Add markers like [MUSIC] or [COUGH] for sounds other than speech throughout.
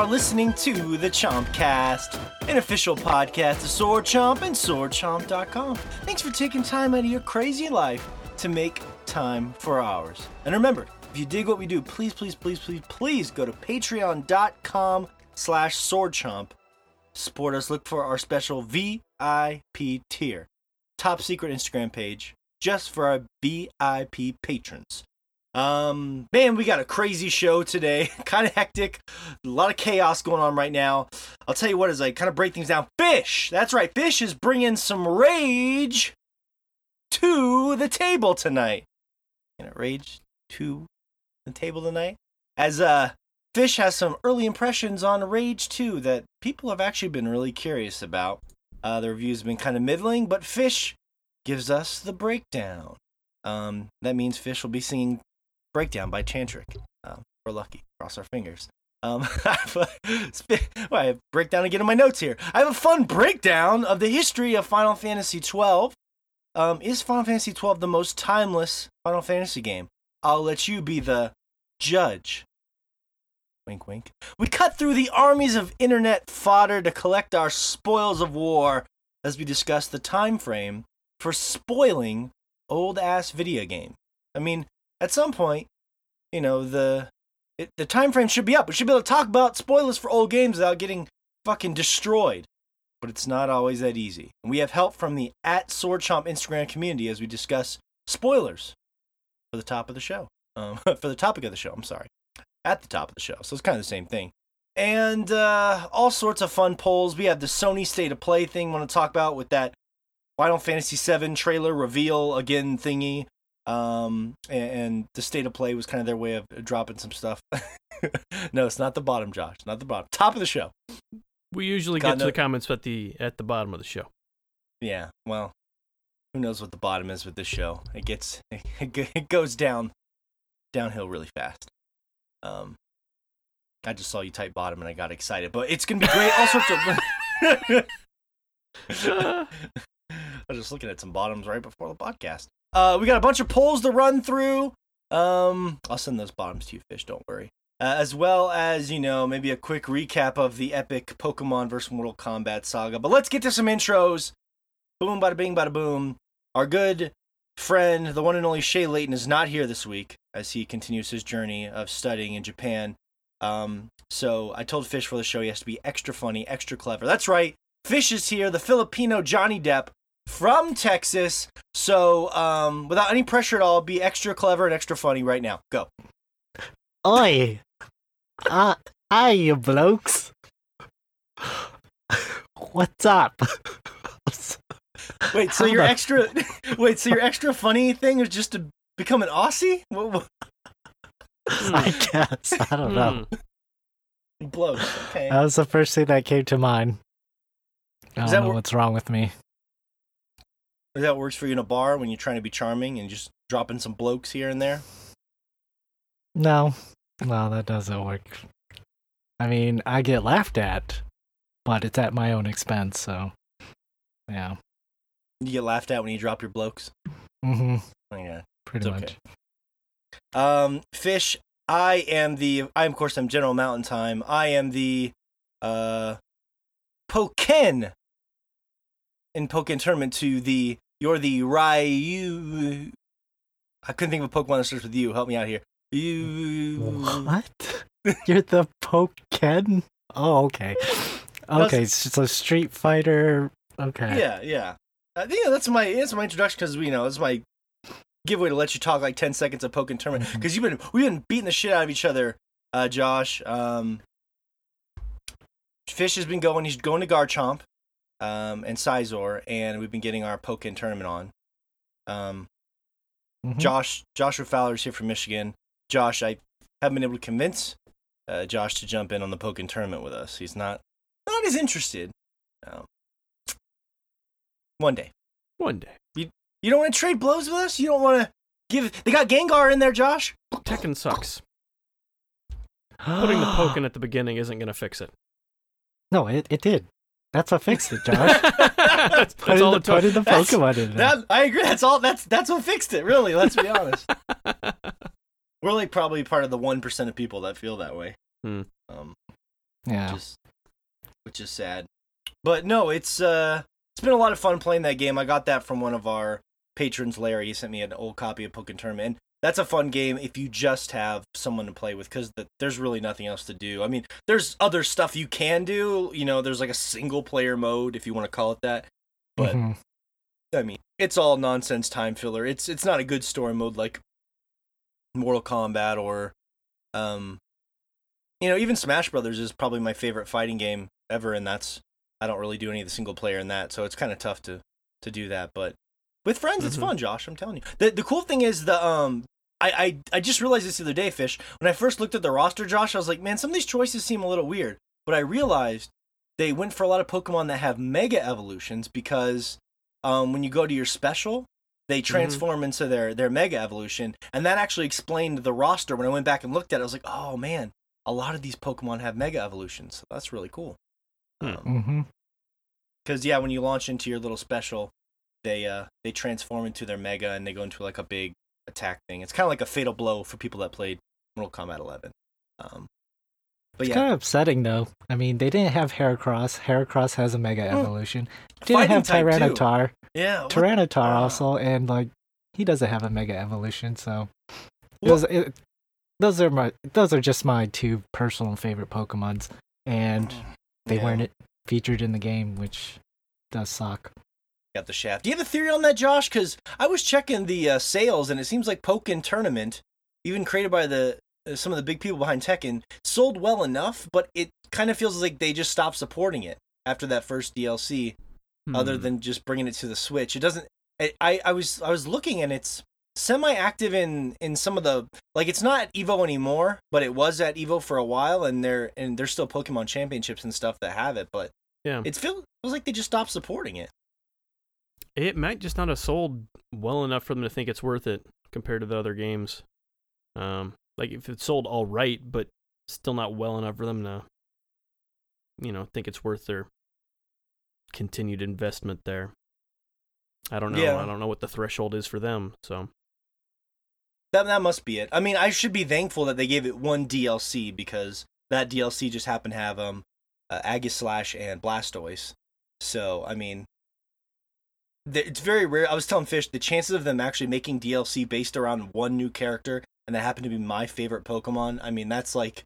are listening to the Chompcast, an official podcast of Sword Chomp and SwordChomp.com. Thanks for taking time out of your crazy life to make time for ours. And remember, if you dig what we do, please, please, please, please, please go to patreon.com slash swordchomp. Support us, look for our special VIP tier. Top secret Instagram page just for our VIP patrons. Um, man, we got a crazy show today. [LAUGHS] kind of hectic. A lot of chaos going on right now. I'll tell you what, as I kind of break things down, Fish. That's right. Fish is bringing some rage to the table tonight. You know, rage to the table tonight. As uh, Fish has some early impressions on Rage 2 that people have actually been really curious about. Uh, the reviews have been kind of middling, but Fish gives us the breakdown. Um, that means Fish will be singing Breakdown by Tantric. Um, we're lucky. Cross our fingers. Um, [LAUGHS] I have a, breakdown again in my notes here. I have a fun breakdown of the history of Final Fantasy XII. Um, is Final Fantasy XII the most timeless Final Fantasy game? I'll let you be the judge. Wink, wink. We cut through the armies of internet fodder to collect our spoils of war as we discuss the time frame for spoiling old ass video game. I mean, at some point, you know, the it, the time frame should be up. We should be able to talk about spoilers for old games without getting fucking destroyed. But it's not always that easy. And we have help from the at Sword Chomp Instagram community as we discuss spoilers for the top of the show. Um, [LAUGHS] for the topic of the show, I'm sorry. At the top of the show. So it's kind of the same thing. And uh, all sorts of fun polls. We have the Sony State of Play thing I want to talk about with that Final Fantasy VII trailer reveal again thingy. Um, and, and, the state of play was kind of their way of dropping some stuff. [LAUGHS] no, it's not the bottom, Josh. Not the bottom. Top of the show. We usually God, get to the comments at the at the bottom of the show. Yeah. Well, who knows what the bottom is with this show? It gets [LAUGHS] it, it goes down downhill really fast. Um, I just saw you type bottom and I got excited, but it's gonna be great. All sorts of. [LAUGHS] I was just looking at some bottoms right before the podcast. Uh, we got a bunch of polls to run through. Um, I'll send those bottoms to you, fish. Don't worry. Uh, as well as you know, maybe a quick recap of the epic Pokemon vs Mortal Kombat saga. But let's get to some intros. Boom, bada bing, bada boom. Our good friend, the one and only Shea Layton, is not here this week as he continues his journey of studying in Japan. Um, so I told Fish for the show he has to be extra funny, extra clever. That's right. Fish is here, the Filipino Johnny Depp, from Texas. So, um, without any pressure at all, be extra clever and extra funny right now. Go. Oi. Uh, hi, you blokes. What's up? wait, so your extra [LAUGHS] wait, so your extra funny thing is just to become an Aussie? What, what? [LAUGHS] I guess. I don't know. Blows. Okay. That was the first thing that came to mind. I don't know wh- what's wrong with me. Is that works for you in a bar when you're trying to be charming and just dropping some blokes here and there? No, no, that doesn't work. I mean, I get laughed at, but it's at my own expense, so yeah. You get laughed at when you drop your blokes? Mm-hmm. Yeah. Pretty it's much. Okay. Um, Fish, I am the I of course I'm General Mountain Time. I am the uh Pokken in Pokemon Tournament to the you're the Ryu. I couldn't think of a Pokemon that starts with you. Help me out here. You what? You're the Pokken? Oh, okay. Okay, it's just a Street Fighter. Okay. Yeah, yeah. I think that's my that's my introduction because we you know it's my giveaway to let you talk like ten seconds of Pokemon Tournament because mm-hmm. you've been we've been beating the shit out of each other, uh, Josh. Um, Fish has been going. He's going to Garchomp um, and Scizor, and we've been getting our Pokken tournament on. Um, mm-hmm. Josh Joshua Fowler's here from Michigan. Josh, I haven't been able to convince uh, Josh to jump in on the Pokken tournament with us. He's not not as interested. Um, one day. One day. You you don't want to trade blows with us? You don't want to give? They got Gengar in there, Josh. Tekken sucks. [GASPS] Putting the Pokken at the beginning isn't going to fix it. No, it, it did. That's what fixed it, Josh. [LAUGHS] that's, that's all the, it took. the Pokemon in there. That, I agree. That's all. That's that's what fixed it. Really. Let's be honest. [LAUGHS] We're like probably part of the one percent of people that feel that way. Hmm. Um, Yeah. which is which is sad. But no, it's uh it's been a lot of fun playing that game. I got that from one of our patrons, Larry. He sent me an old copy of Pokken Tournament. And that's a fun game if you just have someone to play with because the, there's really nothing else to do. I mean, there's other stuff you can do. You know, there's like a single player mode if you want to call it that. But Mhm. I mean, it's all nonsense time filler. It's it's not a good story mode like Mortal Kombat or um you know, even Smash Brothers is probably my favorite fighting game ever and that's I don't really do any of the single player in that, so it's kind of tough to to do that, but with friends it's Mhm. fun, Josh, I'm telling you. The the cool thing is the um I, I I just realized this the other day, Fish. When I first looked at the roster, Josh, I was like, man, some of these choices seem a little weird. But I realized they went for a lot of Pokemon that have Mega Evolutions because um, when you go to your special, they transform into their their Mega Evolution, and that actually explained the roster. When I went back and looked at it, I was like, oh man, a lot of these Pokemon have Mega Evolutions. So that's really cool. Hmm. Mhm. Because yeah, when you launch into your little special, they uh they transform into their Mega and they go into like a big attack thing. It's kind of like a fatal blow for people that played Mortal Kombat 11. Um, but It's yeah, kind of upsetting though. I mean, they didn't have Heracross. Heracross has a Mega Hmm. Evolution. Didn't have type, too. Yeah. what- Tyranitar Ah. also, and like he doesn't have a Mega Evolution. So Well- was, it, those are my those are just my two personal favorite Pokemons, and they Yeah. weren't featured in the game, which does suck. Got the shaft. Do you have a theory on that, Josh? Because I was checking the uh, sales, and it seems like Pokken Tournament, even created by the uh, some of the big people behind Tekken, sold well enough, but it kind of feels like they just stopped supporting it after that first DLC. Other Hmm. than just bringing it to the Switch, it doesn't. I, I I was I was looking, and it's semi-active in in some of the like it's not at Evo anymore, but it was at Evo for a while, and there and there's still Pokemon Championships and stuff that have it, but Yeah. it feels feels like they just stopped supporting it. It might just not have sold well enough for them to think it's worth it compared to the other games. Um, like if it sold all right, but still not well enough for them to, you know, think it's worth their continued investment there. I don't know. Yeah. I don't know what the threshold is for them. So That that must be it. I mean, I should be thankful that they gave it one DLC because that DLC just happened to have um uh, Aegislash and Blastoise. So I mean, it's very rare. I was telling Fish the chances of them actually making DLC based around one new character, and that happened to be my favorite Pokemon. I mean, that's like.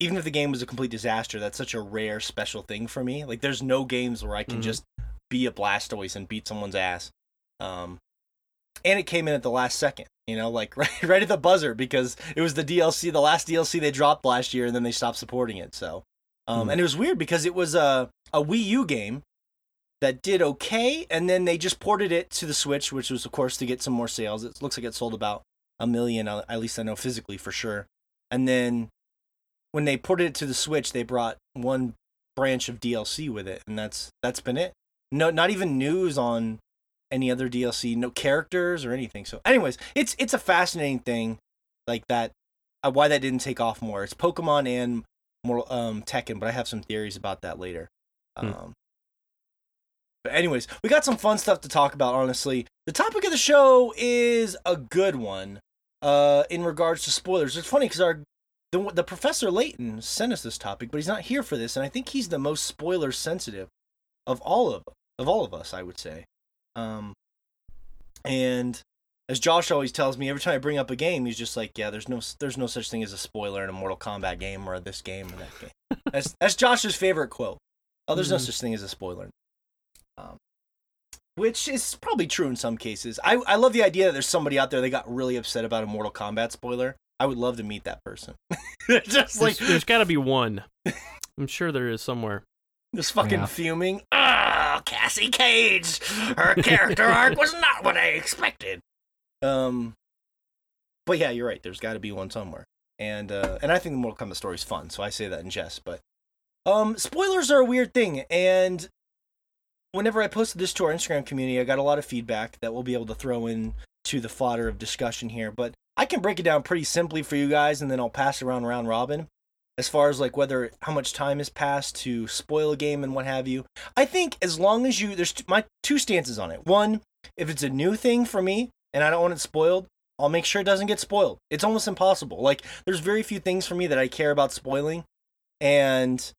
Even if the game was a complete disaster, that's such a rare special thing for me. Like, there's no games where I can Mhm. just be a Blastoise and beat someone's ass. Um, and it came in at the last second you know like [LAUGHS] right, right at the buzzer because it was the dlc the last dlc they dropped last year and then they stopped supporting it so um, Hmm. and it was weird because it was a, a wii u game that did okay and then they just ported it to the switch which was of course to get some more sales it looks like it sold about a million uh, at least i know physically for sure and then when they ported it to the switch they brought one branch of dlc with it and that's that's been it no not even news on any other DLC, no characters or anything. So, anyways, it's it's a fascinating thing, like that. Uh, why that didn't take off more? It's Pokemon and more um Tekken, but I have some theories about that later. Hmm. But anyways, we got some fun stuff to talk about. Honestly, the topic of the show is a good one. Uh, in regards to spoilers, it's funny because our the the professor Layton sent us this topic, but he's not here for this, and I think he's the most spoiler sensitive of all of of all of us. I would say. Um, and as Josh always tells me, every time I bring up a game, he's just like, "Yeah, there's no, there's no such thing as a spoiler in a Mortal Kombat game or this game or that game." [LAUGHS] that's that's Josh's favorite quote. Oh, there's no Mhm. such thing as a spoiler. Um, which is probably true in some cases. I I love the idea that there's somebody out there that got really upset about a Mortal Kombat spoiler. I would love to meet that person. [LAUGHS] just like there's, there's got to be one. I'm sure there is somewhere. Just fucking Yeah. fuming. Ah, Cassie Cage. Her character [LAUGHS] arc was not what I expected. Um, but yeah, you're right. There's got to be one somewhere, and uh, and I think the Mortal Kombat story is fun, so I say that in jest. But um, spoilers are a weird thing, and whenever I posted this to our Instagram community, I got a lot of feedback that we'll be able to throw in to the fodder of discussion here. But I can break it down pretty simply for you guys, and then I'll pass it around round robin as far as like whether how much time has passed to spoil a game and what have you. I think as long as you there's my two stances on it. One, if it's a new thing for me and I don't want it spoiled, I'll make sure it doesn't get spoiled. It's almost impossible. Like there's very few things for me that I care about spoiling. and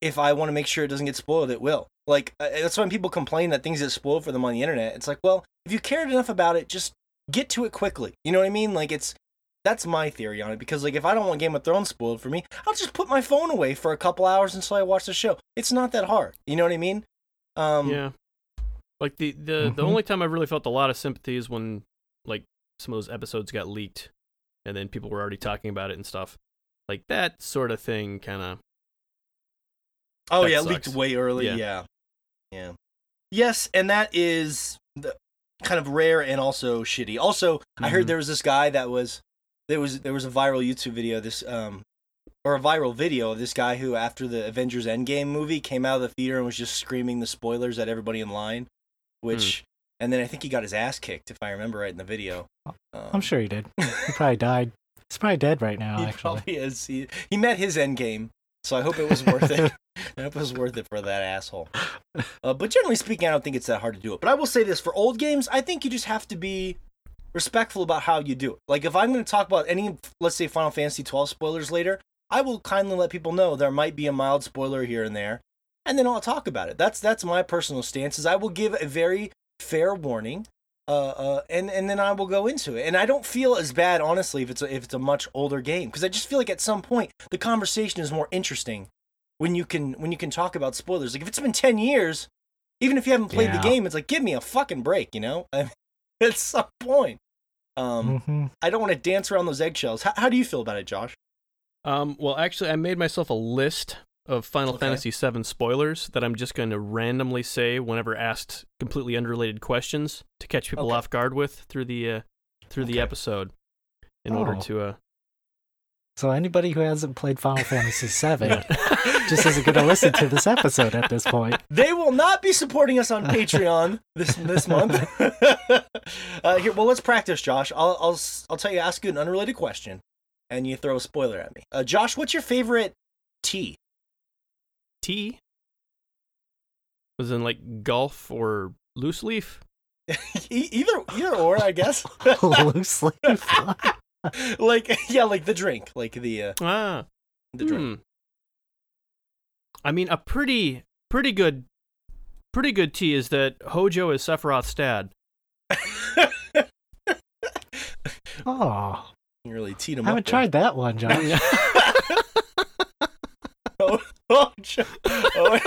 if I want to make sure it doesn't get spoiled, it will. Like uh, that's when people complain that things get spoiled for them on the internet. It's like, well, if you cared enough about it, just get to it quickly. You know what I mean? Like it's that's my theory on it because like if I don't want Game of Thrones spoiled for me, I'll just put my phone away for a couple hours until I watch the show. It's not that hard. You know what I mean? Um, yeah. Like the the the Mhm. only time I really felt a lot of sympathy is when like some of those episodes got leaked, and then people were already talking about it and stuff. Like that sort of thing, kind of. Oh yeah, it leaked way early. Yeah. Yeah. Yeah, Yes, and that is the, kind of rare and also shitty. Also, I heard Mhm. there was this guy that was there was there was a viral YouTube video this um or a viral video of this guy who after the Avengers Endgame movie came out of the theater and was just screaming the spoilers at everybody in line, which and then I think he got his ass kicked if I remember right in the video. Um, I'm sure he did. [LAUGHS] He probably died. He's probably dead right now, he actually. probably is. He, he met his end game, so I hope it was worth it. [LAUGHS] It was worth it for that asshole. Uh, but generally speaking, I don't think it's that hard to do it. But I will say this: for old games, I think you just have to be respectful about how you do it. Like if I'm going to talk about any, let's say Final Fantasy 12 spoilers later, I will kindly let people know there might be a mild spoiler here and there, and then I'll talk about it. That's that's my personal stance. Is I will give a very fair warning uh, uh, and and then I will go into it. And I don't feel as bad, honestly, if it's a, if it's a much older game, because I just feel like at some point the conversation is more interesting when you can when you can talk about spoilers. Like if it's been ten years, even if you haven't played Yeah. the game, it's like give me a fucking break, you know? [LAUGHS] I mean, at some point, um, hmm I don't want to dance around those eggshells. How, how do you feel about it, Josh? Um, well, actually, I made myself a list of Final Okay. Fantasy VII spoilers that I'm just going to randomly say whenever asked completely unrelated questions to catch people Okay. off guard with through the uh, through the episode, in order Oh. to uh, So anybody who hasn't played Final Fantasy VII [LAUGHS] just isn't going to listen to this episode at this point. They will not be supporting us on Patreon this this month. [LAUGHS] uh, here, well, let's practice, Josh. I'll I'll I'll tell you, ask you an unrelated question, and you throw a spoiler at me. Uh, Josh, what's your favorite tea? tea. Was in like golf or loose leaf. [LAUGHS] Either either or, I guess. [LAUGHS] Loose leaf. like yeah, like the drink, like the uh, Ah, the drink. hmm. I mean, a pretty pretty good pretty good tea is that Hojo is Sephiroth's dad. [LAUGHS] Oh, really teed I haven't up. there. tried that one, John. oh, oh, Jo- oh.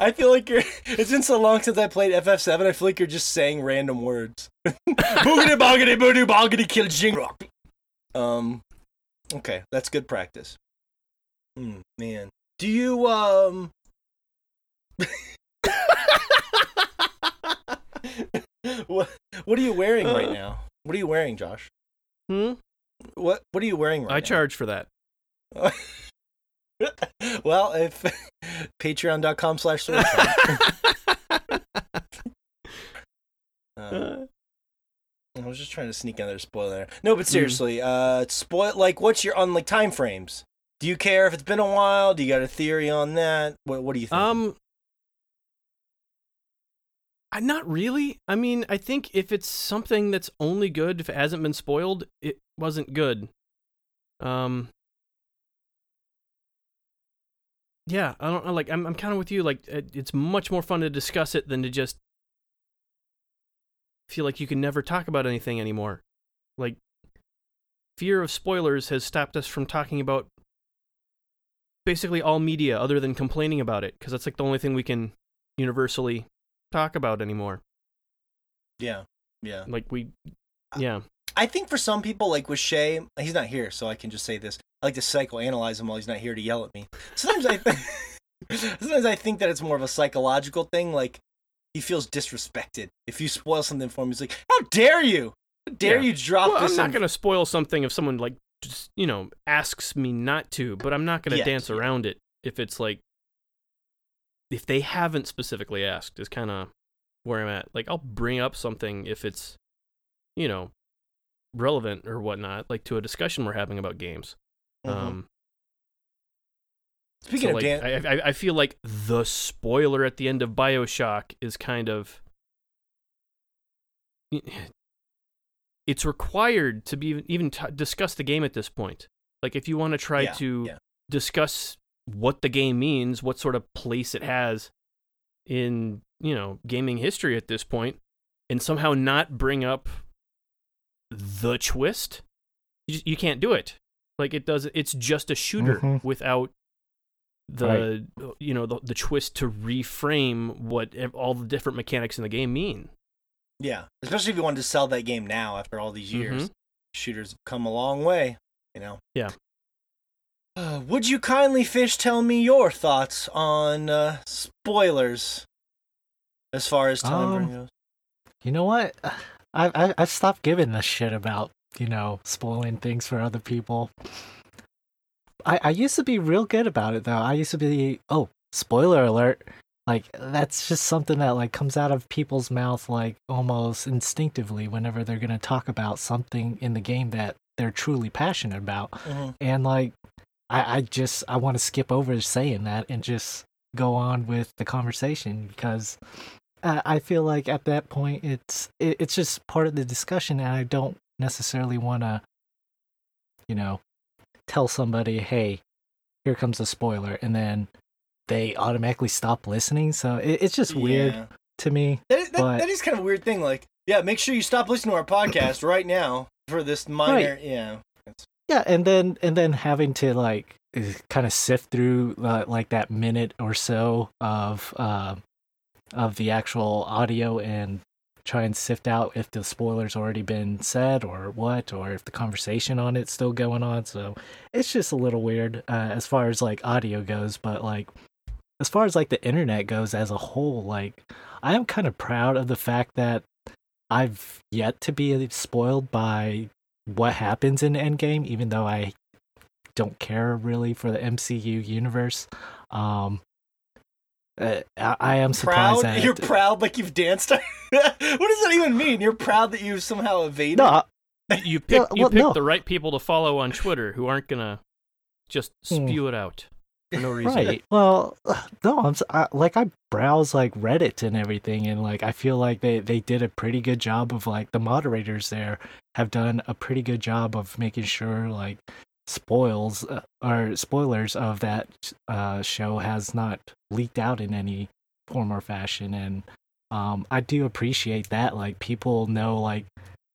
I feel like you're. It's been so long since I played FF7. I feel like you're just saying random words. [LAUGHS] Boogity boogity boodoo boogity kill jing. Um. Okay, that's good practice. Hmm, man, do you um? [LAUGHS] what What are you wearing right now? What are you wearing, Josh? Hmm? What What are you wearing right now? I now? charge for that. [LAUGHS] well, if [LAUGHS] patreon.com slash sword uh, I was just trying to sneak another spoiler there. No, but seriously, uh spoil like what's your on like time frames? Do you care if it's been a while? Do you got a theory on that? What what do you think? Um, I not really. I mean, I think if it's something that's only good if it hasn't been spoiled, it wasn't good. Um. Yeah, I don't. Like, I'm, I'm kind of with you. Like, it, it's much more fun to discuss it than to just feel like you can never talk about anything anymore. Like, fear of spoilers has stopped us from talking about basically all media other than complaining about it because that's like the only thing we can universally talk about anymore. yeah. Yeah. Like we, yeah, I think for some people, like with Shea, he's not here, so I can just say this. I like to psychoanalyze him while he's not here to yell at me. Sometimes I think, [LAUGHS] sometimes I think that it's more of a psychological thing. Like he feels disrespected if you spoil something for him. He's like, "How dare you? How dare Yeah. you drop well, this?" I'm not in- gonna spoil something if someone like just you know asks me not to, but I'm not gonna Yeah, dance yeah. around it if it's like if they haven't specifically asked is kind of where I'm at. Like I'll bring up something if it's you know relevant or whatnot, like to a discussion we're having about games. Mhm. Um, Speaking so, of like, Dan, I, I I feel like the spoiler at the end of Bioshock is kind of it's required to be even t- discuss the game at this point. Like if you want to try Yeah, to yeah. discuss what the game means, what sort of place it has in, you know, gaming history at this point, and somehow not bring up the twist. You, just- you can't do it. Like it does it's just a shooter Mhm. without the you know the, the twist to reframe what all the different mechanics in the game mean. Yeah, especially if you wanted to sell that game now after all these years. Mhm. Shooters have come a long way, you know. Yeah. Uh, [SIGHS] would you kindly, Fish, tell me your thoughts on uh, spoilers as far as time Um, goes? You know what? I I I stopped giving a shit about you know spoiling things for other people. I I used to be real good about it though. I used to be oh spoiler alert. Like that's just something that like comes out of people's mouth like almost instinctively whenever they're gonna talk about something in the game that they're truly passionate about. Mhm. And like I I just I want to skip over saying that and just go on with the conversation because uh, I feel like at that point it's it, it's just part of the discussion, and I don't necessarily want to, you know, tell somebody, "Hey, here comes a spoiler," and then they automatically stop listening. So it, it's just weird Yeah. to me. That, is- that, but- that is kind of a weird thing. Like, yeah, make sure you stop listening to our podcast [COUGHS] right now for this minor. Yeah. Yeah, and then and then having to like kind of sift through uh, like that minute or so of uh, of the actual audio and try and sift out if the spoilers already been said or what or if the conversation on it's still going on. So it's just a little weird uh, as far as like audio goes, but like as far as like the internet goes as a whole, like I am kind of proud of the fact that I've yet to be spoiled by what happens in Endgame, even though I don't care really for the MCU universe. Um, uh, I, I am surprised Proud? that You're proud like you've danced? [LAUGHS] what does that even mean? You're proud that you've somehow evaded? no, I- [LAUGHS] You pick Yeah, you well, pick no. the right people to follow on Twitter who aren't gonna just Hmm. spew it out for no reason. right. Well, no, I'm I, like I browse like Reddit and everything, and like I feel like they they did a pretty good job of like the moderators there have done a pretty good job of making sure like spoils uh, or spoilers of that uh show has not leaked out in any form or fashion and um I do appreciate that like people know like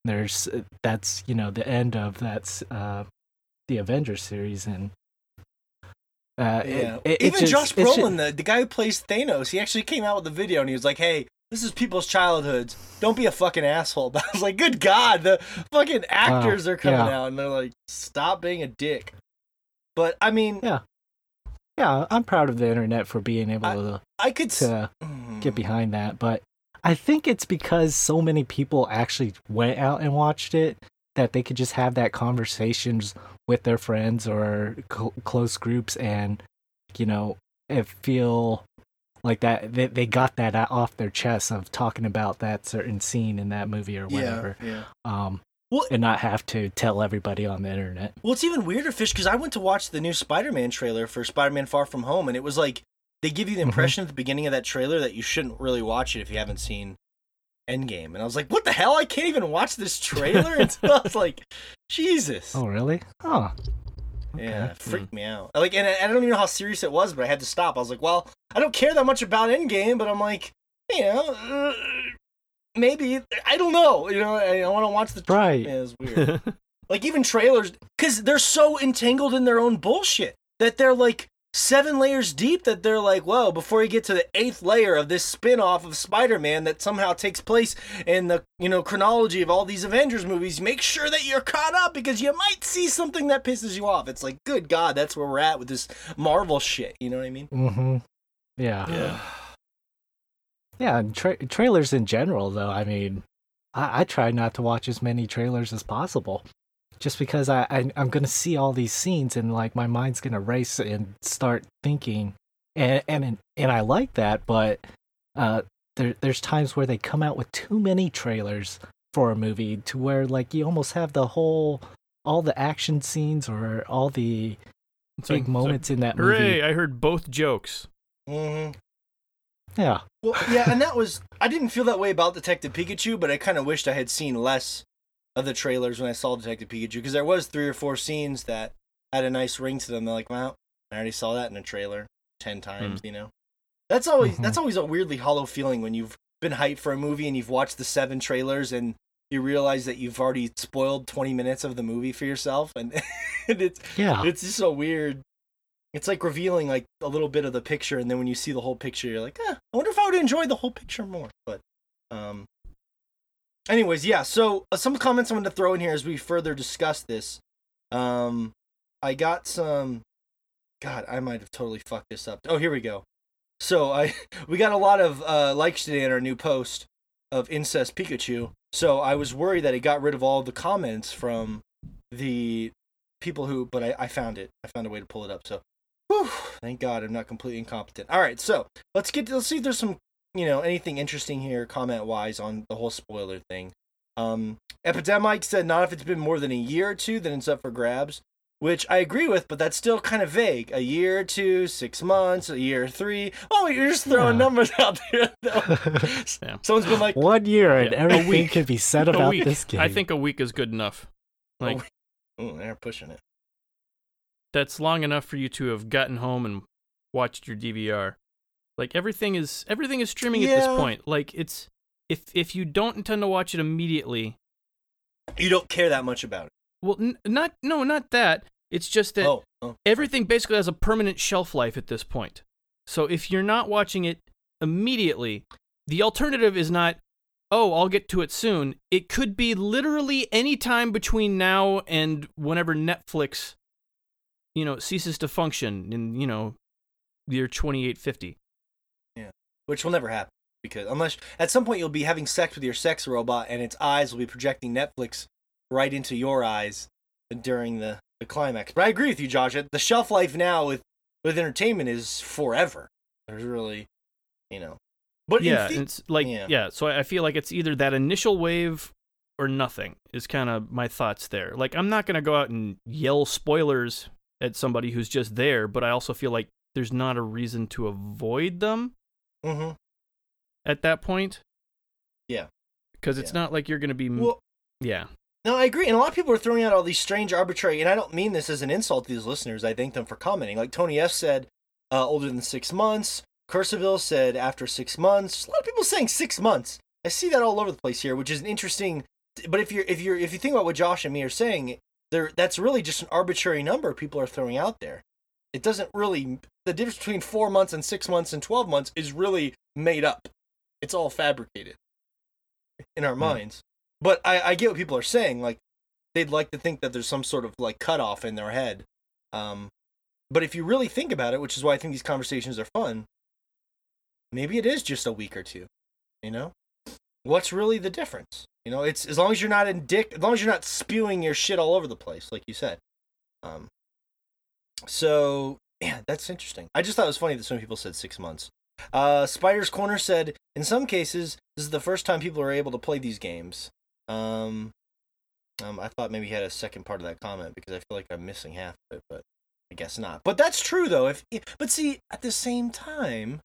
there's uh, that's you know the end of that's uh the Avengers series and uh, Yeah. it- it Even just- Josh Brolin, the, the guy who plays Thanos, he actually came out with a video and he was like, hey, this is people's childhoods. Don't be a fucking asshole. [LAUGHS] But I was like, good God, the fucking actors are coming yeah. out and they're like, stop being a dick. But I mean, Yeah. yeah, I'm proud of the internet for being able I- to I could. to Mm. get behind that, but I think it's because so many people actually went out and watched it that they could just have that conversations with their friends or cl- close groups and you know feel like that they, they got that off their chest of talking about that certain scene in that movie or whatever yeah. um Well- and not have to tell everybody on the internet Well, it's even weirder, Fish, because I went to watch the new Spider-Man trailer for Spider-Man: Far From Home, and it was like they give you the Mhm. impression at the beginning of that trailer that you shouldn't really watch it if you haven't seen Endgame, and I was like, "What the hell? I can't even watch this trailer." [LAUGHS] Until I was like, "Jesus." oh really oh Yeah, okay. it freaked me out. Like, and I, I don't even know how serious it was, but I had to stop. I was like, well, I don't care that much about Endgame, but I'm like, you know, uh, maybe I don't know. You know, I, I want to watch the. tra- Right. Yeah, it's weird. [LAUGHS] like even trailers, because they're so entangled in their own bullshit that they're like seven layers deep. That they're like, whoa, before you get to the eighth layer of this spin-off of Spider-Man that somehow takes place in the you know chronology of all these Avengers movies, make sure that you're caught up because you might see something that pisses you off. It's like, good God, that's where we're at with this Marvel shit. You know what I mean? mm-hmm yeah Yeah. [SIGHS] Yeah, and tra- trailers in general, though. I mean, I-, I try not to watch as many trailers as possible, just because I, I I'm gonna see all these scenes and like my mind's gonna race and start thinking, and and and I like that, but uh, there there's times where they come out with too many trailers for a movie to where like you almost have the whole all the action scenes or all the It's big it's like, moments in that Hooray! movie. I heard both jokes. hmm Yeah, Well, yeah, and that was I didn't feel that way about Detective Pikachu, but I kind of wished I had seen less of the trailers when I saw Detective Pikachu because there was three or four scenes that had a nice ring to them. They're like, well, I already saw that in a trailer ten times. You know, that's always Mhm. that's always a weirdly hollow feeling when you've been hyped for a movie and you've watched the seven trailers and you realize that you've already spoiled twenty minutes of the movie for yourself, and, [LAUGHS] and it's Yeah. it's just so weird. It's like revealing like a little bit of the picture, and then when you see the whole picture, you're like, eh, I wonder if I would enjoy the whole picture more. But, um, anyways, yeah. So uh, some comments I wanted to throw in here as we further discuss this. Um, I got some. God, I might have totally fucked this up. Oh, here we go. So I [LAUGHS] we got a lot of uh, likes today on our new post of incest Pikachu. So I was worried that it got rid of all the comments from the people who, but I, I found it. I found a way to pull it up. So, whew, thank God I'm not completely incompetent. All right, so let's get let's see if there's some you know anything interesting here comment wise on the whole spoiler thing. Um, Epidemic said not if it's been more than a year or two, then it's up for grabs. Which I agree with, but that's still kind of vague. A year or two, six months, a year or three. Oh, you're just throwing Yeah. numbers out there. [LAUGHS] [LAUGHS] Yeah. Someone's been like, One year and Yeah, everything week. could be said about week. this game. I think a week is good enough. Like oh, they're pushing it. that's long enough for you to have gotten home and watched your DVR. Like everything is everything is streaming at this point. Like it's if if you don't intend to watch it immediately, You don't care that much about it. well, n- not no, not that. It's just that Oh, oh, everything basically has a permanent shelf life at this point. So if you're not watching it immediately, the alternative is not, oh, I'll get to it soon. It could be literally any time between now and whenever Netflix, you know, ceases to function in, you know, year 2850. Which will never happen because unless at some point you'll be having sex with your sex robot and its eyes will be projecting Netflix right into your eyes during the, the climax. But I agree with you, Josh. The shelf life now with with entertainment is forever. There's really, you know, but yeah, the- it's like yeah. yeah. so I I feel like it's either that initial wave or nothing is kind of my thoughts there. Like I'm not gonna go out and yell spoilers at somebody who's just there, but I also feel like there's not a reason to avoid them Mhm. at that point. Yeah. because it's Yeah. not like you're gonna be Well, yeah No, I agree. And a lot of people are throwing out all these strange, arbitrary, and I don't mean this as an insult to these listeners. I thank them for commenting. Like Tony F said, uh, older than six months. Cursiville said after six months. A lot of people saying six months. I see that all over the place here, which is an interesting. But if you're if you're if you think about what Josh and me are saying, there that's really just an arbitrary number people are throwing out there. It doesn't really the difference between four months and six months and twelve months is really made up. It's all fabricated in our minds. But I, I get what people are saying. Like they'd like to think that there's some sort of like cutoff in their head. Um, but if you really think about it, which is why I think these conversations are fun, maybe it is just a week or two. You know, what's really the difference? You know, it's as long as you're not in dick, as long as you're not spewing your shit all over the place, like you said. Um, so [CLEARS THROAT] yeah, that's interesting. I just thought it was funny that some people said six months. Uh, Spider's Corner said, in some cases, this is the first time people are able to play these games. Um, um, I thought maybe he had a second part of that comment because I feel like I'm missing half of it, but I guess not. But that's true though. If but see, at the same time,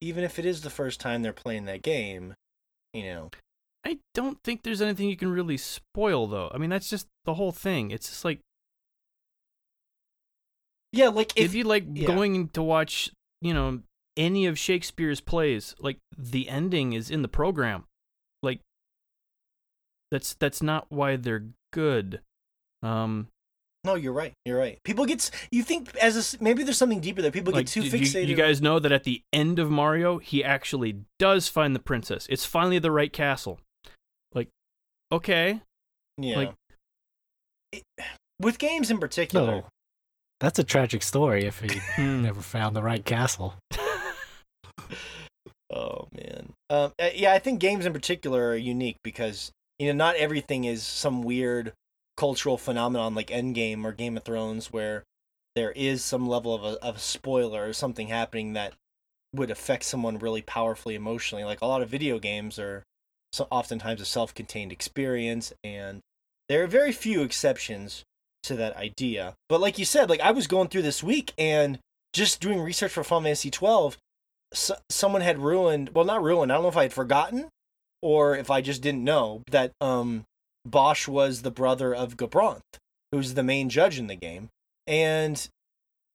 even if it is the first time they're playing that game, you know, I don't think there's anything you can really spoil though. I mean that's just the whole thing. It's just like yeah, like if, if you like yeah. going to watch, you know, any of Shakespeare's plays, like the ending is in the program. Like that's that's not why they're good. Um no, you're right. You're right. People get you think as a s maybe there's something deeper there. People like get too did you, fixated. you guys know that at the end of Mario, he actually does find the princess. It's finally the right castle. Like okay, yeah. like- It- with games in particular. No, that's a tragic story if he [LAUGHS] hmm. never found the right castle. [LAUGHS] Oh man. Um, uh, yeah, I think games in particular are unique because you know not everything is some weird cultural phenomenon like Endgame or Game of Thrones where there is some level of a of a spoiler or something happening that would affect someone really powerfully emotionally. Like a lot of video games are so oftentimes a self-contained experience, and there are very few exceptions to that idea. But like you said, like I was going through this week and just doing research for Final Fantasy 12 so, someone had ruined well not ruined i don't know if i had forgotten or if i just didn't know that um bosch was the brother of gabranth who's the main judge in the game and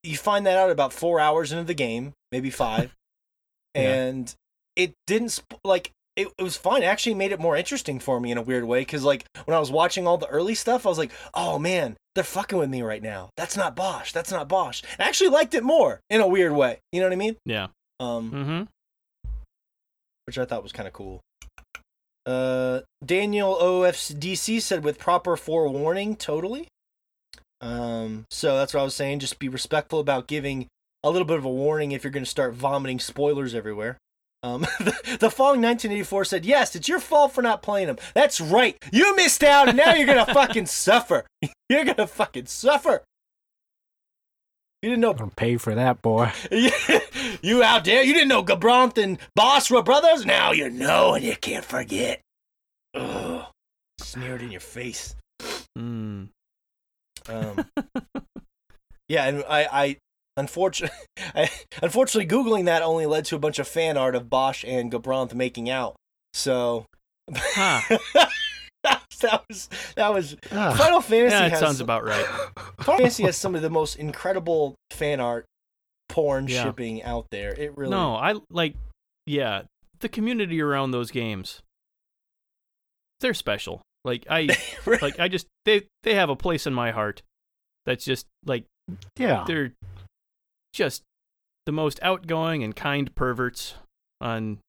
you find that out about four hours into the game, maybe five, [LAUGHS] Yeah. and it didn't sp- like it, it was fun. It actually made it more interesting for me in a weird way because like when I was watching all the early stuff, I was like, oh man, they're fucking with me right now. That's not Bosch. That's not Bosch. I actually liked it more in a weird way. You know what I mean? Yeah. Um, Mm-hmm. which I thought was kind of cool. Uh, Daniel OFDC said with proper forewarning, totally. Um, so that's what I was saying. Just be respectful about giving a little bit of a warning if you're going to start vomiting spoilers everywhere. Um, [LAUGHS] the, the Fong 1984 said, "Yes, it's your fault for not playing them. That's right. You missed out, and now you're gonna fucking suffer. [LAUGHS] You're gonna fucking suffer. You didn't know I'm gonna pay for that, boy. [LAUGHS] you out there, you didn't know Gabranth and Boss were brothers? Now you know and you can't forget. Ugh. Smeared in your face. Mm. Um, yeah, and I, I unfortunately, [LAUGHS] unfortunately, googling that only led to a bunch of fan art of Bosch and Gabranth making out. So Huh. [LAUGHS] that was that was Ah, Final Fantasy. Yeah, that has, sounds about right. Final Fantasy has some of the most incredible fan art porn Yeah. shipping out there. It really No, I like. Yeah, the community around those games. They're special. Like I, [LAUGHS] like I just they they have a place in my heart. That's just like yeah. they're just the most outgoing and kind perverts on,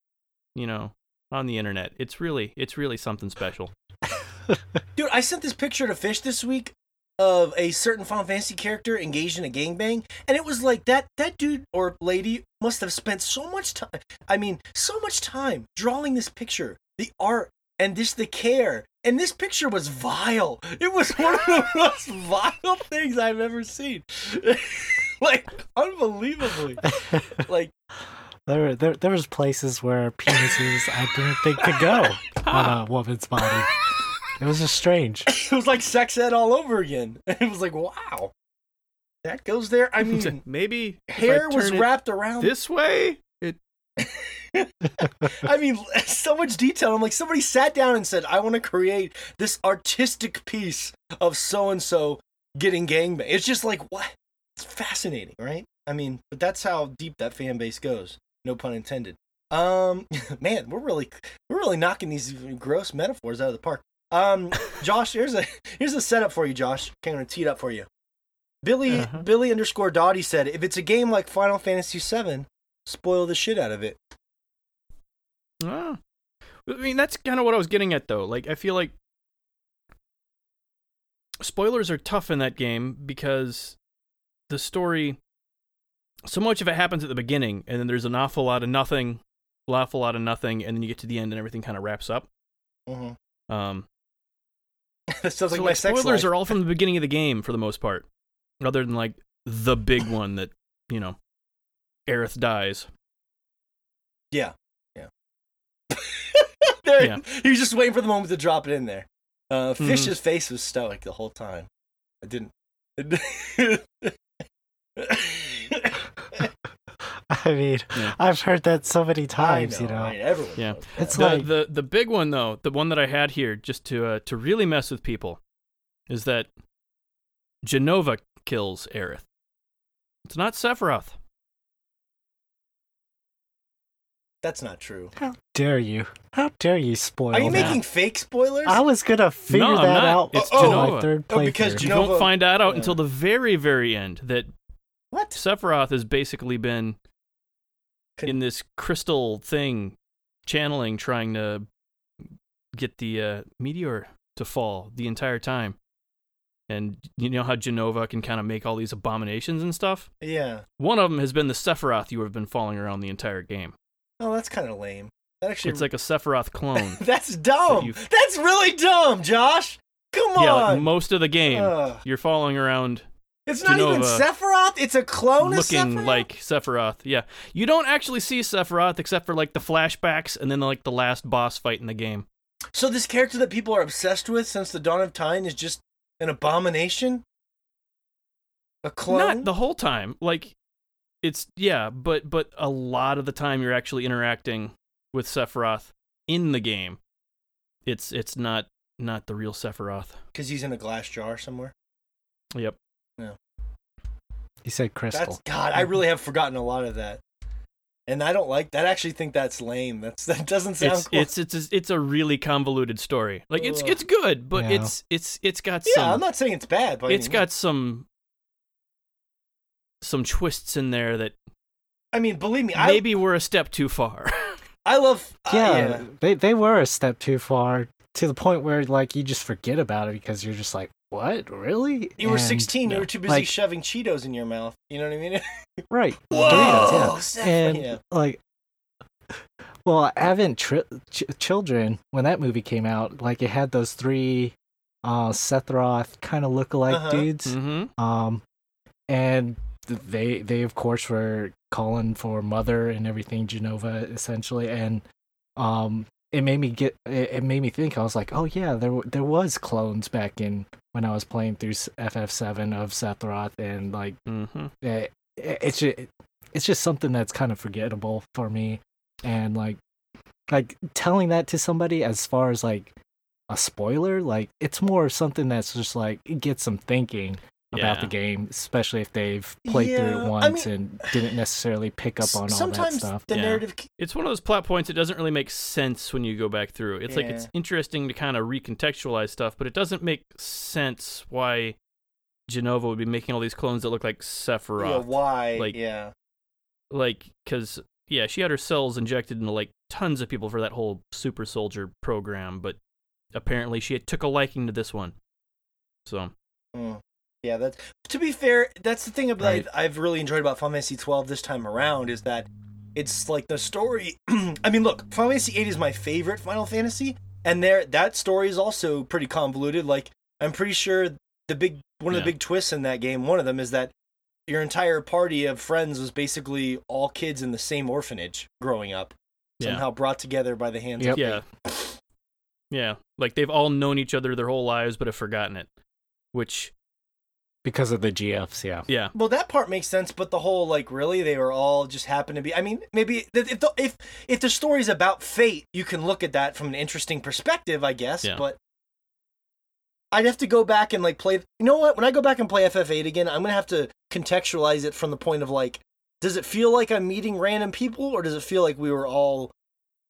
you know, on the internet. It's really it's really something special. [LAUGHS] Dude, I sent this picture to Fish this week of a certain Final Fantasy character engaged in a gangbang, and it was like that that dude or lady must have spent so much time I mean, so much time drawing this picture, the art and this the care. And this picture was vile. It was one of the [LAUGHS] most vile things I've ever seen. [LAUGHS] [LAUGHS] like unbelievably. [LAUGHS] Like There, there, there was places where penises I didn't think could go on a [LAUGHS] woman's body. It was just strange. it was like sex ed all over again. It was like, wow. That goes there. I mean, Maybe hair was wrapped around this way. It I mean, so much detail. I'm like, somebody sat down and said, I want to create this artistic piece of so and so getting gangbang. It's just like, what? It's fascinating, right? I mean, but that's how deep that fan base goes. No pun intended. Um, [LAUGHS] man, we're really, we're really knocking these gross metaphors out of the park. Um, [LAUGHS] Josh, here's a here's a setup for you, Josh. Okay, I'm gonna tee it up for you. Billy Uh-huh. Billy underscore Dottie said, if it's a game like Final Fantasy VII, spoil the shit out of it. Ah. I mean, that's kind of what I was getting at, though. Like, I feel like spoilers are tough in that game because the story, so much of it happens at the beginning, and then there's an awful lot of nothing, an awful lot of nothing, and then you get to the end and everything kind of wraps up. Mm-hmm. Um, [LAUGHS] that sounds like my like, sex spoilers are all from the [LAUGHS] beginning of the game for the most part, other than like the big one that you know, Aerith dies. Yeah, yeah. [LAUGHS] there, Yeah. he was just waiting for the moment to drop it in there. Uh, Mhm. Fish's face was stoic the whole time. I didn't. [LAUGHS] I mean, Yeah. I've heard that so many I times. you know, right? Everyone. Yeah. knows It's the, like- the the big one though, the one that I had here just to uh, to really mess with people, is that Jenova kills Aerith. It's not Sephiroth. that's not true. how dare you? How dare you spoil Are you that? making fake spoilers? I was gonna figure No, I'm that not. out It's on my Jenova. third Oh, because playthrough. You don't find that out Yeah. until the very very end that what? Sephiroth has basically been Con- in this crystal thing, channeling, trying to get the uh, meteor to fall the entire time. And you know how Jenova can kind of make all these abominations and stuff? Yeah. One of them has been the Sephiroth you have been following around the entire game. Oh, that's kind of lame. That actually. It's like a Sephiroth clone. [LAUGHS] that's dumb. you- That's really dumb, Josh. Come on. yeah, like most of the game, you're following around it's not even Sephiroth. It's a clone looking of Sephiroth. like Sephiroth. Yeah, you don't actually see Sephiroth except for like the flashbacks and then like the last boss fight in the game. So this character that people are obsessed with since the dawn of time is just an abomination? A clone? Not the whole time. Like it's yeah, but but a lot of the time you're actually interacting with Sephiroth in the game. It's it's not not the real Sephiroth. Because he's in a glass jar somewhere. Yep. He said crystal. That's God. I really have forgotten a lot of that, and I don't like that. I actually think that's lame. That's that doesn't sound It's cool. it's it's a, it's a really convoluted story. Like it's Ugh. it's good, but Yeah. it's it's it's got some yeah, some I'm not saying it's bad, but it's got some some twists in there that I mean, believe me, I maybe we're a step too far. [LAUGHS] I love. uh, yeah, yeah. they they were a step too far to the point where like you just forget about it because you're just like, what, really? You were And- 16. You were too busy Like- shoving Cheetos in your mouth. You know what I mean? [LAUGHS] right? Whoa, Doritos, yeah. And yeah. like well having tri- ch- children when that movie came out like it had those three uh Sephiroth kind of look-alike Uh-huh. dudes mm-hmm. um and they they of course were calling for mother and everything Jenova essentially and um it made me get it, it made me think. I was like oh yeah there there was clones back in when i was playing through ff7 of Sephiroth and like Mm-hmm. it, it's just it's just something that's kind of forgettable for me. And like like telling that to somebody as far as like a spoiler like it's more something that's just like it gets them thinking about Yeah. the game especially if they've played through Yeah, it I once mean- and didn't necessarily pick up on all that stuff the Yeah. narrative. It's one of those plot points that doesn't really make sense when you go back through. It's like it's interesting to kind of recontextualize stuff, but it doesn't make sense why Jenova would be making all these clones that look like Yeah, Sephiroth. why? like- yeah. like because yeah she had her cells injected into like tons of people for that whole super soldier program but apparently she took a liking to this one so Mm. Yeah, that's to be fair. That's the thing about Right. I've really enjoyed about Final Fantasy twelve this time around is that it's like the story. [CLEARS THROAT] I mean, look, Final Fantasy eight is my favorite Final Fantasy, and there that story is also pretty convoluted. Like I'm pretty sure the big one of the big twists in that game, one of them is that your entire party of friends was basically all kids in the same orphanage growing up, yeah somehow brought together by the hands Yep. of yeah yeah like they've all known each other their whole lives but have forgotten it which because of the gfs yeah yeah Well, that part makes sense, but the whole like really they were all just happen to be. I mean, maybe if if the, if if the story's about fate, you can look at that from an interesting perspective, I guess. Yeah. But I'd have to go back and like play. You know what? When I go back and play FF8 again, I'm gonna have to contextualize it from the point of like, does it feel like I'm meeting random people, or does it feel like we were all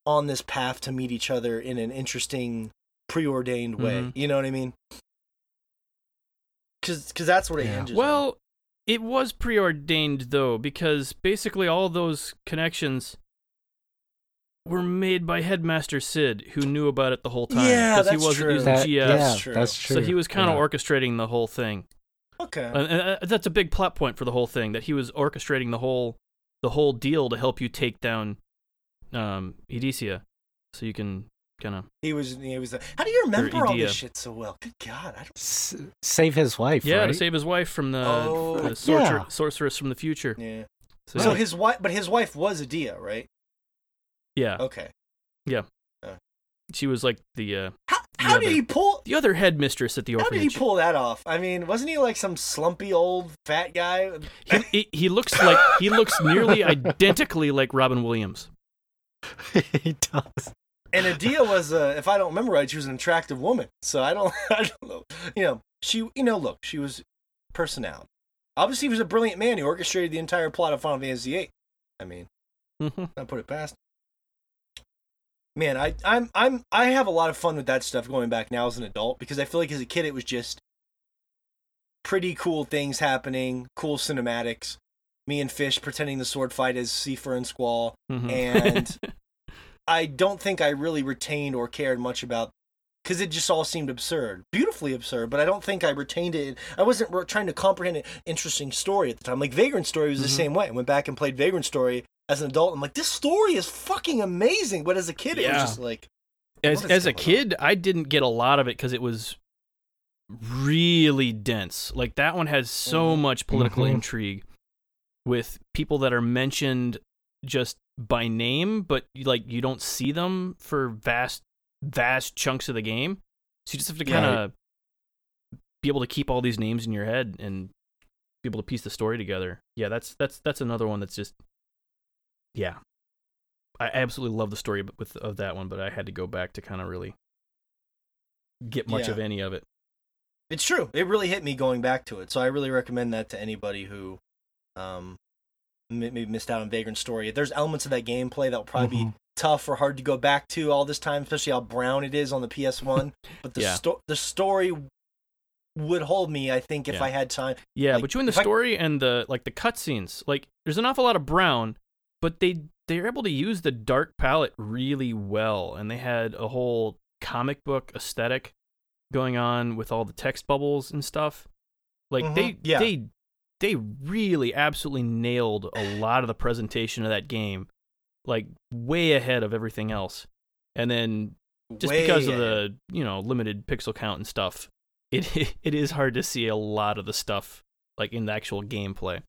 on this path to meet each other in an interesting, preordained way? Mhm. You know what I mean? Because that's what it Yeah. hinges. on. well it was preordained though because basically all those connections were made by headmaster Cid who knew about it the whole time Yeah, 'cause he that's wasn't true. using That- gfs yeah That's true. that's true so he was kind of yeah. orchestrating the whole thing okay. And, and, uh, that's a big plot point for the whole thing that he was orchestrating the whole the whole deal to help you take down um Edisia so you can kind of He was. He was. How do you remember all this shit so well? Good God, I don't. S- save his wife yeah right? to save his wife from the, Oh. the sorcer- Yeah. sorceress from the future Yeah. so, So yeah. his wife, but his wife was Edea, right? yeah Okay. Yeah. She was like the uh How, The how did he pull? the other headmistress at the orphanage? How did he orphanage pull that off? I mean, wasn't he like some slumpy old fat guy? he, [LAUGHS] he, he looks like he looks nearly identically like Robin Williams [LAUGHS] he does And Edea was, uh, if I don't remember right, she was an attractive woman. So I don't, [LAUGHS] I don't know. You know, she, you know, look, she was personality. Obviously, he was a brilliant man. He orchestrated the entire plot of Final Fantasy VIII. I mean, Mhm. I put it past. Man, I, I'm, I'm, I have a lot of fun with that stuff going back now as an adult because I feel like as a kid it was just pretty cool things happening, cool cinematics. Me and Fish pretending the sword fight as Seifer and Squall. Mhm. And [LAUGHS] I don't think I really retained or cared much about because it just all seemed absurd, beautifully absurd. But I don't think I retained it. I wasn't re- trying to comprehend an interesting story at the time. Like Vagrant Story was the Mhm. same way. I went back and played Vagrant Story as an adult. I'm like, this story is fucking amazing. But as a kid, it was just like, as as a going on? kid, I didn't get a lot of it because it was really dense. Like that one has so Mhm. much political Mhm. intrigue with people that are mentioned just by name, but you- like you don't see them for vast vast chunks of the game. So you just have to kind of be able to keep all these names in your head and be able to piece the story together. Yeah, that's that's that's another one that's just yeah. I absolutely love the story with of that one, but I had to go back to kind of really get much Yeah. of any of it. it's true. It really hit me going back to it. So I really recommend that to anybody who um, maybe missed out on Vagrant Story. There's elements of that gameplay that will probably be Mhm. tough or hard to go back to all this time, especially how brown it is on the PS1. [LAUGHS] But the Yeah. sto- the story would hold me, I think, if Yeah. I had time. Yeah, Like, between the if I- story and the like the cutscenes, like there's an awful lot of brown, but they they're able to use the dark palette really well, and they had a whole comic book aesthetic going on with all the text bubbles and stuff. Like Mhm, they yeah. they they really absolutely nailed a lot of the presentation of that game, like way ahead of everything else. And then just Way because of the you know limited pixel count and stuff, [LAUGHS] it it is hard to see a lot of the stuff like in the actual gameplay.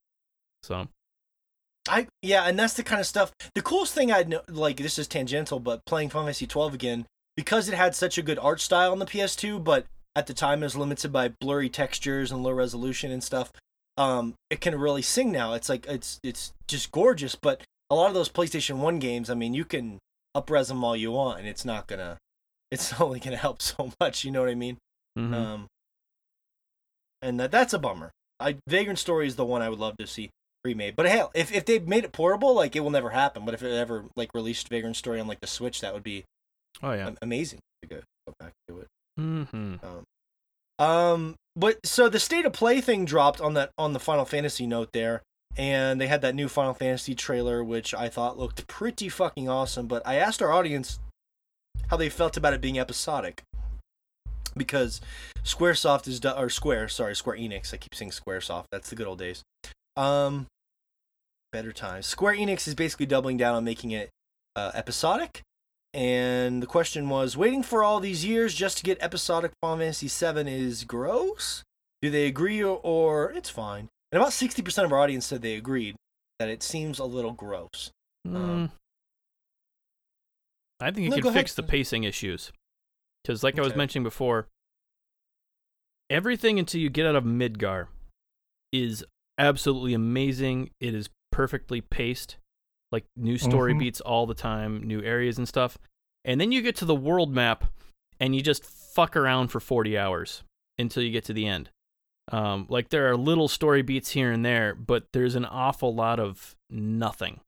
So I yeah, and that's the kind of stuff. The coolest thing I'd know, like this is tangential, but playing Final Fantasy 12 again because it had such a good art style on the PS2, but at the time it was limited by blurry textures and low resolution and stuff. Um, it can really sing now. It's like it's it's just gorgeous. But a lot of those PlayStation One games, I mean, you can upres them all you want, and it's not gonna, [LAUGHS] it's only gonna help [LAUGHS] so much. You know what I mean? mhm. Um, and that that's a bummer. I Vagrant Story is the one I would love to see remade. But hell, if if they made it portable, like it will never happen. But if it ever like released Vagrant Story on like the Switch, that would be oh yeah. amazing to go, go back to it. hmm Um, but so the state of play thing dropped on that on the Final Fantasy note there, and they had that new Final Fantasy trailer, which I thought looked pretty fucking awesome. But I asked our audience how they felt about it being episodic, because SquareSoft is or Square, sorry, Square Enix. I keep saying SquareSoft. That's the good old days. Um, better times. Square Enix is basically doubling down on making it uh, episodic. And the question was, waiting for all these years just to get episodic Final Fantasy VII is gross? Do they agree or, or it's fine? And about 60% of our audience said they agreed that it seems a little gross. Um, I think it no, could go ahead. fix the pacing issues. Because, like I was mentioning before, everything until you get out of Midgar is absolutely amazing. It is perfectly paced, like new story Mhm. beats all the time, new areas and stuff. And then you get to the world map, and you just fuck around for 40 hours until you get to the end. Um, like there are little story beats here and there, but there's an awful lot of nothing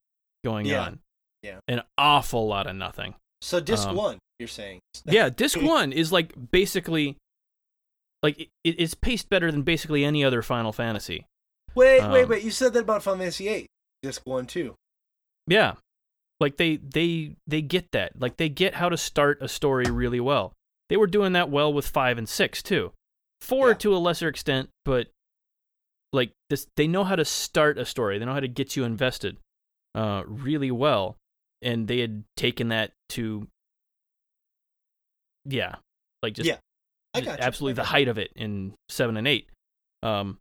going Yeah. on. Yeah. An awful lot of nothing. So disc Um, one, you're saying? [LAUGHS] Yeah, disc one is like basically like it, it's paced better than basically any other Final Fantasy. Wait, wait, um, wait. You said that about Final Fantasy VIII, disc one too. Yeah. Like they they they get that. Like they get how to start a story really well. They were doing that well with 5 and 6 too. 4 Yeah. to a lesser extent, but like this they know how to start a story. They know how to get you invested uh really well and they had taken that to yeah, like just Yeah, I got you. absolutely I the height of it in seven and eight. Um,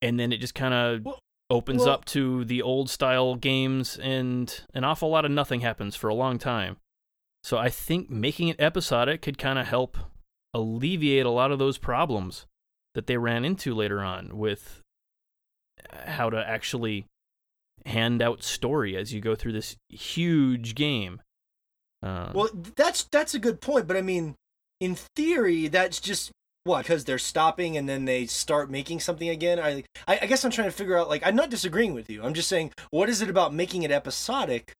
and then it just kind of Well- opens well- up to the old style games, and an awful lot of nothing happens for a long time. So I think making it episodic could kind of help alleviate a lot of those problems that they ran into later on with how to actually hand out story as you go through this huge game. Uh, Well, that's that's a good point, but I mean, in theory, that's just what because they're stopping and then they start making something again. I, I I guess I'm trying to figure out. Like, I'm not disagreeing with you. I'm just saying, what is it about making it episodic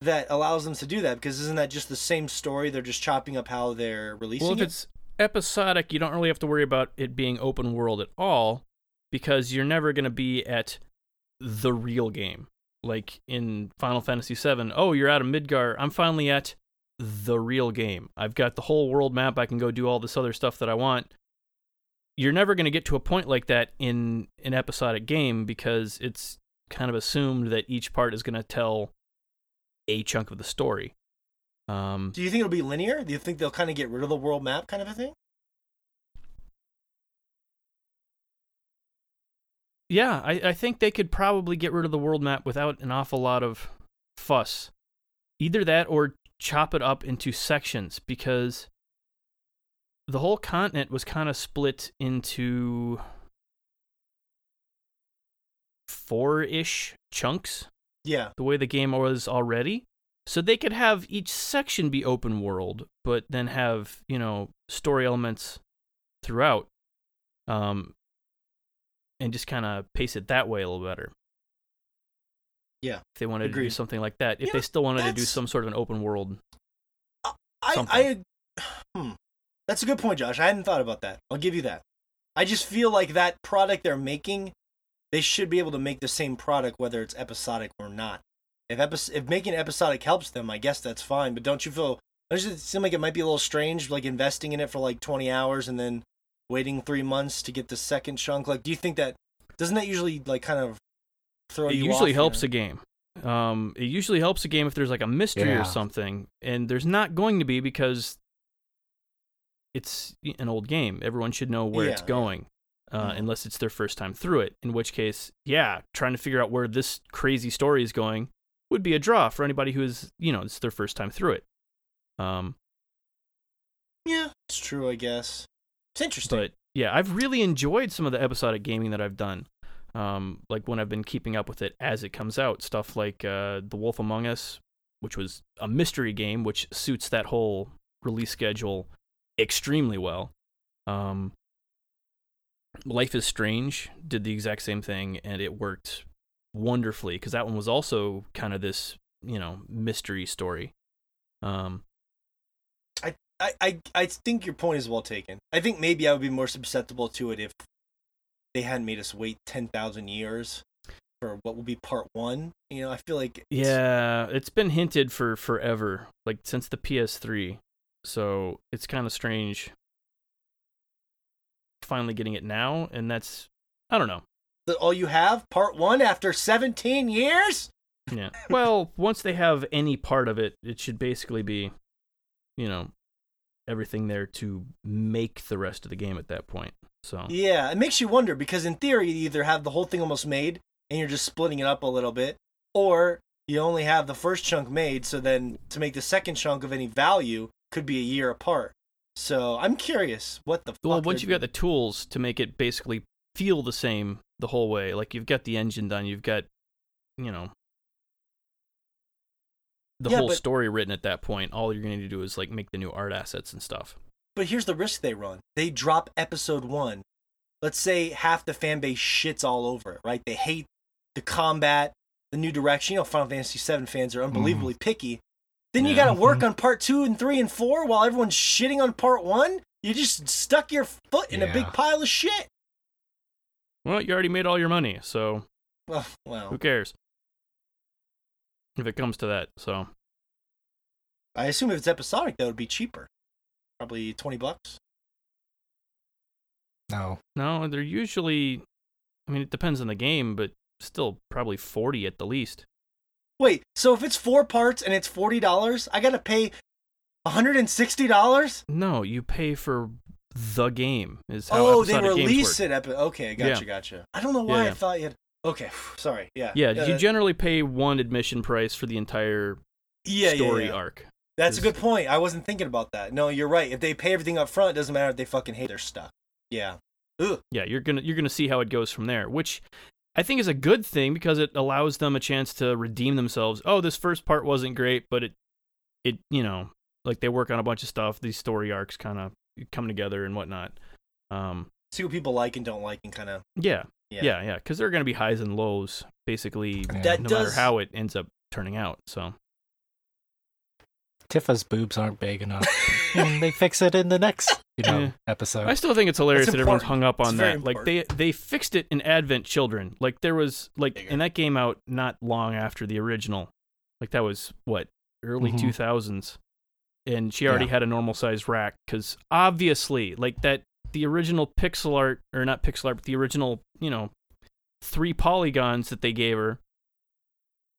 that allows them to do that? Because isn't that just the same story? They're just chopping up how they're releasing it? Well, if it. it's episodic, you don't really have to worry about it being open world at all because you're never going to be at the real game. Like in Final Fantasy VII, oh, you're out of Midgar. I'm finally at the real game. I've got the whole world map. I can go do all this other stuff that I want. You're never going to get to a point like that in an episodic game because it's kind of assumed that each part is going to tell a chunk of the story. Um, Do you think it'll be linear? Do you think they'll kind of get rid of the world map kind of a thing? Yeah, I, I think they could probably get rid of the world map without an awful lot of fuss. Either that or chop it up into sections because the whole continent was kind of split into four ish chunks, Yeah. the way the game was already. So they could have each section be open world, but then have, you know, story elements throughout. Um, and just kind of pace it that way a little better. Yeah, if they wanted to do something like that, if they still wanted to do some sort of an open world, I, something. I, [SIGHS] hmm. That's a good point, Josh. I hadn't thought about that. I'll give you that. I just feel like that product they're making, they should be able to make the same product whether it's episodic or not. If epi- if making episodic helps them, I guess that's fine. But don't you feel? Doesn't it seem like it might be a little strange, like investing in it for like twenty hours and then waiting three months to get the second chunk? Like, do you think that doesn't that usually like kind of throw it you? usually off, helps you a game. Um, it usually helps a game if there's like a mystery Yeah. or something, and there's not going to be because it's an old game. Everyone should know where it's Yeah, yeah. going, uh, Mhm. unless it's their first time through it. In which case, yeah, trying to figure out where this crazy story is going would be a draw for anybody who is, you know, it's their first time through it. Um, Yeah, it's true. I guess it's interesting. but yeah, I've really enjoyed some of the episodic gaming that I've done. Um, like when I've been keeping up with it as it comes out, stuff like uh, The Wolf Among Us, which was a mystery game, which suits that whole release schedule extremely well. Um, Life is Strange did the exact same thing, and it worked wonderfully because that one was also kind of this, you know, mystery story. Um, I, I, I think your point is well taken. I think maybe I would be more susceptible to it if they hadn't made us wait 10,000 years for what will be part one. You know, I feel like. it's- Yeah, it's been hinted for forever, like since the PS3. So it's kind of strange finally getting it now, and that's I don't know. that all you have? Part one after 17 years? Yeah. Well, once they have any part of it, it should basically be, you know, everything there to make the rest of the game at that point. So Yeah, it makes you wonder because in theory, you either have the whole thing almost made and you're just splitting it up a little bit, or you only have the first chunk made, so then to make the second chunk of any value could be a year apart. So I'm curious what the well, once you've got the tools to make it basically feel the same the whole way, like you've got the engine done, you've got, you know, the Yeah, whole but- story written at that point. All you're going to do is like make the new art assets and stuff. But here's the risk they run. They drop episode one. Let's say half the fan base shits all over it, right? They hate the combat, the new direction. You know, Final Fantasy VII fans are unbelievably mm. picky. Then you got to work mm-hmm. on part two and three and four while everyone's shitting on part one. You just stuck your foot in a big pile of shit. Well, you already made all your money, so Well, well, who cares? If it comes to that, so I assume if it's episodic, that would be cheaper. Probably twenty bucks. No. no, they're usually. I mean, it depends on the game, but still probably forty at the least. Wait, so if it's four parts and it's forty dollars, I gotta pay one hundred and sixty dollars? No, you pay for the game. Is how Oh, they release work. it. Epi- okay, gotcha, Yeah. gotcha. I don't know why Yeah. I thought you had. Okay, [SIGHS] sorry. Yeah. Yeah, Uh, you generally pay one admission price for the entire yeah, yeah, story yeah. arc. That's a good point. I wasn't thinking about that. No, you're right. If they pay everything up front, it doesn't matter if they fucking hate their stuff. Yeah. Ugh. Yeah, you're gonna you're gonna see how it goes from there, which I think is a good thing because it allows them a chance to redeem themselves. Oh, this first part wasn't great, but it it you know like they work on a bunch of stuff. These story arcs kind of come together and whatnot. Um, See what people like and don't like, and kind of. yeah, Yeah. yeah, yeah, because there are gonna be highs and lows basically, That no does. matter how it ends up turning out. So Tifa's boobs aren't big enough. [LAUGHS] and they fix it in the next, you know, Yeah. episode. I still think it's hilarious That's that everyone's hung up on very that. Like they they fixed it in Advent Children. Like there was like Bigger. and that came out not long after the original. Like that was what early Mhm. two thousands, and she already Yeah. had a normal sized rack because obviously like that the original pixel art or not pixel art but the original you know three polygons that they gave her.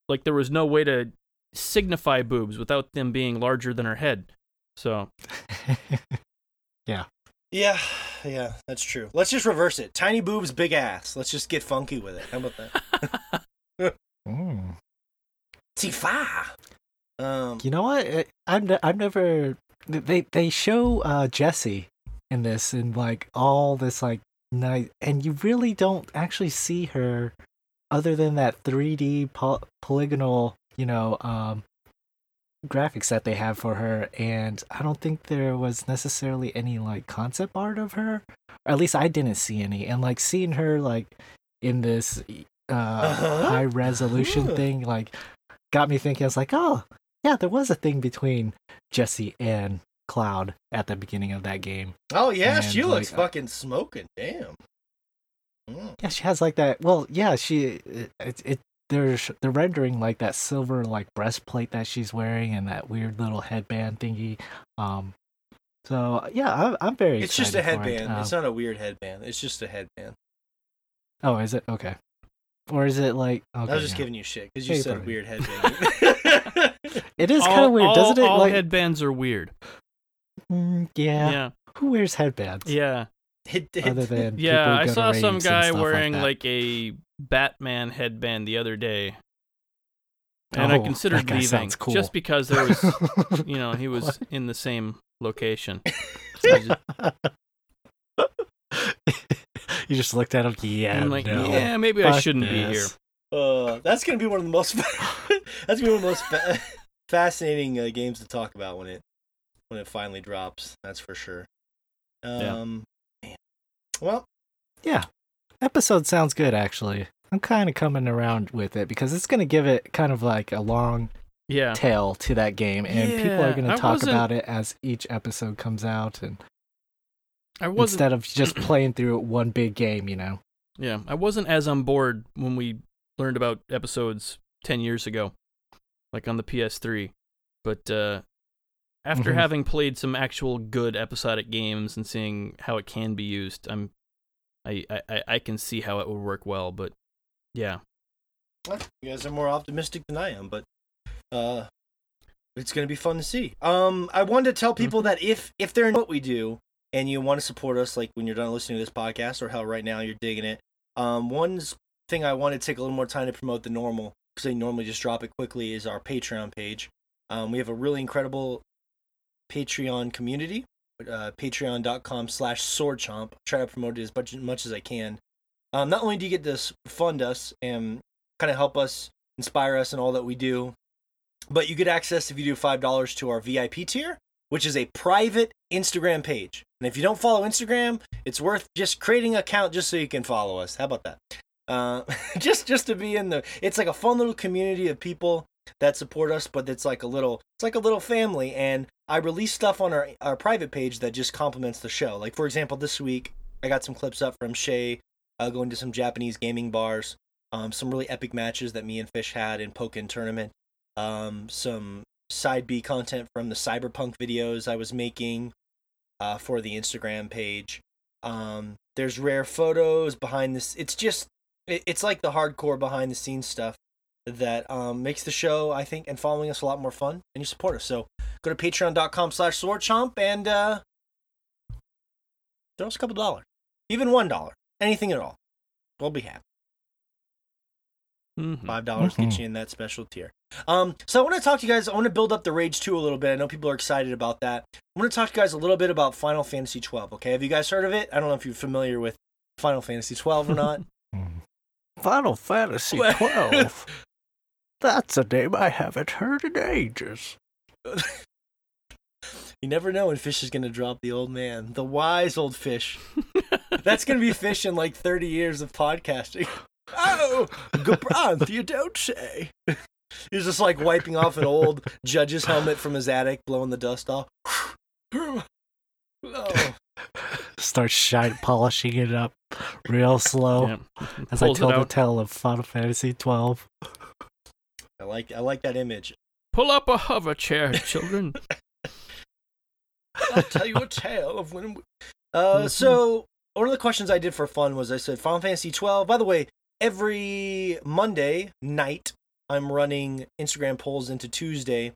Like there was no way to signify boobs without them being larger than her head. So [LAUGHS] Yeah, yeah, yeah, that's true. Let's just reverse it. Tiny boobs, big ass. Let's just get funky with it. How about that? [LAUGHS] Mm. Tifa. Um, You know what? I- I've ne- I've never they they show uh Jessie in this and like all this like night and you really don't actually see her other than that 3D poly- polygonal, you know, um graphics that they have for her, and I don't think there was necessarily any like concept art of her. Or at least I didn't see any. And like seeing her like in this uh, Uh-huh. high resolution Uh-huh. thing, like got me thinking. I was like, oh yeah, there was a thing between Jessie and Cloud at the beginning of that game. Oh yeah, And, she looks like, uh, fucking smoking. Damn. Mm. Yeah, she has like that. Well, yeah, she it, it there's they're rendering like that silver like breastplate that she's wearing and that weird little headband thingy. Um, so yeah, I'm, I'm very. It's just a excited for it. headband. It's Um, not a weird headband. It's just a headband. oh, is it okay? Or is it like? Okay, I was just yeah. giving you shit because you Yeah, you said probably- weird [LAUGHS] headband. [LAUGHS] It is kind of weird, all- doesn't it? All like, headbands are weird. Mm, yeah. Yeah, Who wears headbands? yeah, It- it- Other than [LAUGHS] yeah. I saw some guy wearing that. like, a Batman headband the other day, and I Oh, considered that guy leaving cool. just because there was, [LAUGHS] you know, he was What? in the same location. [LAUGHS] So just- you just looked at him. Yeah, I'm like, no. yeah, maybe I shouldn't be here. Uh, that's gonna be one of the most. that's gonna be one of the most fa- fascinating uh, games to talk about when it when it finally drops. That's for sure. Yeah. Um, man. Well, Yeah. Episode sounds good actually. I'm kind of coming around with it because it's going to give it kind of like a long Yeah, tail to that game and people are going to talk wasn't- about it as each episode comes out and I wasn't. instead of just [CLEARS THROAT] playing through one big game, you know. Yeah, I wasn't as on board when we learned about episodes 10 years ago, like on the PS3. But uh, after Mhm. having played some actual good episodic games and seeing how it can be used, I'm I, I, I- I can see how it would work well, but yeah. you guys are more optimistic than I am, but uh, it's gonna be fun to see. Um, I wanted to tell people that if if they're in what we do and you want to support us, like when you're done listening to this podcast, or hell, right now you're digging it. Um, one thing I want to take a little more time to promote the normal because they normally just drop it quickly is our Patreon page. Um, we have a really incredible Patreon community. Uh, Patreon.com slash swordchomp. Try to promote it as much, much as I can. Um, not only do you get to fund us and kind of help us, inspire us in all that we do, but you get access if you do $5 to our VIP tier, which is a private Instagram page. And if you don't follow Instagram, it's worth just creating an account just so you can follow us. How about that? Uh, [LAUGHS] just just to be in the it's like a fun little community of people that support us but it's like a little it's like a little family. And i release stuff on our, our private page that just complements the show. Like for example this week i got some clips up from Shea uh, going to some japanese gaming bars um, some really epic matches that me and fish had in Pokkén Tournament um, some side b content from the cyberpunk videos i was making uh, for the instagram page. Um, there's rare photos behind this it's just it, it's like the hardcore behind the scenes stuff that um, makes the show i think and following us a lot more fun and you support us so go to patreon.com slash swordchomp and uh, throw us a couple dollars even one dollar anything at all we'll be happy Mhm. Five dollars Mhm. gets you in that special tier. Um, so I want to talk to you guys. I want to build up the Rage 2 a little bit. I know people are excited about that. I want to talk to you guys a little bit about Final Fantasy 12. Okay, have you guys heard of it? I don't know if you're familiar with Final Fantasy 12 or not. [LAUGHS] Final Fantasy 12. [LAUGHS] That's a name I haven't heard in ages. [LAUGHS] you never know when Fish is gonna drop the old man, the wise old Fish. That's gonna be Fish in like 30 years of podcasting. [LAUGHS] Oh, Gabranth, you don't say. He's just like wiping off an old judge's helmet from his attic, blowing the dust off. [SIGHS] Oh. Start shine polishing it up real slow Yeah. as I Pulls it tell the tale of Final Fantasy 12. I like I like that image. Pull up a hover chair, children. [LAUGHS] I'll tell you a tale of when. We... Uh, so one of the questions I did for fun was I said Final Fantasy 12. By the way, every Monday night I'm running Instagram polls into Tuesday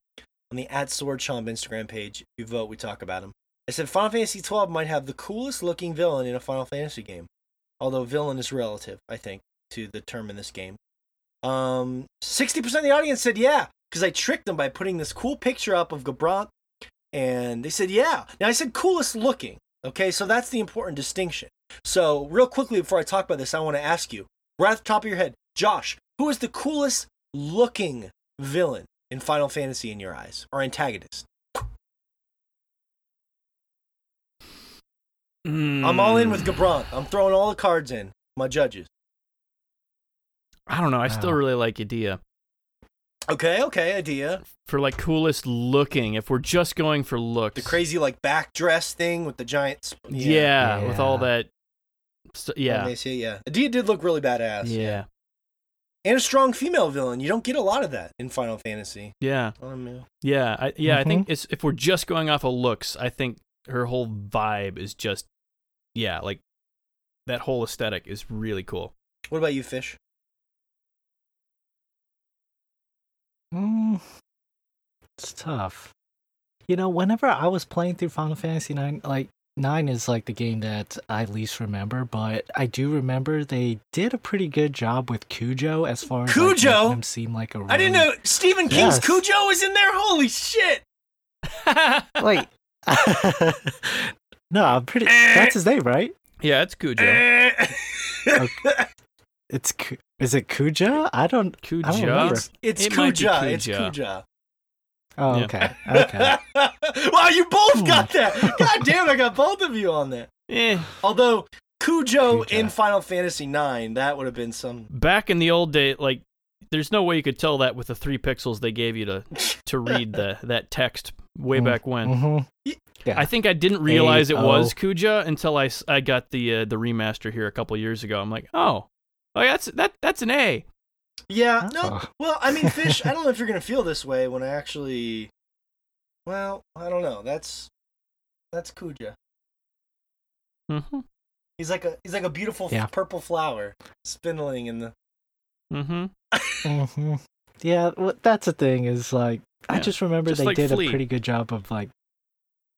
on the at Sword Chomp Instagram page. If you vote, we talk about them. I said Final Fantasy 12 might have the coolest looking villain in a Final Fantasy game, although villain is relative, I think, to the term in this game. Um, 60% of the audience said yeah, because I tricked them by putting this cool picture up of Gabranth and they said, yeah. Now I said coolest looking. Okay, so that's the important distinction. So, real quickly before I talk about this, I want to ask you, right at the top of your head, Josh, who is the coolest looking villain in Final Fantasy in your eyes, or antagonist? I'm all in with Mm. Gabranth. I'm throwing all the cards in. My judges. I don't know. I still really like Edea Okay, okay, Edea. for like coolest looking. If we're just going for looks, The crazy like back dress thing with the giant. Sp- Yeah, with all that. st- yeah, yeah. yeah. Edea did look really badass. yeah, and a strong female villain. You don't get a lot of that in Final Fantasy. yeah, Um, yeah. yeah. I, yeah, Mm-hmm. think it's if we're just going off of looks, I think her whole vibe is just, yeah, like that whole aesthetic is really cool. What about you, Fish? Mm, it's tough. You know, whenever I was playing through Final Fantasy Nine, like nine is like the game that I least remember, but I do remember they did a pretty good job with Cujo as far as like, making Cujo? him seem like a. I didn't know Stephen King's Yes. Cujo was in there. Holy shit! [LAUGHS] Wait, [LAUGHS] no, I'm pretty. That's his name, right? yeah, it's Cujo. [LAUGHS] It's is it Cujo? I don't. Cujo. I don't remember. it's it's It might be It's Cuja. Cuja. Oh, Yeah. okay, [LAUGHS] okay. wow, you both Hmm. got that. God damn, I got both of you on that. Eh, Although Cujo, Cujo. in Final Fantasy IX, that would have been some. back in the old day, like there's no way you could tell that with the three pixels they gave you to to [LAUGHS] read the that text way Mm, back when. mhm. Yeah. I think I didn't realize it was A-O. Kuja until I, I got the uh, the remaster here a couple years ago. I'm like, oh, oh, that's that that's an A. Yeah, no. [LAUGHS] Well, I mean, Fish. I don't know if you're gonna feel this way when I actually. Well, I don't know. That's that's Kuja. Mm-hmm. He's like a he's like a beautiful Yeah. purple flower spindling in the. Mm-hmm. hmm Yeah, well, that's the thing is like I just remember just they like did Flea. a pretty good job of like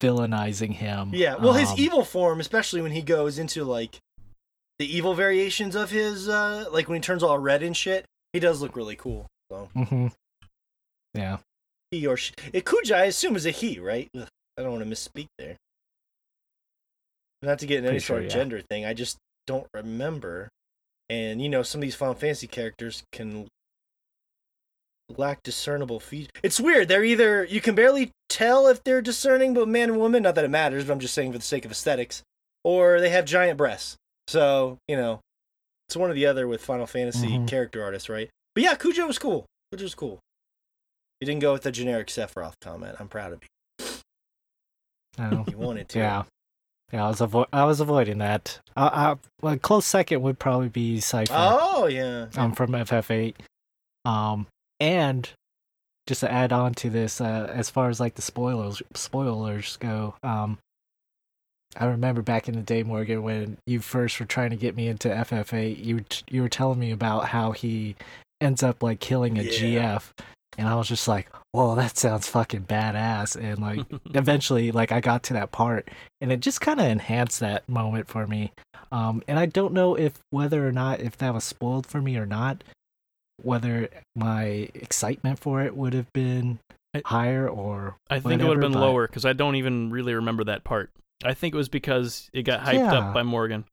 villainizing him. Yeah, well, his Um, evil form, especially when he goes into like the evil variations of his, uh like when he turns all red and shit, he does look really cool. So Mm-hmm. Yeah. he or she, it, Kuja, I assume is a he, right? Ugh, I don't want to misspeak there. Not to get in any Pretty sort of yeah. gender thing, I just don't remember. And you know, some of these Final Fantasy characters can lack discernible features. It's weird. They're either you can barely tell if they're discerning, but man and woman. Not that it matters, but I'm just saying for the sake of aesthetics. Or they have giant breasts. So you know, it's one or the other with Final Fantasy Mhm. character artists, right? But yeah, Kujo was cool. Kujo was cool. You didn't go with the generic Sephiroth comment. I'm proud of you. Oh, You wanted to. yeah. Yeah, I was avo- I was avoiding that. I, I, well, a close second would probably be Seifer. Oh yeah. I'm um, from FF8. Um, and just to add on to this, uh, as far as like the spoilers spoilers go, um, I remember back in the day, Morgan, when you first were trying to get me into FF8, you you were telling me about how he ends up like killing a Yeah. GF, and I was just like, "Whoa, that sounds fucking badass!" And like, [LAUGHS] eventually like i got to that part and it just kind of enhanced that moment for me um and i don't know if whether or not if that was spoiled for me or not whether my excitement for it would have been I- higher or I think it would have been but- lower because I don't even really remember that part. I think it was because it got hyped Yeah. up by Morgan.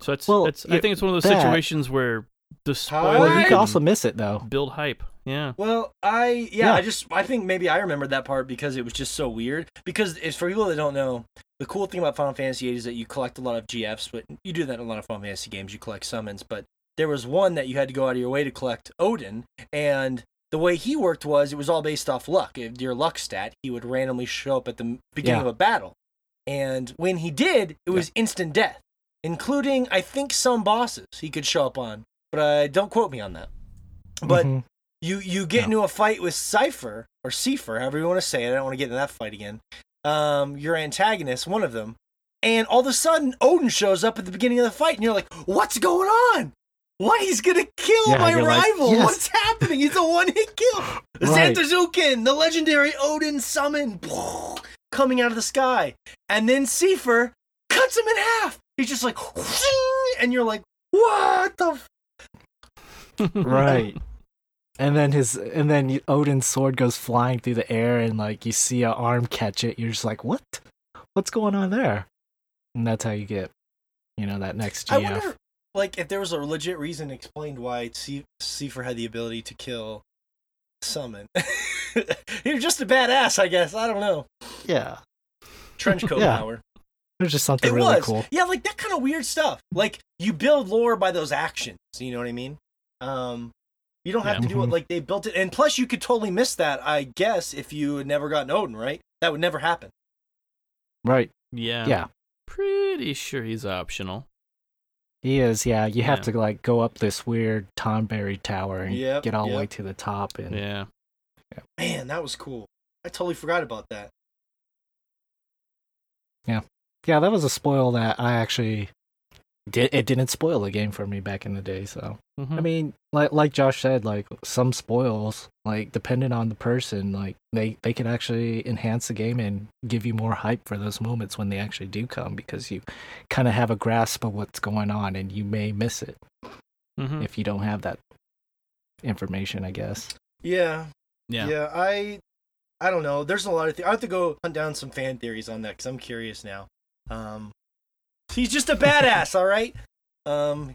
So it's Well, it's I think it's one of those that- situations where the spoiler well you could can also miss it though build hype. Yeah. Well, I yeah, Yeah. I just I think maybe I remembered that part because it was just so weird. Because it's for people that don't know, the cool thing about Final Fantasy VIII is that you collect a lot of GFs, but you do that in a lot of Final Fantasy games. You collect summons, but there was one that you had to go out of your way to collect Odin, and the way he worked was it was all based off luck. If your luck stat, he would randomly show up at the beginning Yeah. of a battle, and when he did, it was instant death, including I think some bosses he could show up on, but uh, don't quote me on that. But Mhm. you you get No. into a fight with Cypher or Cipher, however you want to say it. I don't want to get into that fight again. Um, your antagonist, one of them, and all of a sudden Odin shows up at the beginning of the fight, and you're like, "What's going on? What? He's gonna kill Yeah, my you're like, rival? "Yes." What's happening? He's a one-hit kill. [LAUGHS] Right. Zantetsuken, the legendary Odin summon, [LAUGHS] coming out of the sky, and then Seifer cuts him in half. He's just like, and you're like, "What the?" F-? [LAUGHS] right and then his and then odin's sword goes flying through the air and like you see a arm catch it you're just like what what's going on there and that's how you get you know that next I gf wonder, like, if there was a legit reason explained why Seifer had the ability to kill summon. [LAUGHS] [LAUGHS] You're just a badass, I guess. I don't know. Yeah. Trench coat Yeah. power. It was just something It really was. cool. Yeah, like that kind of weird stuff. Like you build lore by those actions. You know what I mean? Um, you don't have Yeah. to do it like they built it. And plus, you could totally miss that. I guess if you had never gotten Odin, right? That would never happen. Right. Yeah. Yeah. Pretty sure he's optional. He is, yeah. You have Yeah. to like go up this weird Tonberry tower and Yep, get all the yep. way to the top and Yeah. Man, that was cool. I totally forgot about that. yeah, Yeah, that was a spoil that I actually did it didn't spoil the game for me back in the day, so Mhm. I mean, like like Josh said, like some spoils, like depending on the person, like they they can actually enhance the game and give you more hype for those moments when they actually do come because you kind of have a grasp of what's going on and you may miss it Mhm. if you don't have that information, I guess. Yeah, Yeah. yeah. I, I don't know. There's a lot of. Th- I have to go hunt down some fan theories on that because I'm curious now. Um, he's just a badass, [LAUGHS] all right. Um,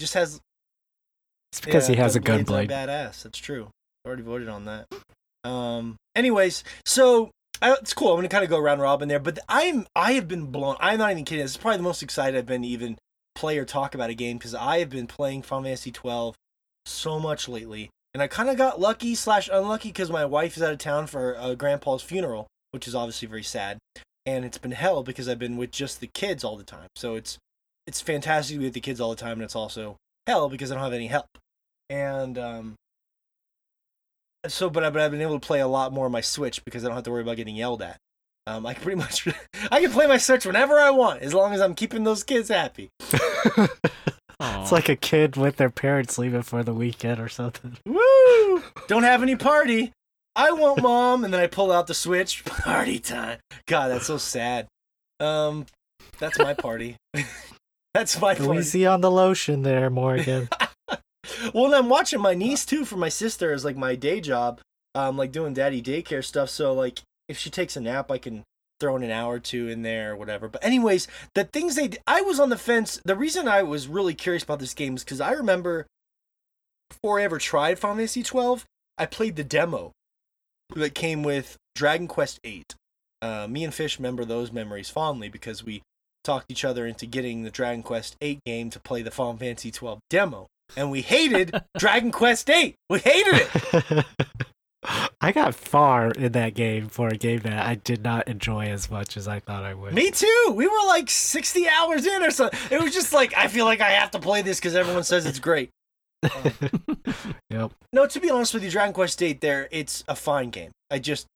just has It's because Yeah, he has a gunblade. Badass. That's true. Already voted on that. Um. Anyways, so I, it's cool. I'm gonna kind of go round robin there, but I'm I have been blown. I'm not even kidding. This is probably the most excited I've been to even play or talk about a game because I have been playing Final Fantasy 12 so much lately, and I kind of got lucky slash unlucky because my wife is out of town for uh, grandpa's funeral, which is obviously very sad, and it's been hell because I've been with just the kids all the time. So it's it's fantastic to be with the kids all the time, and it's also hell because I don't have any help. And um, so, but, I, but I've been able to play a lot more my Switch because I don't have to worry about getting yelled at. Um, I can pretty [LAUGHS] much I can play my Switch whenever I want as long as I'm keeping those kids happy. [LAUGHS] It's like a kid with their parents leaving for the weekend or something. [LAUGHS] Woo! Don't have any party. I want mom, and then I pull out the Switch. [LAUGHS] Party time. God, that's so sad. Um, that's my party. [LAUGHS] that's my party. easy on the lotion there, Morgan. well, and I'm watching my niece too for my sister as like my day job, um, like doing daddy daycare stuff. So like, if she takes a nap, I can throw in an hour or two in there or whatever. But anyways, the things they I was on the fence. The reason I was really curious about this game is because I remember before I ever tried Final Fantasy 12, I played the demo that came with Dragon Quest 8. Uh, me and Fish remember those memories fondly because we talked each other into getting the Dragon Quest 8 game to play the Final Fantasy 12 demo. And we hated [LAUGHS] Dragon Quest 8. We hated it. [LAUGHS] I got far in that game for a game that I did not enjoy as much as I thought I would. Me too. We were like 60 hours in or something. It was just like, I feel like I have to play this because everyone says it's great. [LAUGHS] yep. No, to be honest with you, Dragon Quest 8 there, it's a fine game. I just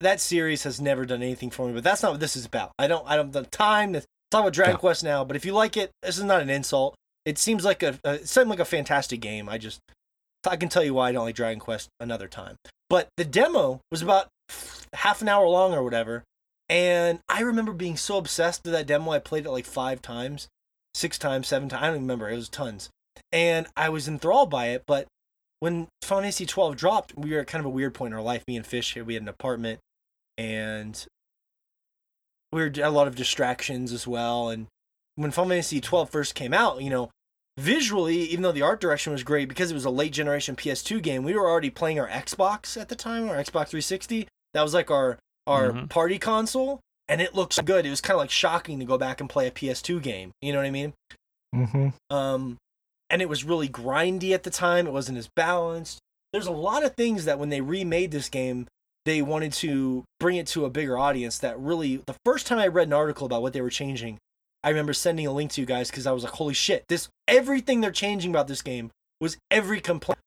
that series has never done anything for me, but that's not what this is about. I don't I don't have the time to talk about Dragon Yeah. Quest now, but if you like it, this is not an insult. It seems like a, a it seemed like a fantastic game. I just I can tell you why I don't like Dragon Quest another time. But the demo was about half an hour long or whatever, and I remember being so obsessed with that demo. I played it like five times, six times, seven times. I don't remember. It was tons, and I was enthralled by it. But when Final Fantasy 12 dropped, we were at kind of a weird point in our life. Me and Fish we had an apartment, and we were a lot of distractions as well. And when Final Fantasy 12 first came out, you know, visually, even though the art direction was great because it was a late generation PS2 game, we were already playing our Xbox at the time, our Xbox 360. That was like our our Mhm. party console, and it looks good. It was kind of like shocking to go back and play a PS2 game. You know what I mean? Mm-hmm. um and it was really grindy at the time it wasn't as balanced there's a lot of things that when they remade this game they wanted to bring it to a bigger audience that really the first time i read an article about what they were changing i remember sending a link to you guys because i was like holy shit this everything they're changing about this game was every complaint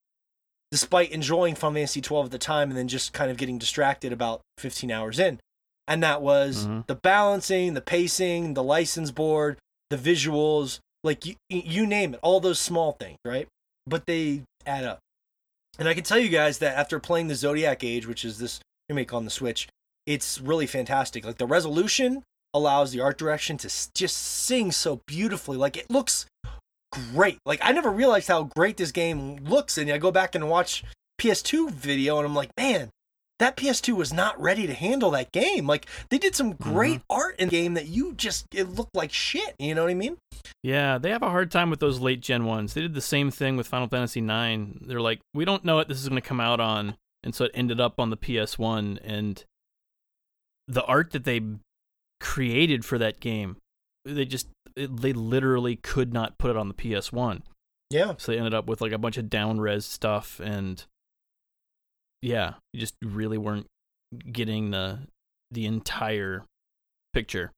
despite enjoying Final Fantasy 12 at the time and then just kind of getting distracted about 15 hours in. And that was Mhm. the balancing the pacing the license board the visuals like you, you name it all those small things right? But they add up. And i can tell you guys that after playing the zodiac age which is this remake on the switch it's really fantastic. Like the resolution allows the art direction to just sing so beautifully like it looks great like i never realized how great this game looks and i go back and watch ps2 video and i'm like man that PS2 was not ready to handle that game. Like they did some mm-hmm. great art in the game that you just it looked like shit. You know what I mean? Yeah, they have a hard time with those late gen ones. They did the same thing with Final Fantasy IX. They're like, we don't know what this is going to come out on, and so it ended up on the PS1. And the art that they created for that game, they just it, they literally could not put it on the PS1. Yeah. So they ended up with like a bunch of down res stuff, and yeah, you just really weren't getting the the entire picture.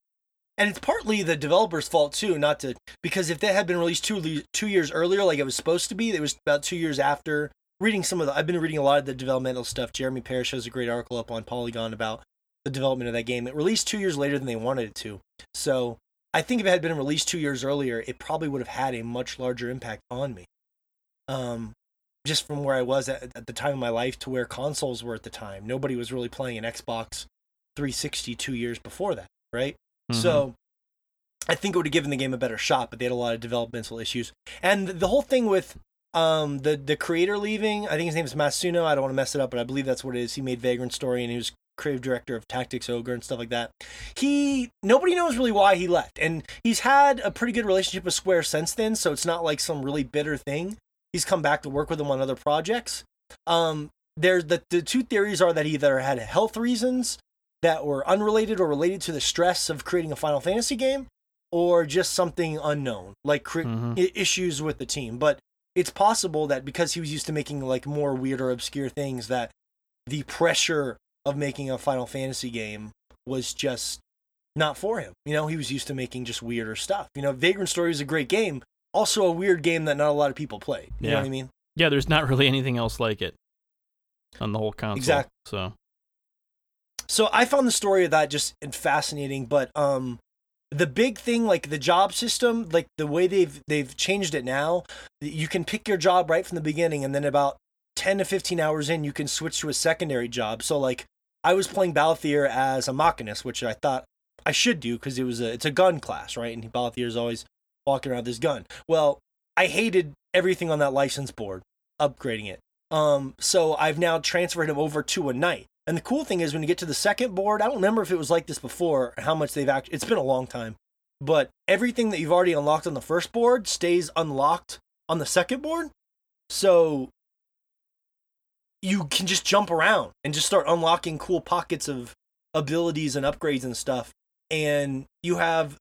And it's partly the developer's fault too, not to because if they had been released two two years earlier, like it was supposed to be, it was about two years after. Reading some of the, I've been reading a lot of the developmental stuff. Jeremy Parish has a great article up on Polygon about the development of that game. It released two years later than they wanted it to. So I think if it had been released two years earlier, it probably would have had a much larger impact on me. Um, just from where I was at, at the time of my life to where consoles were at the time. Nobody was really playing an Xbox 360 two years before that, right? Mhm. So I think it would have given the game a better shot, but they had a lot of developmental issues. And the whole thing with um the the creator leaving, I think his name is Matsuno. I don't want to mess it up, but I believe that's what it is. He made Vagrant Story and he was creative director of Tactics Ogre and stuff like that. He nobody knows really why he left. And he's had a pretty good relationship with Square since then, so it's not like some really bitter thing. He's come back to work with them on other projects. Um there's the the two theories are that he either had health reasons that were unrelated or related to the stress of creating a Final Fantasy game, or just something unknown, like Mhm. issues with the team. But it's possible that because he was used to making like more weird or obscure things, that the pressure of making a Final Fantasy game was just not for him. You know, he was used to making just weirder stuff. You know, Vagrant Story is a great game, also a weird game that not a lot of people played. You know Yeah. what I mean? Yeah, there's not really anything else like it on the whole console. Exact- So so I found the story of that just fascinating, but um the big thing like the job system, like the way they've they've changed it now, you can pick your job right from the beginning and then about 10 to 15 hours in you can switch to a secondary job. So like I was playing Balthier as a machinist, which I thought I should do because it was a it's a gun class, right? And Balthier is always walking around with his gun. Well, I hated everything on that license board, upgrading it. Um, so I've now transferred him over to a knight. And the cool thing is when you get to the second board, I don't remember if it was like this before, how much they've actually, it's been a long time, but everything that you've already unlocked on the first board stays unlocked on the second board. So you can just jump around and just start unlocking cool pockets of abilities and upgrades and stuff. And you have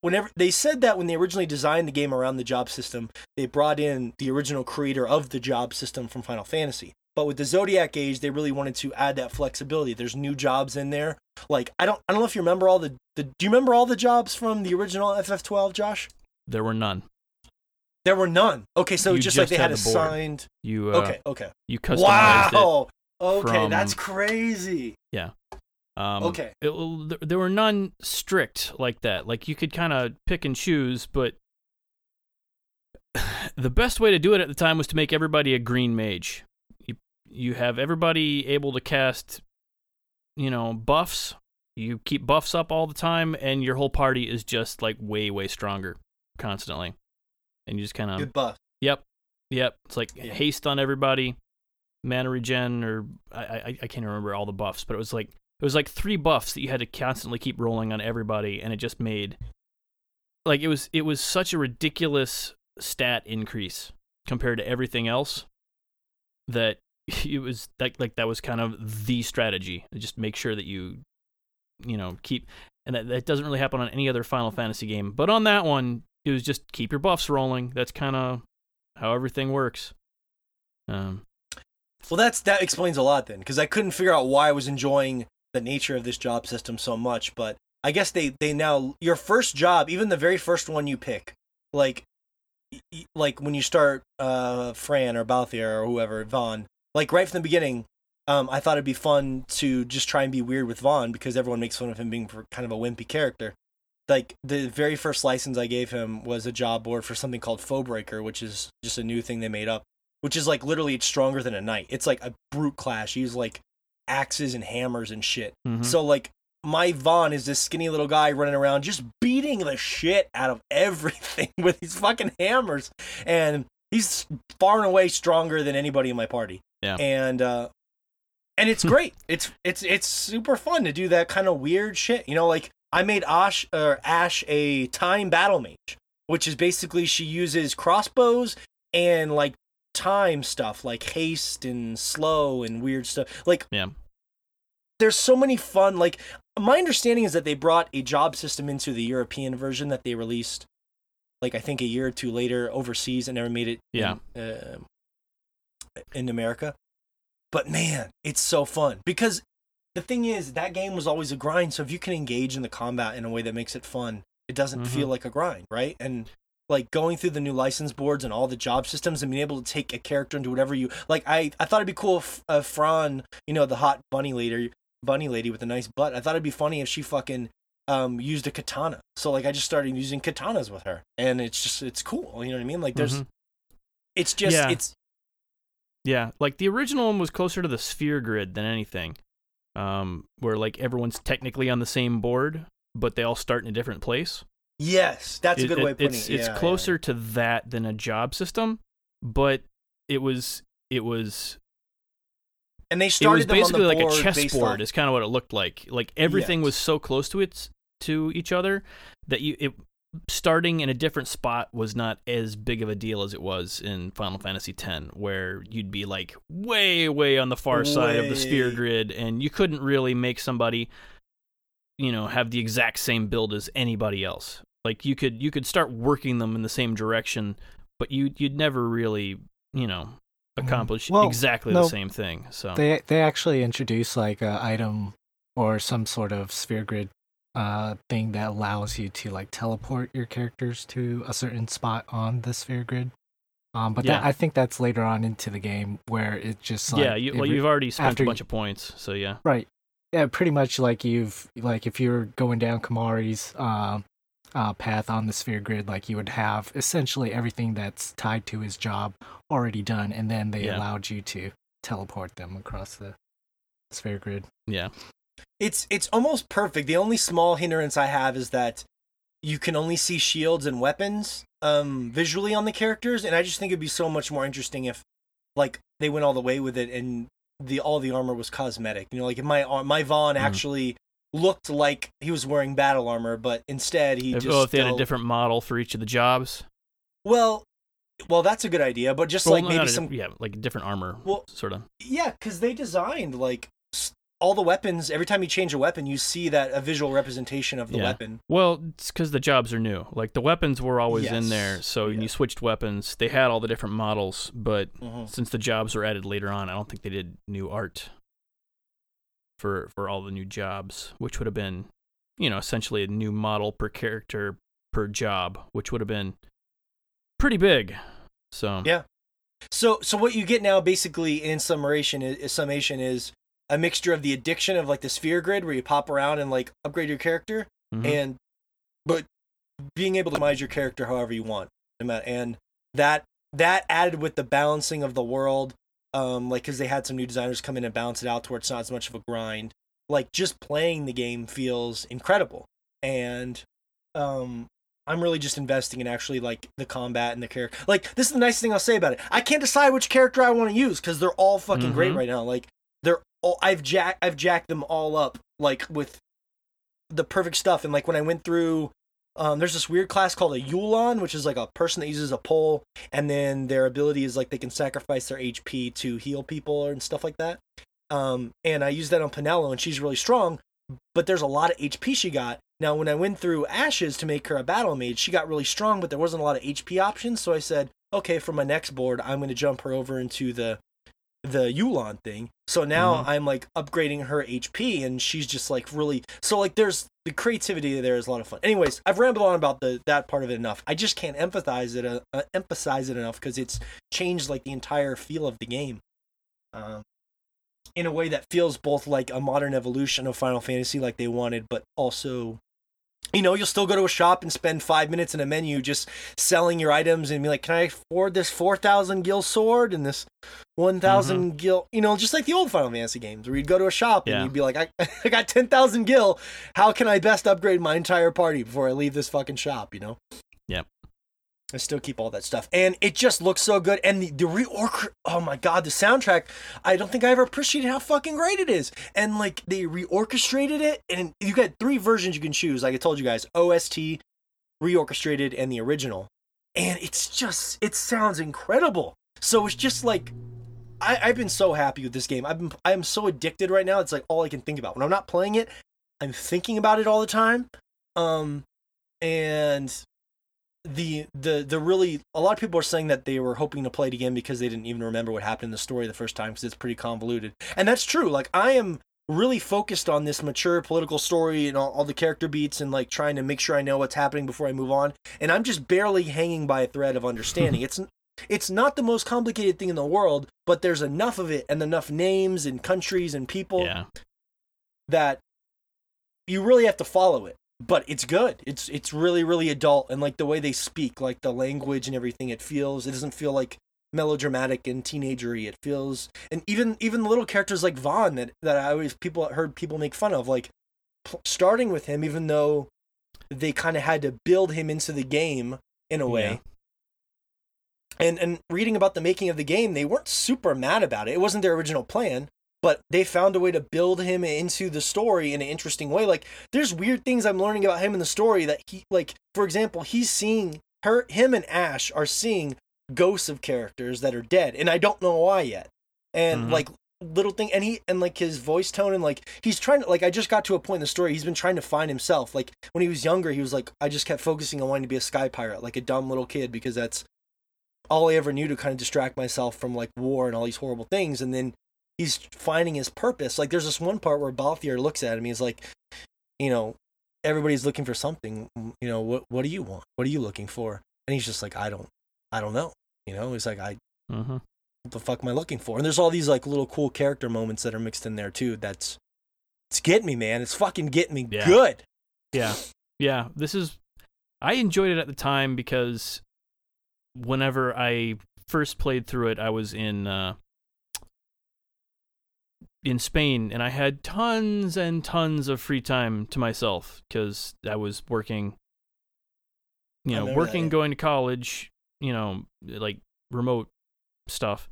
whenever they said that when they originally designed the game around the job system, they brought in the original creator of the job system from Final Fantasy. But with the Zodiac Age, they really wanted to add that flexibility. There's new jobs in there. Like I don't I don't know if you remember all the, the do you remember all the jobs from the original FF12, Josh? there were none. There were none. Okay, so You just, like just they had had the board. assigned. You uh, okay, okay. you customized it. Wow. Okay, from- that's crazy. Yeah. Um, Okay. it- there- there were none strict like that. Like you could kind of pick and choose, but [SIGHS] the best way to do it at the time was to make everybody a green mage. You you have everybody able to cast, you know, buffs. You keep buffs up all the time, and your whole party is just like way way stronger constantly. And you just kind of Good buff. Yep. Yep. It's like Yeah. haste on everybody, mana regen, or I, I I can't remember all the buffs, but it was like it was like three buffs that you had to constantly keep rolling on everybody, and it just made like it was it was such a ridiculous stat increase compared to everything else that [LAUGHS] it was like like that was kind of the strategy. Just make sure that you you know keep and that, that doesn't really happen on any other Final Fantasy game, but on that one it was just keep your buffs rolling. That's kind of how everything works. Um, Well, that's that explains a lot then, because I couldn't figure out why I was enjoying the nature of this job system so much. But I guess they they now your first job, even the very first one you pick, like like when you start uh Fran or Balthier or whoever Vaan, like right from the beginning. Um, I thought it'd be fun to just try and be weird with Vaan because everyone makes fun of him being kind of a wimpy character. Like the very first license I gave him was a job board for something called Foe Breaker, which is just a new thing they made up which is like literally it's stronger than a knight. It's like a brute class. You use like axes and hammers and shit. mhm. So like my Vaan is this skinny little guy running around just beating the shit out of everything [LAUGHS] with these fucking hammers. And he's far and away stronger than anybody in my party. Yeah. And uh and it's [LAUGHS] great. it's it's it's super fun to do that kind of weird shit. You know, like I made Ash or Ash a time battle mage, which is basically she uses crossbows and like time stuff like haste and slow and weird stuff. Like Yeah. there's so many fun like my understanding is that they brought a job system into the European version that they released like I think a year or two later overseas and never made it Yeah. in, uh, in America. But man, it's so fun because the thing is that game was always a grind. So if you can engage in the combat in a way that makes it fun, it doesn't Mhm. feel like a grind, right? And like going through the new license boards and all the job systems and being able to take a character into whatever you like. I I thought it'd be cool if uh, Fran, you know, the hot bunny lady, bunny lady with a nice butt. I thought it'd be funny if she fucking um used a katana. So like I just started using katanas with her, and it's just it's cool. You know what I mean? Like there's, Mhm. it's just Yeah. it's Yeah, like the original one was closer to the sphere grid than anything, um, where like everyone's technically on the same board, but they all start in a different place. yes, that's a good it- way of putting it's, it. It's Yeah, yeah, closer to that than a job system, but it was it was And they it started was on the basically like a chessboard. on- Is kind of what it looked like. Like everything Yes. was so close to it to each other that you it starting in a different spot was not as big of a deal as it was in Final Fantasy X, where you'd be like way way on the far side of the sphere grid, and you couldn't really make somebody you know have the exact same build as anybody else. Like you could you could start working them in the same direction, but you you'd never really you know Mhm. accomplish Well, exactly no, the same thing. So They they actually introduce like a item or some sort of sphere grid uh thing that allows you to like teleport your characters to a certain spot on the sphere grid. Um, but that, I think that's later on into the game where it just like yeah, you, well, re- you've already spent a you- bunch of points, so yeah. right. Yeah, pretty much like you've like if you're going down Kimahri's um uh, path on the sphere grid, like you would have essentially everything that's tied to his job already done, and then they Yeah. allowed you to teleport them across the sphere grid. Yeah. It's it's almost perfect. The only small hindrance I have is that you can only see shields and weapons um visually on the characters, and I just think it'd be so much more interesting if like they went all the way with it and the all the armor was cosmetic. You know, like if my my Vaan Mhm. actually looked like he was wearing battle armor, but instead he If, just oh, if they had a different model for each of the jobs. well, well that's a good idea, but just Well, like maybe some yeah, like different armor, Well- sort of. Yeah, because they designed like all the weapons. Every time you change a weapon, you see that a visual representation of the Yeah. weapon. Well, it's because the jobs are new. Like the weapons were always in there, so when Yeah. you switched weapons, they had all the different models. But Mhm. since the jobs were added later on, I don't think they did new art for for all the new jobs, which would have been, you know, essentially a new model per character per job, which would have been pretty big. So Yeah. So, so what you get now, basically, in summation, is, summation is a mixture of the addiction of like the sphere grid, where you pop around and like upgrade your character, mhm. and but being able to customize your character however you want, and that that added with the balancing of the world, um, like because they had some new designers come in and balance it out to where it's not as much of a grind. Like just playing the game feels incredible, and um, I'm really just investing in actually like the combat and the character. Like this is the nice thing I'll say about it. I can't decide which character I want to use because they're all fucking great Mhm. right now. Like they're I've jack I've jacked them all up like with the perfect stuff. And like when I went through, um, there's this weird class called a Uhlan, which is like a person that uses a pole, and then their ability is like they can sacrifice their HP to heal people and stuff like that. Um, and I used that on Penelo, and she's really strong, but there's a lot of HP she got. Now, when I went through Ashes to make her a battle mage, she got really strong, but there wasn't a lot of HP options. So I said, okay, for my next board, I'm going to jump her over into the the Uhlan thing. So now Mhm. I'm like upgrading her HP, and she's just like really. So like, there's the creativity there is a lot of fun. Anyways, I've rambled on about the that part of it enough. I just can't emphasize it uh, uh, emphasize it enough because it's changed like the entire feel of the game. Um, in a way that feels both like a modern evolution of Final Fantasy, like they wanted, but also, you know, you'll still go to a shop and spend five minutes in a menu just selling your items and be like, "Can I afford this four thousand gil sword and this one mm-hmm. gil?" You know, just like the old Final Fantasy games, where you'd go to a shop Yeah. and you'd be like, I, [LAUGHS] "I got ten thousand gil. How can I best upgrade my entire party before I leave this fucking shop?" You know. Yep. I still keep all that stuff, and it just looks so good. And the the reorch, oh my god, the soundtrack! I don't think I ever appreciated how fucking great it is. And like they reorchestrated it, and you got three versions you can choose. Like I told you guys, OST, reorchestrated, and the original. And it's just it sounds incredible. So it's just like I, I've been so happy with this game. I've been I am so addicted right now. It's like all I can think about when I'm not playing it. I'm thinking about it all the time. Um, and the the the really a lot of people are saying that they were hoping to play it again because they didn't even remember what happened in the story the first time because it's pretty convoluted. And that's true. Like i am really focused on this mature political story and all, all the character beats and like trying to make sure i know what's happening before i move on. And i'm just barely hanging by a thread of understanding. [LAUGHS] It's it's not the most complicated thing in the world but there's enough of it and enough names and countries and people Yeah. that you really have to follow it but it's good. It's it's really really adult and like the way they speak like the language and everything it feels it doesn't feel like melodramatic and teenagery. It feels and even even the little characters like vaan that that i always people heard people make fun of like pl- starting with him even though they kind of had to build him into the game in a way. And and reading about the making of the game they weren't super mad about it. It wasn't their original plan but they found a way to build him into the story in an interesting way. Like there's weird things i'm learning about him in the story that he like for example he's seeing her him and ash are seeing ghosts of characters that are dead and i don't know why yet. And Mhm. like little thing and he and like his voice tone and like he's trying to like i just got to a point in the story he's been trying to find himself. Like when he was younger he was like i just kept focusing on wanting to be a sky pirate like a dumb little kid because that's all i ever knew to kind of distract myself from like war and all these horrible things. And then he's finding his purpose like there's this one part where balthier looks at him he's like you know everybody's looking for something you know what what do you want what are you looking for and he's just like i don't i don't know you know he's like i Mm-hmm. what the fuck am I looking for? And there's all these like little cool character moments that are mixed in there too. That's it's getting me, man. It's fucking getting me Yeah. good. Yeah. Yeah. This is. I enjoyed it at the time because whenever I first played through it, I was in uh, in Spain, and I had tons and tons of free time to myself because I was working. You know, remember that, working, yeah. going to college. You know, like remote stuff.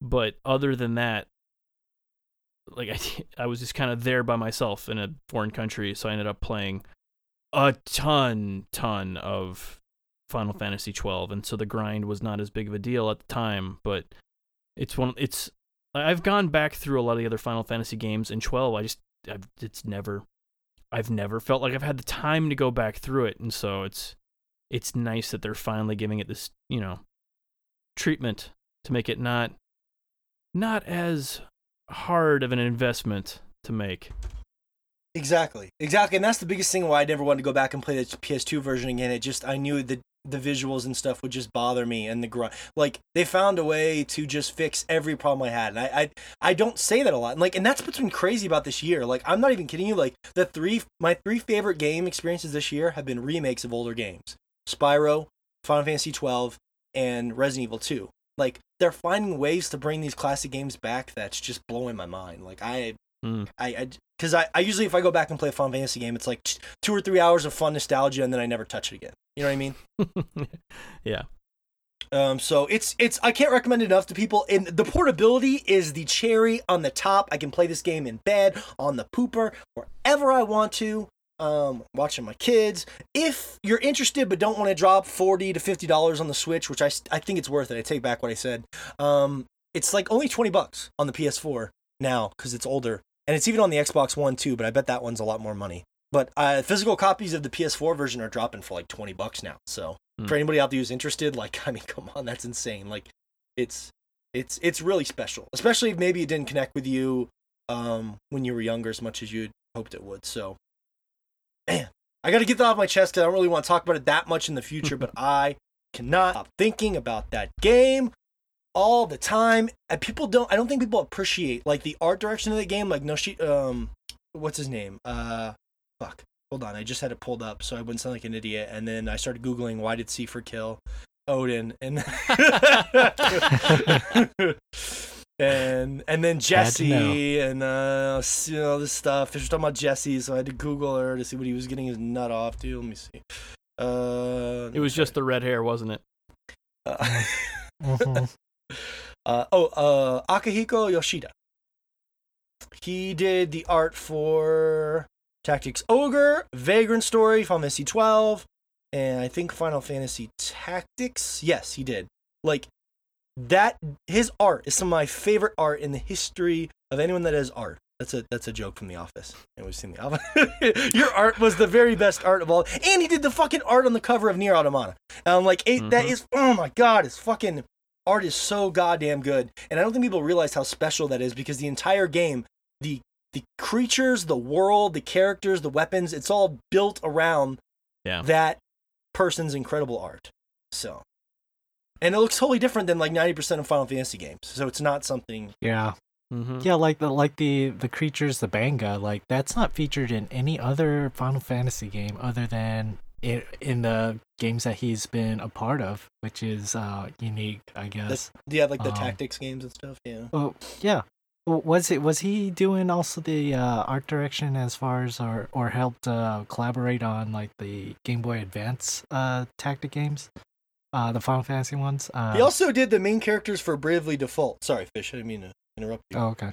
But other than that, like I, [LAUGHS] I was just kind of there by myself in a foreign country, so I ended up playing a ton, ton of Final Fantasy 12, and so the grind was not as big of a deal at the time. But it's one, it's I've gone back through a lot of the other Final Fantasy games, and 12, I just, I've, it's never, I've never felt like I've had the time to go back through it, and so it's, it's nice that they're finally giving it this, you know, treatment to make it not, not as hard of an investment to make. Exactly. Exactly. And that's the biggest thing why I never wanted to go back and play the PS2 version again. It just I knew that the visuals and stuff would just bother me and the grind. Like they found a way to just fix every problem I had. And I, I I don't say that a lot. And like and that's what's been crazy about this year. Like I'm not even kidding you. Like the three my three favorite game experiences this year have been remakes of older games. Spyro, Final Fantasy 12, and Resident Evil 2. Like they're finding ways to bring these classic games back that's just blowing my mind. Like I Mm. I, I, because I, I usually if I go back and play a Final Fantasy game, it's like two or three hours of fun nostalgia, and then I never touch it again. You know what I mean? [LAUGHS] yeah. Um, so it's it's I can't recommend it enough to people. And the portability is the cherry on the top. I can play this game in bed, on the pooper, wherever I want to. Um, watching my kids. If you're interested but don't want to drop forty to fifty dollars on the Switch, which I I think it's worth it. I take back what I said. Um, it's like only twenty bucks on the PS4 now because it's older, and it's even on the Xbox One too. But I bet that one's a lot more money. But uh, physical copies of the PS4 version are dropping for like twenty bucks now. So Hmm. for anybody out there who's interested, like [LAUGHS] I mean, come on, that's insane. Like it's it's it's really special, especially if maybe it didn't connect with you um, when you were younger as much as you hoped it would. So, man, I got to get that off my chest because I don't really want to talk about it that much in the future. but [LAUGHS] I cannot stop thinking about that game all the time. And people don't. I don't think people appreciate like the art direction of the game. Like no, she um, what's his name? Uh, fuck. Hold on, I just had it pulled up so I wouldn't sound like an idiot. And then I started googling why did Seifer kill Odin and [LAUGHS] and and then Jessie and uh you know this stuff. They're talking about Jessie, so I had to Google her to see what he was getting his nut off to. Let me see. Uh, It was just the red hair, wasn't it? Uh, [LAUGHS] [LAUGHS] uh, oh, uh, Akihiko Yoshida. He did the art for Tactics Ogre, Vagrant Story, Final Fantasy 12, and I think Final Fantasy Tactics. Yes, he did. Like that, his art is some of my favorite art in the history of anyone that has art. That's a that's a joke from The Office. And we've seen The Office. [LAUGHS] Your art was the very best art of all, and he did the fucking art on the cover of Nier Automata. Um, like it, that is oh my god, his fucking art is so goddamn good, and I don't think people realize how special that is because the entire game, the the creatures, the world, the characters, the weapons, it's all built around Yeah. that person's incredible art. So, and it looks totally different than like ninety percent of Final Fantasy games. So it's not something. Yeah. Mm-hmm. Yeah, like the like the the creatures, the bangaa, like that's not featured in any other Final Fantasy game other than in in the games that he's been a part of, which is uh unique, I guess. Yeah, like the Um, tactics games and stuff. Yeah. Oh yeah. W- Was it was he doing also the uh, art direction as far as or or helped uh, collaborate on like the Game Boy Advance uh tactic games, uh the Final Fantasy ones? Uh, He also did the main characters for Bravely Default. Sorry, Fish. I didn't mean to interrupt you. oh okay.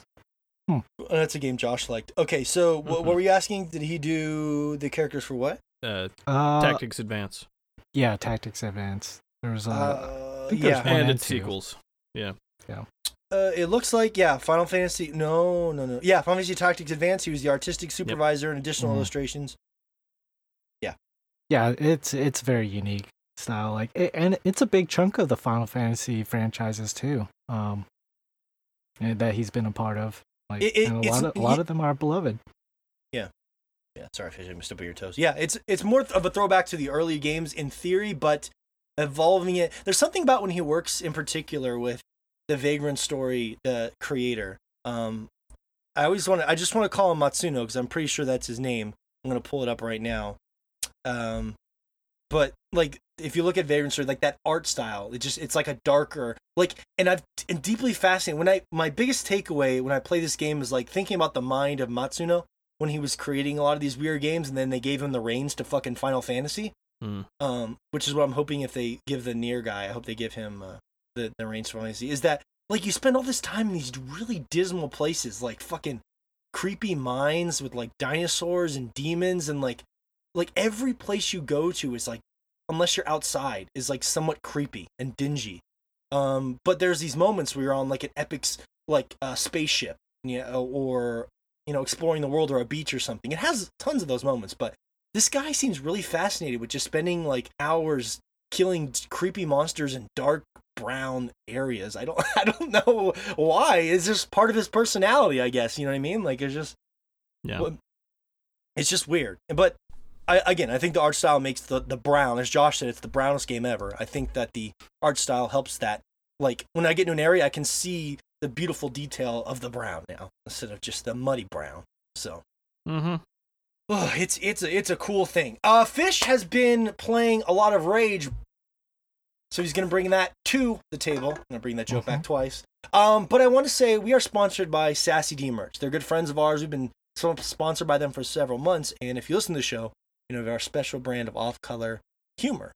Uh, That's a game Josh liked. Okay, so wh- what Mhm. were you asking? Did he do the characters for what? Uh, Uh, Tactics Advance yeah, Tactics Advance. There was a Uh, think there's yeah. one and and its two. sequels. Uh, it looks like yeah, Final Fantasy. No, no, no. Yeah, Final Fantasy Tactics Advance. He was the artistic supervisor and additional Mhm. illustrations. yeah yeah. it's it's very unique style like it, and it's a big chunk of the final fantasy franchises too um that he's been a part of like It- it- a lot of a lot of them are beloved Yeah, yeah. sorry, Fish. I missed up on your toes. Yeah, it's it's more of a throwback to the early games in theory, but evolving it. There's something about when he works in particular with the Vagrant Story, the creator. Um, I always want to. I just want to call him Matsuno because I'm pretty sure that's his name. I'm gonna pull it up right now. Um, but like if you look at Vagrant Story, like that art style, it just it's like a darker like, and I've and deeply fascinated. When I my biggest takeaway when I play this game is like thinking about the mind of Matsuno when he was creating a lot of these weird games, and then they gave him the reins to fucking Final Fantasy. Hmm. Um, which is what I'm hoping if they give the Nier guy, I hope they give him uh, the the to Final Fantasy. Is that like you spend all this time in these really dismal places, like fucking creepy mines with like dinosaurs and demons, and like like every place you go to is like unless you're outside is like somewhat creepy and dingy. Um, but there's these moments where you're on like an epic like uh, spaceship, yeah, or you know exploring the world or a beach or something. It has tons of those moments, but this guy seems really fascinated with just spending like hours killing creepy monsters in dark brown areas. I don't [LAUGHS] I don't know why. It's just part of his personality, I guess. You know what I mean? Like it's just Yeah. It's just weird. But I again, I think the art style makes the the brown, as Josh said, it's the brownest game ever. I think that the art style helps that. Like when I get into an area, I can see the beautiful detail of the brown now instead of just the muddy brown. So Mm-hmm. Oh, it's it's a, it's a cool thing. Uh, Fish has been playing a lot of Rage, so he's gonna bring that to the table. I'm gonna bring that joke back twice. Um, but I want to say we are sponsored by Sassy D Merch. They're good friends of ours. We've been sponsored by them for several months, and if you listen to the show, you know our special brand of off-color humor.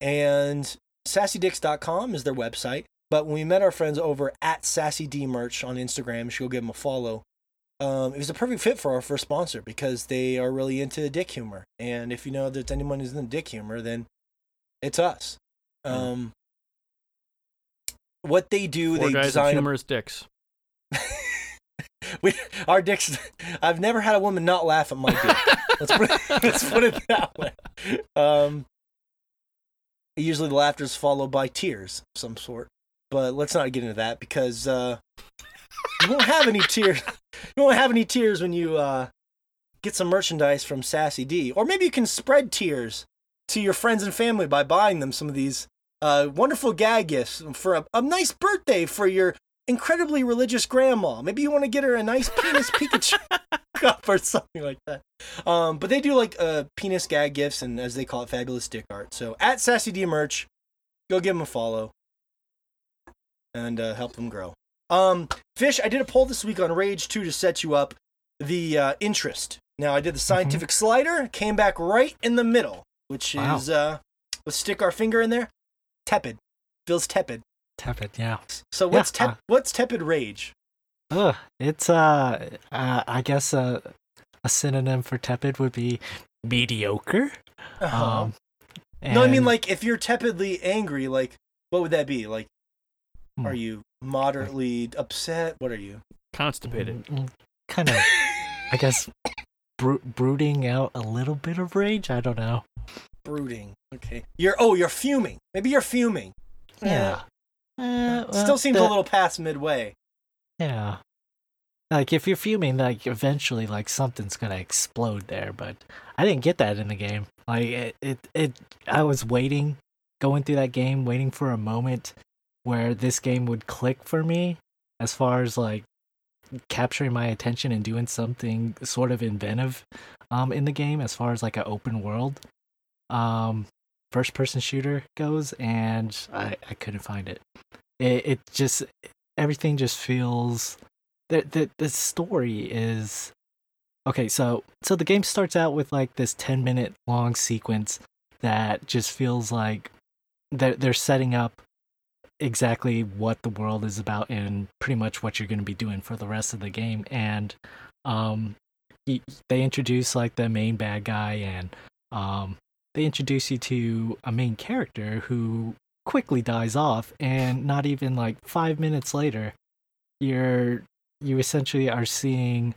And SassyDicks.com is their website. But when we met our friends over at Sassy D Merch on Instagram, you should go give them a follow um, it was a perfect fit for our first sponsor because they are really into dick humor. And if you know that anyone who's into dick humor, then it's us. Um, what they do, Four they guys design. A, humorous dicks. [LAUGHS] we, our dicks. I've never had a woman not laugh at my dick. [LAUGHS] let's put it, [LAUGHS] let's put it that way. Um, usually the laughter is followed by tears of some sort, but let's not get into that because uh, you won't have any tears. You won't have any tears when you uh, get some merchandise from Sassy D, or maybe you can spread tears to your friends and family by buying them some of these uh, wonderful gag gifts for a, a nice birthday for your incredibly religious grandma. Maybe you want to get her a nice penis Pikachu [LAUGHS] cup or something like that. Um, but they do like uh, penis gag gifts and as they call it, fabulous dick art. So at Sassy D merch, go give them a follow and uh, help them grow. Um, Fish, I did a poll this week on Rage 2 to set you up the uh, interest. Now I did the scientific slider, came back right in the middle, which Wow. is uh, let's stick our finger in there, tepid. feels tepid. Tepid, yeah. So what's Yeah, tep- uh, what's tepid rage? Ugh, it's uh, uh I guess uh, a synonym for tepid would be mediocre. Uh-huh. Um, no, I mean like if you're tepidly angry, like what would that be? Like, Hmm. are you moderately upset? What are you? Constipated. kind of, I guess, [LAUGHS] bro- brooding out a little bit of rage. I don't know. Brooding. Okay. You're oh, you're fuming. Maybe you're fuming. Yeah. Eh, well, Still seems a little past midway. Yeah. Like if you're fuming, like eventually, like something's gonna explode there. But I didn't get that in the game. Like it, it, it. I was waiting, going through that game, waiting for a moment where this game would click for me, as far as like capturing my attention and doing something sort of inventive, um, in the game, as far as like an open world, um, first person shooter goes, and I, I couldn't find it. It, it just everything just feels the the the story is okay so so the game starts out with like this 10 minute long sequence that just feels like they're, they're setting up exactly what the world is about and pretty much what you're going to be doing for the rest of the game and um y- they introduce like the main bad guy and um they introduce you to a main character who quickly dies off and not even like 5 minutes later you're you essentially are seeing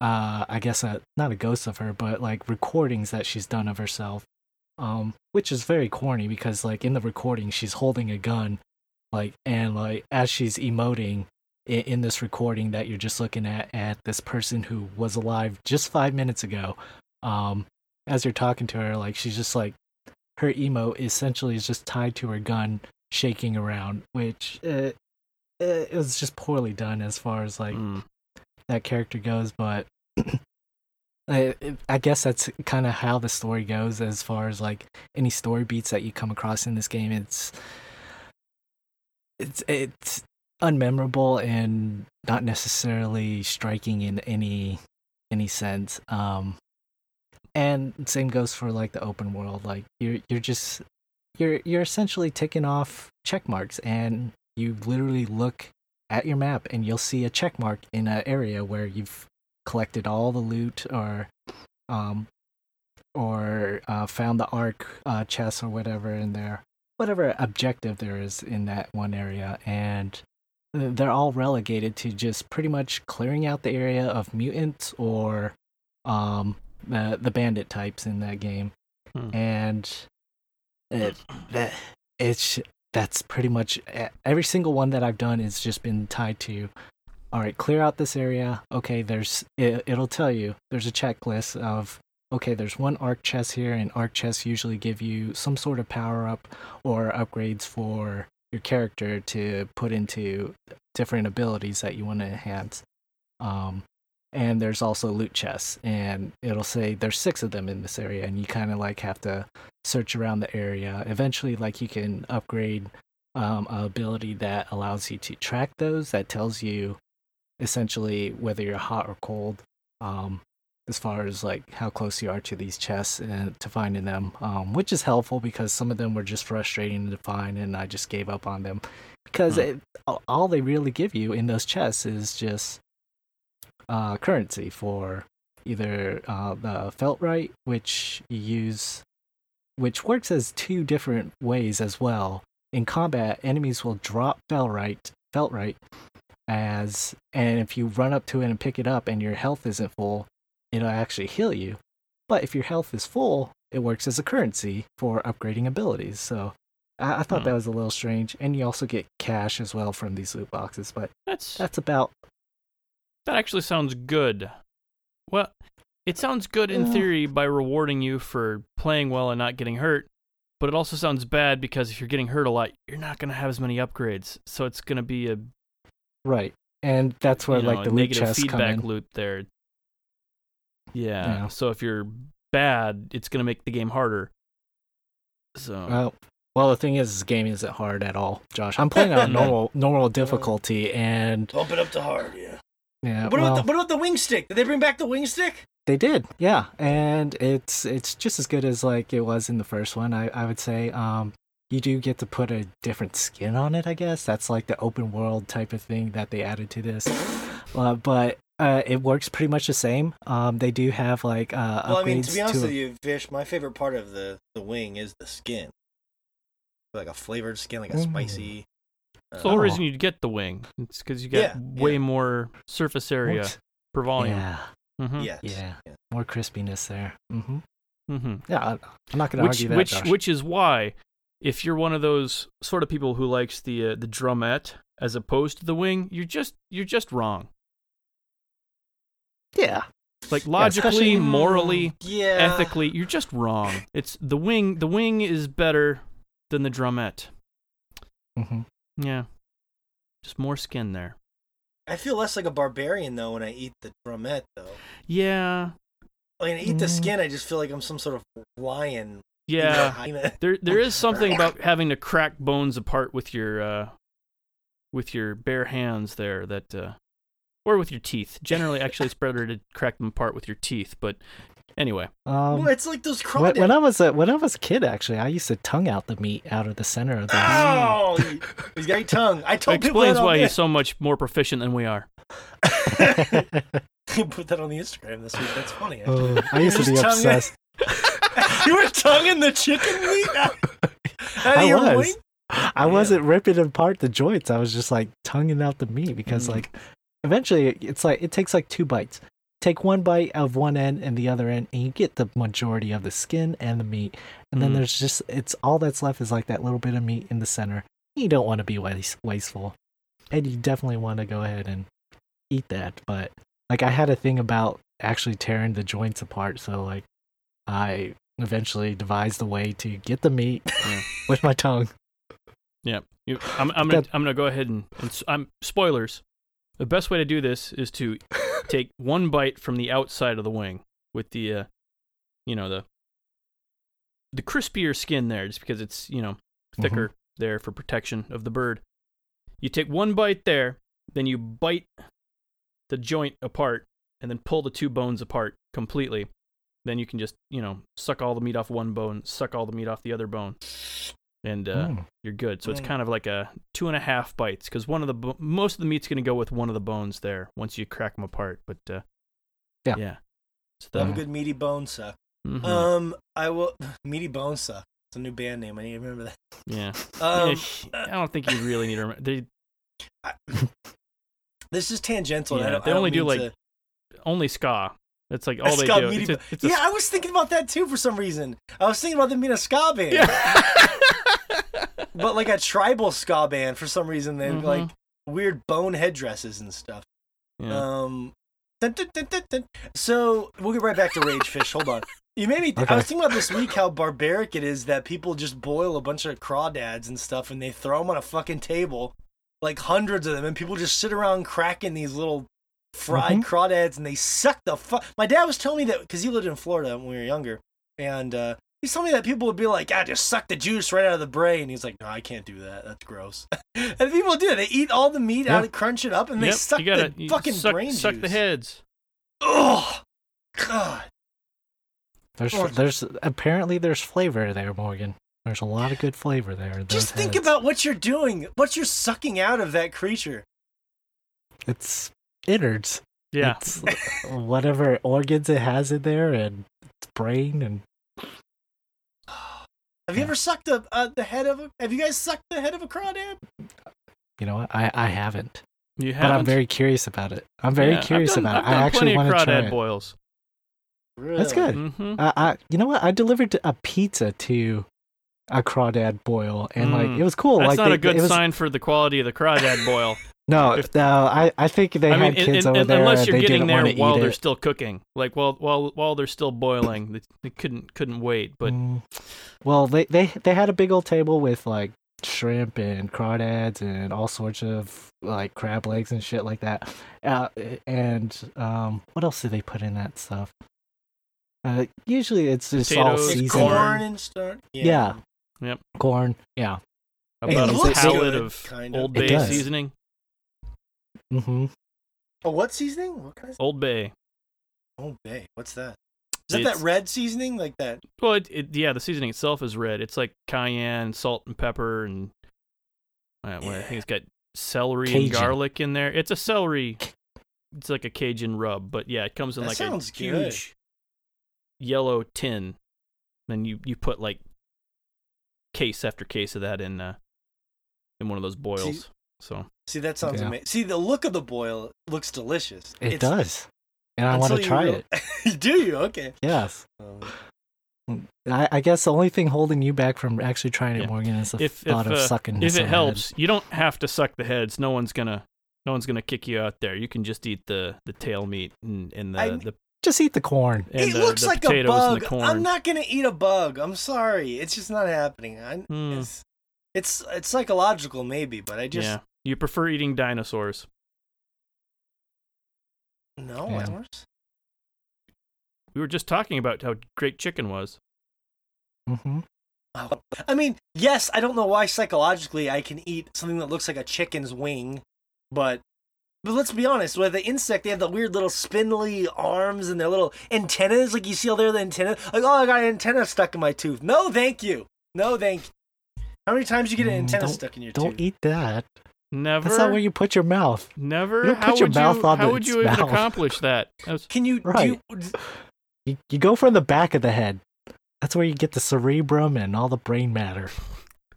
uh i guess a, not a ghost of her but like recordings that she's done of herself um which is very corny because like in the recording she's holding a gun like and like as she's emoting in, in this recording that you're just looking at at this person who was alive just five minutes ago um as you're talking to her like she's just like her emo essentially is just tied to her gun shaking around which uh, it was just poorly done as far as like Mm. that character goes, but [CLEARS THROAT] I, I guess that's kind of how the story goes as far as like any story beats that you come across in this game. It's it's it's unmemorable and not necessarily striking in any any sense. Um, and same goes for like the open world. Like you're you're just you're you're essentially ticking off check marks and you literally look at your map and you'll see a check mark in an area where you've collected all the loot or um or uh, found the Ark uh, chest or whatever in there whatever objective there is in that one area and they're all relegated to just pretty much clearing out the area of mutants or um the the bandit types in that game. Hmm. and it, that it's that's pretty much every single one that I've done has just been tied to all right clear out this area. Okay there's it, it'll tell you there's a checklist of okay there's one Ark chest here and Ark chests usually give you some sort of power up or upgrades for your character to put into different abilities that you want to enhance. Um and there's also loot chests and it'll say there's six of them in this area and you kind of like have to search around the area eventually like you can upgrade um, a ability that allows you to track those that tells you essentially whether you're hot or cold um, as far as like how close you are to these chests and to finding them um, which is helpful because some of them were just frustrating to find and i just gave up on them because Hmm. it, all they really give you in those chests is just uh, currency for either uh, the feltrite, which you use, which works as two different ways as well. In combat, enemies will drop feltrite, feltrite, as and if you run up to it and pick it up and your health isn't full, it'll actually heal you. But if your health is full, it works as a currency for upgrading abilities. So I, I thought Hmm. that was a little strange. And you also get cash as well from these loot boxes. But That's that's about that actually sounds good. Well, it sounds good in theory by rewarding you for playing well and not getting hurt, but it also sounds bad because if you're getting hurt a lot, you're not going to have as many upgrades. So it's going to be a right. And that's where you know, like the loot negative chests come feedback in. loop there. Yeah. Yeah. So if you're bad, it's going to make the game harder. So Well, well, the thing is, this game isn't hard at all, Josh. I'm playing on [LAUGHS] normal normal difficulty, and Bump it up to hard, yeah. Yeah, What well, about the, what about the wing stick? Did they bring back the wing stick? they did, yeah, and it's it's just as good as like it was in the first one. I I would say. Um, you do get to put a different skin on it. I guess that's like the open world type of thing that they added to this. Uh, but uh, it works pretty much the same. Um, they do have like uh, Well, I mean, to be honest to with you, Fish, my favorite part of the the wing is the skin, like a flavored skin, like a Mm. spicy. It's the whole Oh. reason you'd get the wing. It's because you get Yeah, way yeah. more surface area Works- per volume. Yeah, Mm-hmm. Yes. yeah, yeah. more crispiness there. hmm Mm-hmm. Yeah, I, I'm not gonna Which argue that. which Josh. which is why, if you're one of those sort of people who likes the uh, the drumette as opposed to the wing, you're just you're just wrong. yeah, Like especially- logically, morally, Yeah. ethically, you're just wrong. It's the wing. The wing is better than the drumette. hmm Yeah, just more skin there. I feel less like a barbarian though when I eat the drumette though. Yeah, When I eat the Mm. skin, I just feel like I'm some sort of lion. yeah. There there is something [LAUGHS] about having to crack bones apart with your uh, with your bare hands there that uh, or with your teeth. Generally, actually, it's better to crack them apart with your teeth. But anyway, Um, well, it's like those when, crawdads. when I was a when I was a kid, actually, I used to tongue out the meat out of the center of the. Ow! He's got a tongue. I told people explains that on why he's so much more proficient than we are. [LAUGHS] You put that on the Instagram this week. That's funny. actually. Oh, I used to be Just obsessed. [LAUGHS] you were tonguing the chicken meat out, [LAUGHS] out of I your was. wing? I wasn't ripping apart the joints. I was just like tonguing out the meat because Mm. like eventually it's like it takes like two bites. Take one bite of one end and the other end, and you get the majority of the skin and the meat. And then Mm. there's just it's all that's left is like that little bit of meat in the center. You don't want to be waste, wasteful, and you definitely want to go ahead and eat that. But like I had a thing about actually tearing the joints apart, so like I eventually devised a way to get the meat Yeah. [LAUGHS] with my tongue. Yeah, you, I'm I'm gonna I'm gonna go ahead and, and I'm spoilers. The best way to do this is to [LAUGHS] take one bite from the outside of the wing with the, uh, you know the the crispier skin there, just because it's you know thicker there for protection of the bird. You take one bite there, then you bite the joint apart, and then pull the two bones apart completely. Then you can just you know suck all the meat off one bone, suck all the meat off the other bone, and uh, Mm. you're good. So it's Mm. kind of like a two and a half bites because one of the bo- most of the meat's going to go with one of the bones there once you crack them apart. But uh, Yeah. yeah. So Have a good meaty bone suck. mhm, Um, I will. [LAUGHS] Meaty bone suck. It's a new band name. I need to remember that. yeah. [LAUGHS] Um, Yeah, I don't think you really need to remember. They [LAUGHS] this is tangential. and I Yeah, don't- they I don't only do, like, to- only ska. That's like A all they ska do. meaty It's a, it's a yeah, I was thinking about that too for some reason. I was thinking about them being a ska band, [LAUGHS] but like a tribal ska band for some reason. They Mhm. like weird bone headdresses and stuff. yeah. Um, dun, dun, dun, so we'll get right back to Rage Fish. Hold on. You made me. I Okay. was thinking about this week how barbaric it is that people just boil a bunch of crawdads and stuff and they throw them on a fucking table, like hundreds of them, and people just sit around cracking these little fried Mhm. crawdads and they suck the fuck. My dad was telling me that because he lived in Florida when we were younger, and uh, he's telling me that people would be like, "Ah, just suck the juice right out of the brain." He's like, "No, I can't do that. That's gross." [LAUGHS] and people do. They eat all the meat Yeah. out, crunch it up, and they suck you gotta the you fucking suck, brain suck juice. the heads. Oh, God. There's Oh. there's apparently there's flavor there, Morgan. There's a lot of good flavor there. Just those think heads. about what you're doing, what you're sucking out of that creature. it's innards. Yeah. It's whatever [LAUGHS] organs it has in there and its brain and Have you ever sucked a, uh, the head of a? Have you guys sucked the head of a crawdad? you know what? I I haven't. You haven't. But I'm very curious about it. I'm very Yeah, curious done- about I've it. I actually want to try it. boils. Really? That's good. Mm-hmm. I, I you know what? I delivered a pizza to a crawdad boil and like Mm. it was cool. That's like not they- a good it was, sign for the quality of the crawdad boil. [LAUGHS] No, If- no. I I think they I mean, had kids in- in- over there. unless and you're they getting didn't there want to while they're it. still cooking, like while while while they're still boiling, they, they couldn't couldn't wait. But Mm. well, they they they had a big old table with like shrimp and crawdads and all sorts of like crab legs and shit like that. Uh, and um, what else do they put in that stuff? Uh, usually it's just all Potatoes, It's seasoned. corn and stuff. Yeah. Yep. Corn, yeah. about it a looks pallet good, of kind of. Old Bay seasoning. Mm-hmm. Oh, what seasoning? What kind of? Old Bay. Old Bay. What's that? Is that that red seasoning like that? Well, it, it yeah, the seasoning itself is red. It's like cayenne, salt, and pepper, and uh, well, I think it's got celery and garlic in there. It's a celery. It's like a Cajun rub, but yeah, it comes in That like sounds a good. huge yellow tin. Then you you put like case after case of that in uh, in one of those boils. So See, that sounds Yeah. amazing. See, the look of the boil looks delicious. It It's- does, and I want to try real- it. [LAUGHS] Do you? Okay. Yes. Um, I, I guess the only thing holding you back from actually trying it, Yeah. Morgan, is the If- thought if, of uh, sucking. if some it head. helps, you don't have to suck the heads. No one's gonna no one's gonna kick you out there. You can just eat the the tail meat and, and the, I- the just eat the corn. and it the, looks the like a bug. and the corn. I'm not gonna eat a bug. I'm sorry. It's just not happening. I, Hmm. It's, it's it's psychological maybe, but I just yeah, you prefer eating dinosaurs. no. Yeah. I We were just talking about how great chicken was. Mm-hmm. Oh. I mean, yes, I don't know why psychologically I can eat something that looks like a chicken's wing, but but let's be honest, with the insect, they have the weird little spindly arms and their little antennas. Like you see all there, the antenna. Like, oh, I got an antenna stuck in my tooth. No, thank you. No, thank you. How many times you get an Mm, antenna don't- stuck in your Don't tooth? eat that. Never. That's not where you put your mouth. Never. You don't how put your would mouth you? on how would you its even accomplish that? That was- Can you? do Right. you- You, you go from the back of the head. That's where you get the cerebrum and all the brain matter.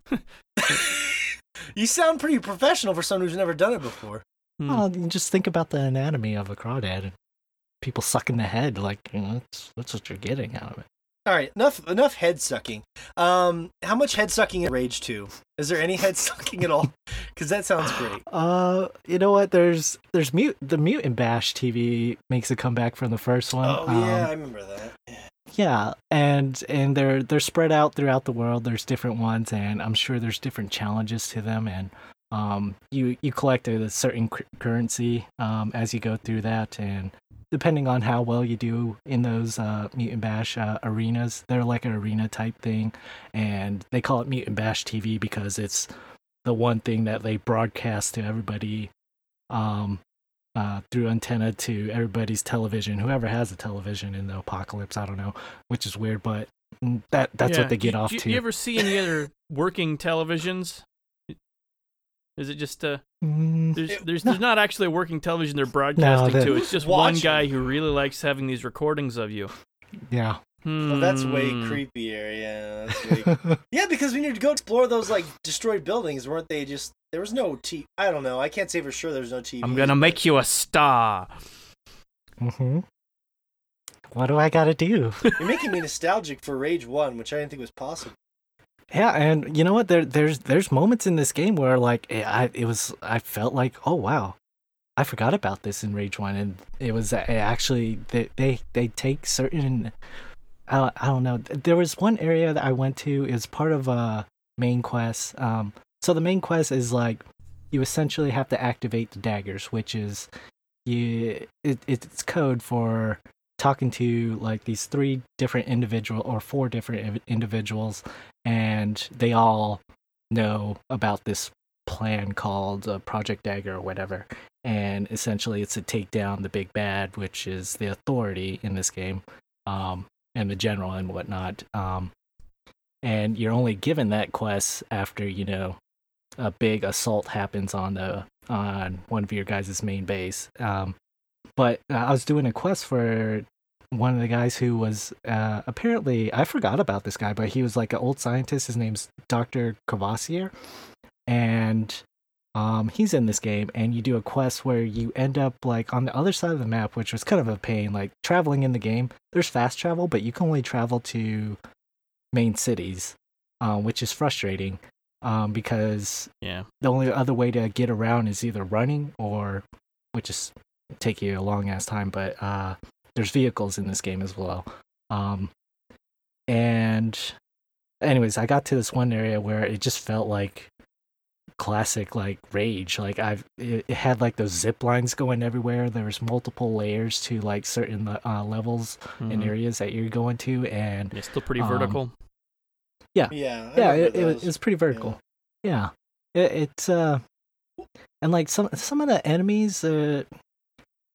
[LAUGHS] you sound pretty professional for someone who's never done it before. Hmm. Well, you just think about the anatomy of a crawdad and people sucking the head. Like, you know, that's, that's what you're getting out of it. All right, enough enough head sucking. Um, how much head sucking in Rage Two? Is there any [LAUGHS] head sucking at all? Because that sounds great. Uh, you know what? There's there's mute the mutant bash TV makes a comeback from the first one. Oh yeah, Um, I remember that. yeah, and and they're they're spread out throughout the world. There's different ones, and I'm sure there's different challenges to them. And um, you you collect a certain cur- currency um as you go through that, and depending on how well you do in those uh, Mutant Bash uh, arenas, they're like an arena type thing, and they call it Mutant Bash TV because it's the one thing that they broadcast to everybody um, uh, through antenna to everybody's television, whoever has a television in the apocalypse. I don't know, which is weird, but mm, that that's Yeah. what they get Do- off do, to. You ever see any other working televisions? Is it just uh Mm, there's It- there's there's not actually a working television they're broadcasting that- to. It's just one guy who really likes having these recordings of you. yeah. Well, that's way Hmm. creepier. Yeah, that's [LAUGHS] way. yeah, because we need to go explore those like destroyed buildings, weren't they? Just there was no T. I don't know. I can't say for sure. There's no TV. I'm gonna make you a star. Mm-hmm. What do I gotta do? You're making me nostalgic for Rage One, which I didn't think was possible. Yeah, and you know what? There, there's, there's moments in this game where like it, I, it was, I felt like, oh wow, I forgot about this in Rage One, and it was uh, actually they, they, they take certain, I, I don't know. There was one area that I went to is part of a main quest. Um, so the main quest is like you essentially have to activate the daggers, which is you, it, it's code for talking to like these three different individual or four different individuals and they all know about this plan called uh, Project Dagger or whatever. And essentially, it's to take down the big bad, which is the authority in this game, um, and the general and whatnot. Um, and you're only given that quest after you know a big assault happens on the on one of your guys' main base. Um, but uh, I was doing a quest for one of the guys who was uh, apparently I forgot about this guy, but he was like an old scientist. His name's Doctor Kvasir, and um, he's in this game. And you do a quest where you end up like on the other side of the map, which was kind of a pain. Like traveling in the game, there's fast travel, but you can only travel to main cities, um, which is frustrating um, because Yeah. the only other way to get around is either running or which is take you a long ass time but uh there's vehicles in this game as well. Um and anyways i got to this one area where it just felt like classic like rage. Like i've it, it had like those zip lines going everywhere. There was multiple layers to like certain uh, levels and Mhm. areas that you're going to and It's still pretty um, vertical. Yeah, I yeah remember it, it, was- those. it's pretty vertical. Yeah, It, it's uh and like some some of the enemies uh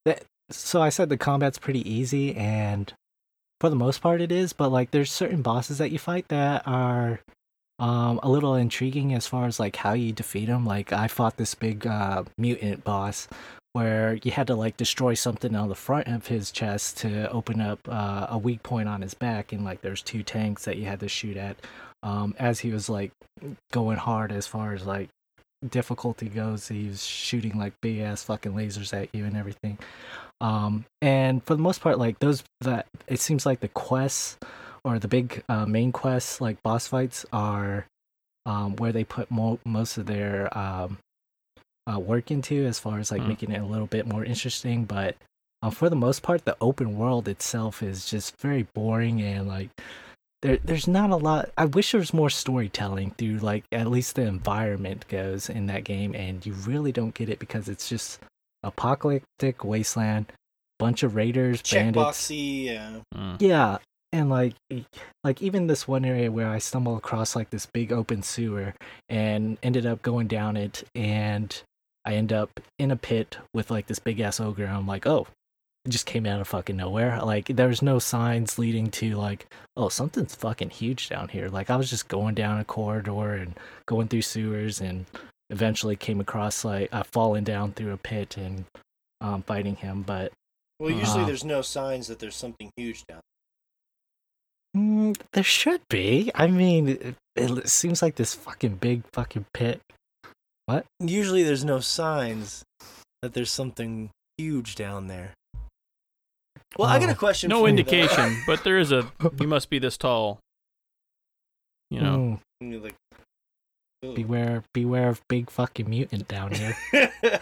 that so i said the combat's pretty easy and for the most part it is, but like there's certain bosses that you fight that are um a little intriguing as far as like how you defeat them. Like I fought this big uh mutant boss where you had to like destroy something on the front of his chest to open up uh, a weak point on his back and like there's two tanks that you had to shoot at um as he was like going hard as far as like difficulty goes he was shooting like big ass fucking lasers at you and everything um and for the most part like those that it seems like the quests or the big uh, main quests like boss fights are um where they put mo- most of their um uh, work into as far as like Mm. making it a little bit more interesting but uh, for the most part the open world itself is just very boring and like there there's not a lot i wish there was more storytelling through like at least the environment goes in that game and you really don't get it because it's just apocalyptic wasteland bunch of raiders bandits Checkboxy, yeah. Mm. yeah and like like even this one area where i stumbled across like this big open sewer and ended up going down it and i end up in a pit with like this big ass ogre and i'm like oh it just came out of fucking nowhere like there's no signs leading to like oh something's fucking huge down here like i was just going down a corridor and going through sewers and eventually came across like uh, falling down through a pit and um, fighting him but Well, usually Uh, there's no signs that there's something huge down. Mm, there should be. I mean, it, it seems like this fucking big fucking pit. What? Usually there's no signs that there's something huge down there. Well, I got a Oh. question. No for you, indication, [LAUGHS] but there is a. You must be this tall. You know. Mm, like, beware, beware of big fucking mutant down here. [LAUGHS]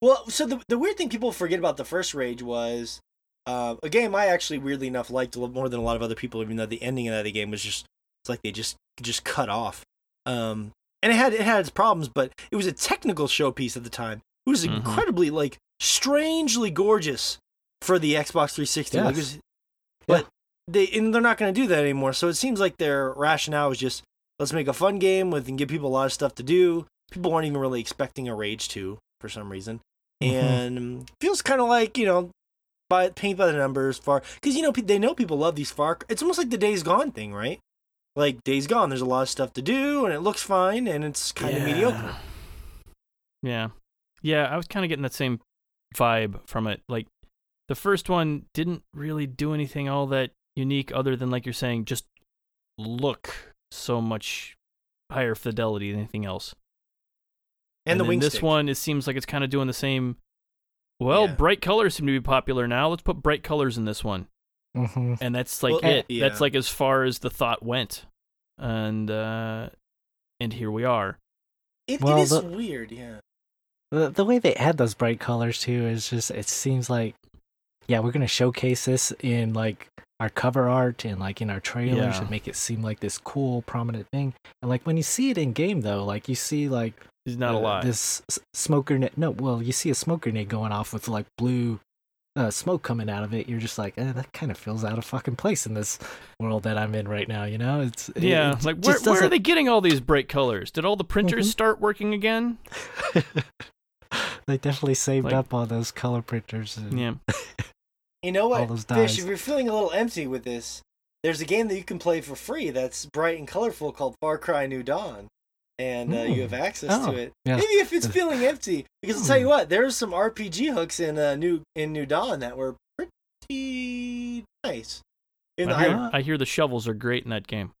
well, so the the weird thing people forget about the first Rage was uh, a game I actually weirdly enough liked a lot more than a lot of other people, even though the ending of that game was just it's like they just just cut off. Um, and it had it had its problems, but it was a technical showpiece at the time. It was Mhm. incredibly like strangely gorgeous for the Xbox 360. Yes. was- but they and they're not going to do that anymore. So it seems like their rationale is just let's make a fun game with and give people a lot of stuff to do. People weren't even really expecting a Rage 2 for some reason, Mhm. and feels kind of like you know, by paint by the numbers far because you know they know people love these Far. It's almost like the Days Gone thing, right? Like Days Gone, there's a lot of stuff to do and it looks fine and it's kind of Yeah. mediocre. Yeah. Yeah, I was kind of getting that same vibe from it. Like the first one didn't really do anything all that unique other than like you're saying just look so much higher fidelity than anything else. And, the then wing this stick. one it seems like it's kind of doing the same well, Yeah. bright colors seem to be popular now. Let's put bright colors in this one. hmm And that's like Well, it. yeah. That's like as far as the thought went. And uh and here we are. It, Well, it is the- weird, yeah. The the way they add those bright colors too is just it seems like, yeah, we're gonna showcase this in like our cover art and like in our trailers Yeah. and make it seem like this cool prominent thing. And like when you see it in game though, like you see like It's not a uh, lot. This smoke grenade. No, well, you see a smoke grenade going off with like blue uh, smoke coming out of it. You're just like, eh, that kind of feels out of fucking place in this world that I'm in right now. You know, it's it- Yeah, it like where, where are they getting all these bright colors? Did all the printers Mhm. start working again? [LAUGHS] [LAUGHS] they definitely saved Like- up all those color printers. And, Yeah. You know what, Fish? dyes. If you're feeling a little empty with this, there's a game that you can play for free that's bright and colorful called Far Cry New Dawn, and uh, you Hmm. have access Oh, to it. yeah. Maybe if it's feeling empty, because I'll tell you Hmm. what, there's some RPG hooks in uh, New in New Dawn that were pretty nice. I hear, I- I hear the shovels are great in that game.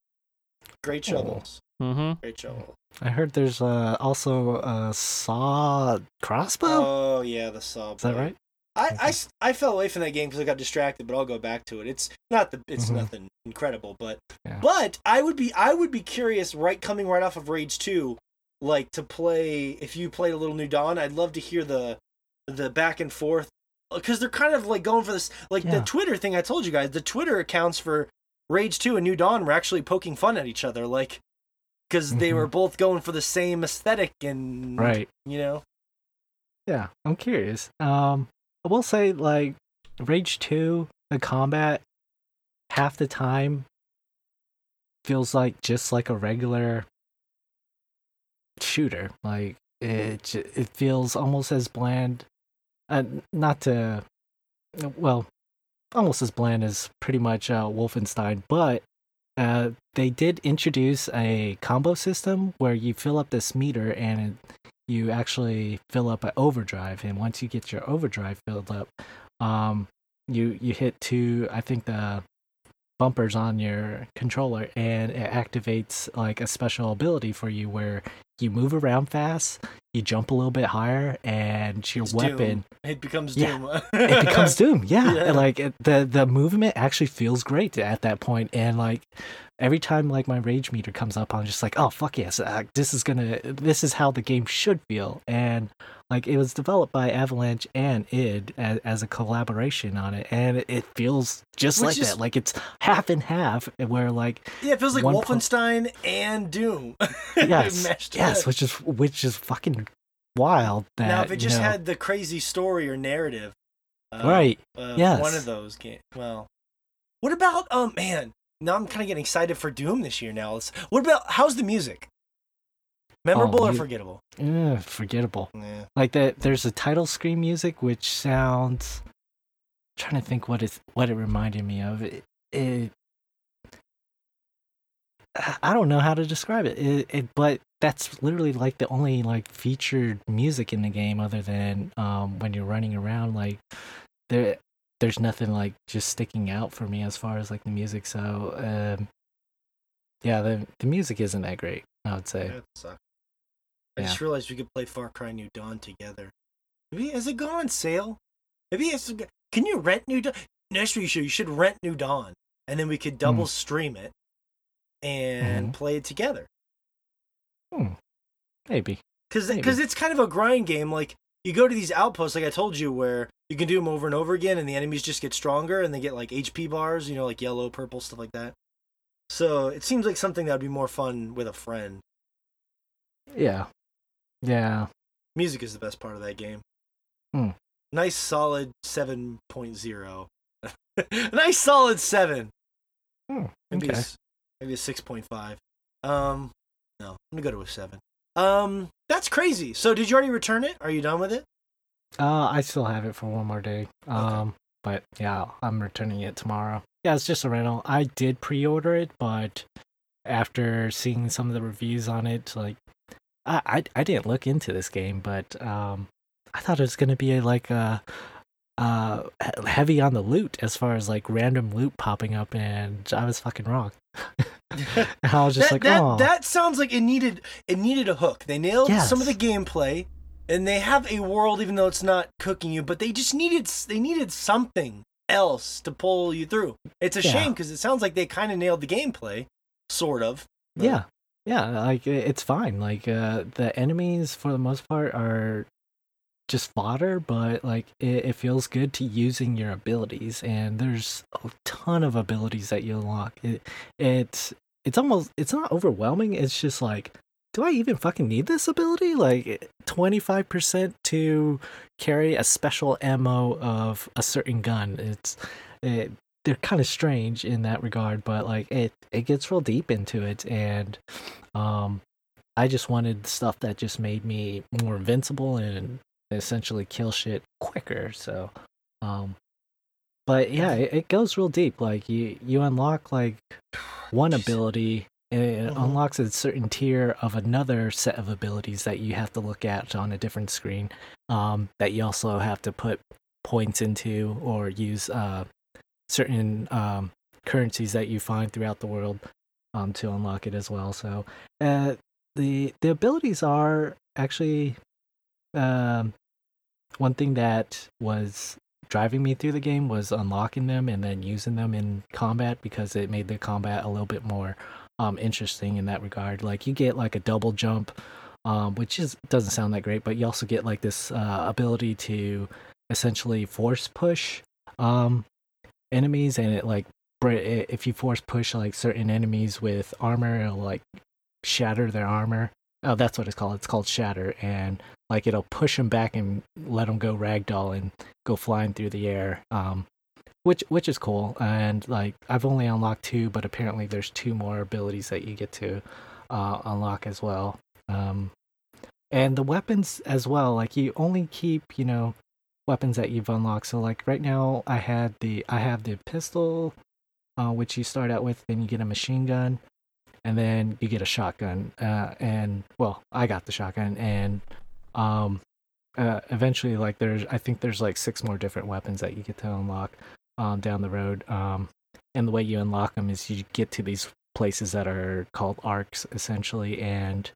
Great Oh. shovels, Mm-hmm. great shovel. I heard there's uh, also a saw crossbow. Oh yeah, the saw. Is that right? I, I, Okay. s- I fell away from that game because I got distracted, but I'll go back to it. It's not the it's Mhm. nothing incredible, but Yeah. but I would be I would be curious right coming right off of Rage Two, like to play if you played a little New Dawn. I'd love to hear the the back and forth because they're kind of like going for this like the Twitter thing I told you guys. The Twitter accounts for Rage Two and New Dawn were actually poking fun at each other, like because they Mhm. were both going for the same aesthetic and Right. you know. Yeah, I'm curious. Um, I will say, like, Rage 2, the combat, half the time feels like just like a regular shooter. Like, it, it feels almost as bland. Uh, not to, well, almost as bland as pretty much uh, Wolfenstein, but uh, they did introduce a combo system where you fill up this meter and you actually fill up an overdrive, and once you get your overdrive filled up, um, you you hit two, I think the bumpers on your controller, and it activates like a special ability for you where you move around fast, you jump a little bit higher, and your It's weapon Doom. It becomes Yeah. Doom. it becomes [LAUGHS] Doom. Yeah, Yeah. Like it, the the movement actually feels great at that point, and like every time like my rage meter comes up, I'm just like, oh fuck yes, uh, this is gonna, this is how the game should feel, and like it was developed by Avalanche and id as, as a collaboration on it, and it, feels just Which like is- that, like it's half and half, where like Yeah, it feels like One po- Wolfenstein and Doom. [LAUGHS] yes, yes, which is which is fucking wild. That now, if it you just know- had the crazy story or narrative, uh, right, uh, yes. one of those games. Well, what about um, man? Now I'm kind of getting excited for Doom this year. Now, what about how's the music? Memorable or mu- forgettable? eh, forgettable. Yeah. like that there's a title screen music which sounds trying to think what it what it reminded me of it, it I don't know how to describe it. It, it but that's literally like the only like featured music in the game other than um when you're running around like there there's nothing like just sticking out for me as far as like the music so um yeah the the music isn't that great I would say. I Yeah. just realized we could play Far Cry New Dawn together. Maybe has it gone on sale? Maybe it's can you rent New Dawn? Next week you should you should rent New Dawn, and then we could double stream it and Mhm. play it together. Hmm. maybe Because Maybe. because it's kind of a grind game. Like you go to these outposts, like I told you, where you can do them over and over again, and the enemies just get stronger, and they get like HP bars, you know, like yellow, purple, stuff like that. So it seems like something that would be more fun with a friend. yeah yeah Music is the best part of that game. Hmm. Nice solid 7.0. [LAUGHS] nice solid 7. Hmm, Maybe okay. a, s- maybe a 6.5. Um no, I'm going to go to a 7. Um that's crazy. So did you already return it? Are you done with it? Uh, I still have it for one more day. Um, but yeah, I'm returning it tomorrow. Yeah, it's just a rental. I did pre-order it, but after seeing some of the reviews on it, like, I I, I didn't look into this game, but um, I thought it was gonna be a, like uh uh heavy on the loot as far as like random loot popping up, and I was fucking wrong. [LAUGHS] and I was just that, like, that, oh, that sounds like it needed it needed a hook. They nailed some of the gameplay and they have a world even though it's not cooking you, but they just needed they needed something else to pull you through. It's a Yeah. shame because it sounds like they kind of nailed the gameplay, sort of. but- Yeah, yeah, like it's fine. Like uh, the enemies for the most part are just fodder, but like it, it feels good to using your abilities, and there's a ton of abilities that you unlock. It it's it's almost it's not overwhelming. It's just like, do I even fucking need this ability? Like twenty five percent to carry a special ammo of a certain gun. It's it, they're kind of strange in that regard, but like it it gets real deep into it, and um, I just wanted stuff that just made me more invincible and essentially kill shit quicker. So, um, but yeah, it, it goes real deep. Like you you unlock like one ability. And it Mhm. unlocks a certain tier of another set of abilities that you have to look at on a different screen. Um, that you also have to put points into or use uh, certain um, currencies that you find throughout the world um, to unlock it as well. So uh, the the abilities are actually um, one thing that was driving me through the game was unlocking them and then using them in combat because it made the combat a little bit more um, interesting in that regard. Like you get like a double jump, um, which is doesn't sound that great, but you also get like this uh, ability to essentially force push um, enemies, and it like if you force push like certain enemies with armor, it'll like shatter their armor. Oh, that's what it's called. It's called shatter, and like it'll push them back and let them go ragdoll and go flying through the air. Um, which which is cool. And like I've only unlocked two, but apparently there's two more abilities that you get to uh, unlock as well. Um, and the weapons as well. Like you only keep you know weapons that you've unlocked. So like right now, I had the I have the pistol, uh, which you start out with. Then you get a machine gun, and then you get a shotgun. Uh, and well, I got the shotgun, and um, uh, eventually, like there's I think there's like six more different weapons that you get to unlock um, down the road. Um, and the way you unlock them is you get to these places that are called Arks essentially, and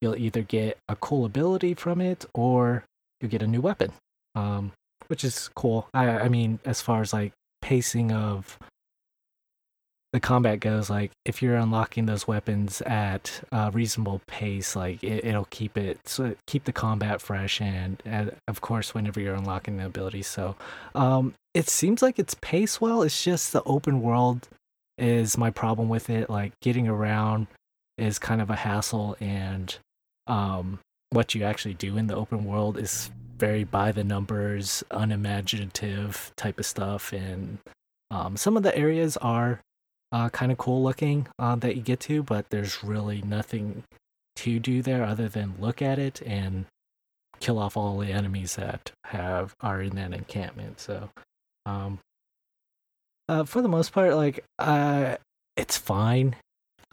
you'll either get a cool ability from it or you get a new weapon, um, which is cool. I, I mean, as far as like pacing of the combat goes, like if you're unlocking those weapons at a reasonable pace, like it, it'll keep it so keep the combat fresh, and, and of course, whenever you're unlocking the abilities. So, um, it seems like it's paced well. It's just the open world is my problem with it. Like getting around is kind of a hassle, and um, what you actually do in the open world is very by the numbers, unimaginative type of stuff, and um, some of the areas are uh, kind of cool looking uh, that you get to, but there's really nothing to do there other than look at it and kill off all the enemies that have are in that encampment. So, um, uh, for the most part, like uh, it's fine.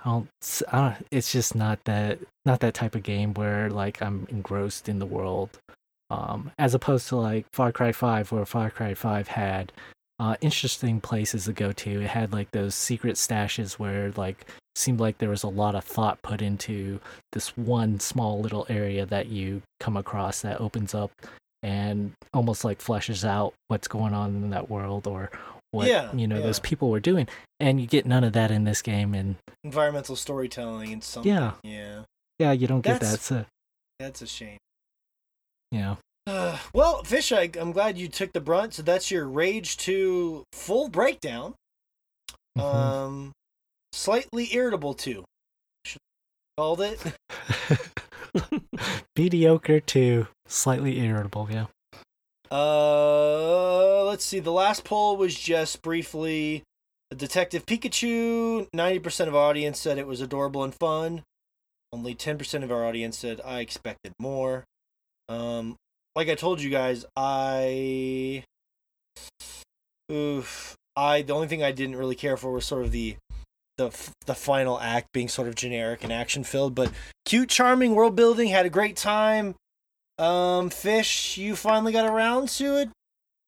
I don't, I don't, it's just not that not that type of game where like I'm engrossed in the world. Um, as opposed to like Far Cry 5, where Far Cry 5 had uh, interesting places to go to. It had like those secret stashes where like seemed like there was a lot of thought put into this one small little area that you come across that opens up and almost like fleshes out what's going on in that world or what Yeah, you know yeah. those people were doing and you get none of that in this game and Environmental storytelling and something. Yeah. Yeah. yeah you don't get that so That's a shame. know Uh, [SIGHS] well, Fish, I, I'm glad you took the brunt. So that's your Rage 2 full breakdown. mhm. Um, slightly irritable too. Should called it. [LAUGHS] mediocre to slightly irritable yeah Uh, let's see. The last poll was just briefly Detective Pikachu. Ninety percent of our audience said it was adorable and fun. Only ten percent of our audience said I expected more. Um, like I told you guys, I, oof, I the only thing I didn't really care for was sort of the. The, the final act being sort of generic and action filled, but cute, charming world building. Had a great time. Um, Fish, you finally got around to it.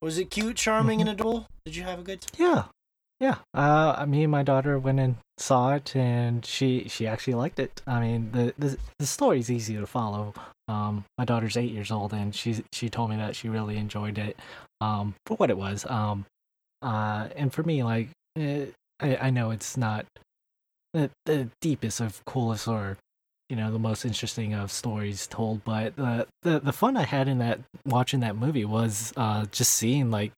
Was it cute, charming, and adorable? Did you have a good time? Yeah, yeah. Uh, me and my daughter went and saw it, and she she actually liked it. I mean, the the the story's easy to follow. Um, my daughter's eight years old, and she she told me that she really enjoyed it. Um, for what it was. Um, uh, and for me, like, eh, I I know it's not the the deepest of coolest or you know the most interesting of stories told but the the, the fun i had in that watching that movie was uh just seeing like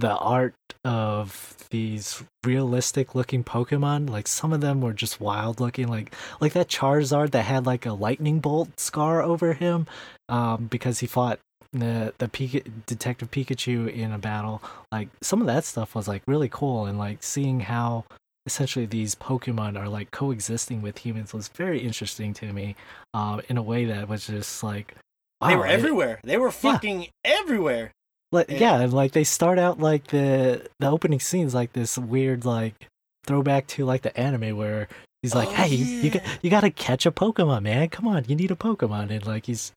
the art of these realistic looking pokemon like some of them were just wild looking like like that charizard that had like a lightning bolt scar over him um because he fought the the Pika- detective pikachu in a battle like some of that stuff was like really cool and like seeing how essentially these pokemon are like coexisting with humans was very interesting to me uh, in a way that was just like they wow, were it- everywhere. They were fucking everywhere. Like Yeah. yeah. and like they start out like the the opening scenes like this weird like throwback to like the anime where he's like Oh, hey you, you, got, yeah. you gotta catch a pokemon man come on you need a pokemon and like he's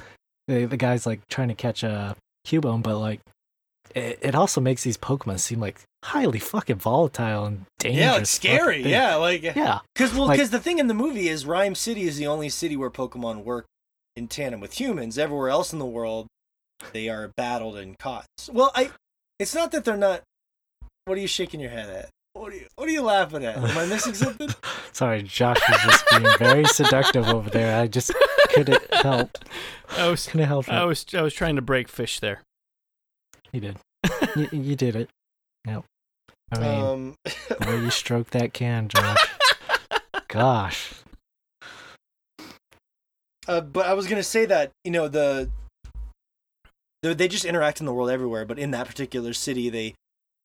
the, the guy's like trying to catch a cubone but like it, it also makes these pokemon seem like highly fucking volatile and dangerous yeah, it's scary. Yeah, like yeah because well, Like- because the thing in the movie is Rhyme City is the only city where Pokemon work in tandem with humans. Everywhere else in the world, they are battled and caught. Well, I, it's not that they're not. What are you shaking your head at? What are you What are you laughing at? Am I missing something? [LAUGHS] Sorry, Josh was just being very seductive over there. I just couldn't help. I was Couldn't help I it. was I was trying to break fish there. You did. [LAUGHS] You, you did it. Yep. I mean, um, the way you [LAUGHS] stroke that can, Josh. Gosh. Uh, but I was gonna say that you know the, the they just interact in the world everywhere, but in that particular city, they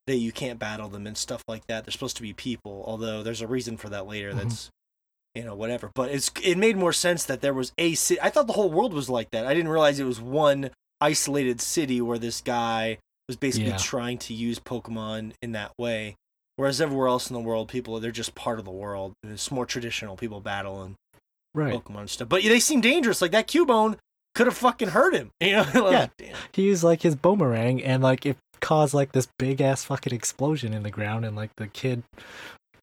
they you can't battle them and stuff like that. They're supposed to be people, although there's a reason for that later. Mhm. That's you know whatever. But it's it made more sense that there was a city. I thought the whole world was like that. I didn't realize it was one isolated city where this guy was basically Yeah. trying to use Pokemon in that way. Whereas everywhere else in the world, people they're just part of the world. It's more traditional. People battle and Right. Pokemon stuff. But they seem dangerous. Like that Cubone could have fucking hurt him. [LAUGHS] You know? Like, Yeah. He used like his boomerang and like it caused like this big ass fucking explosion in the ground and like the kid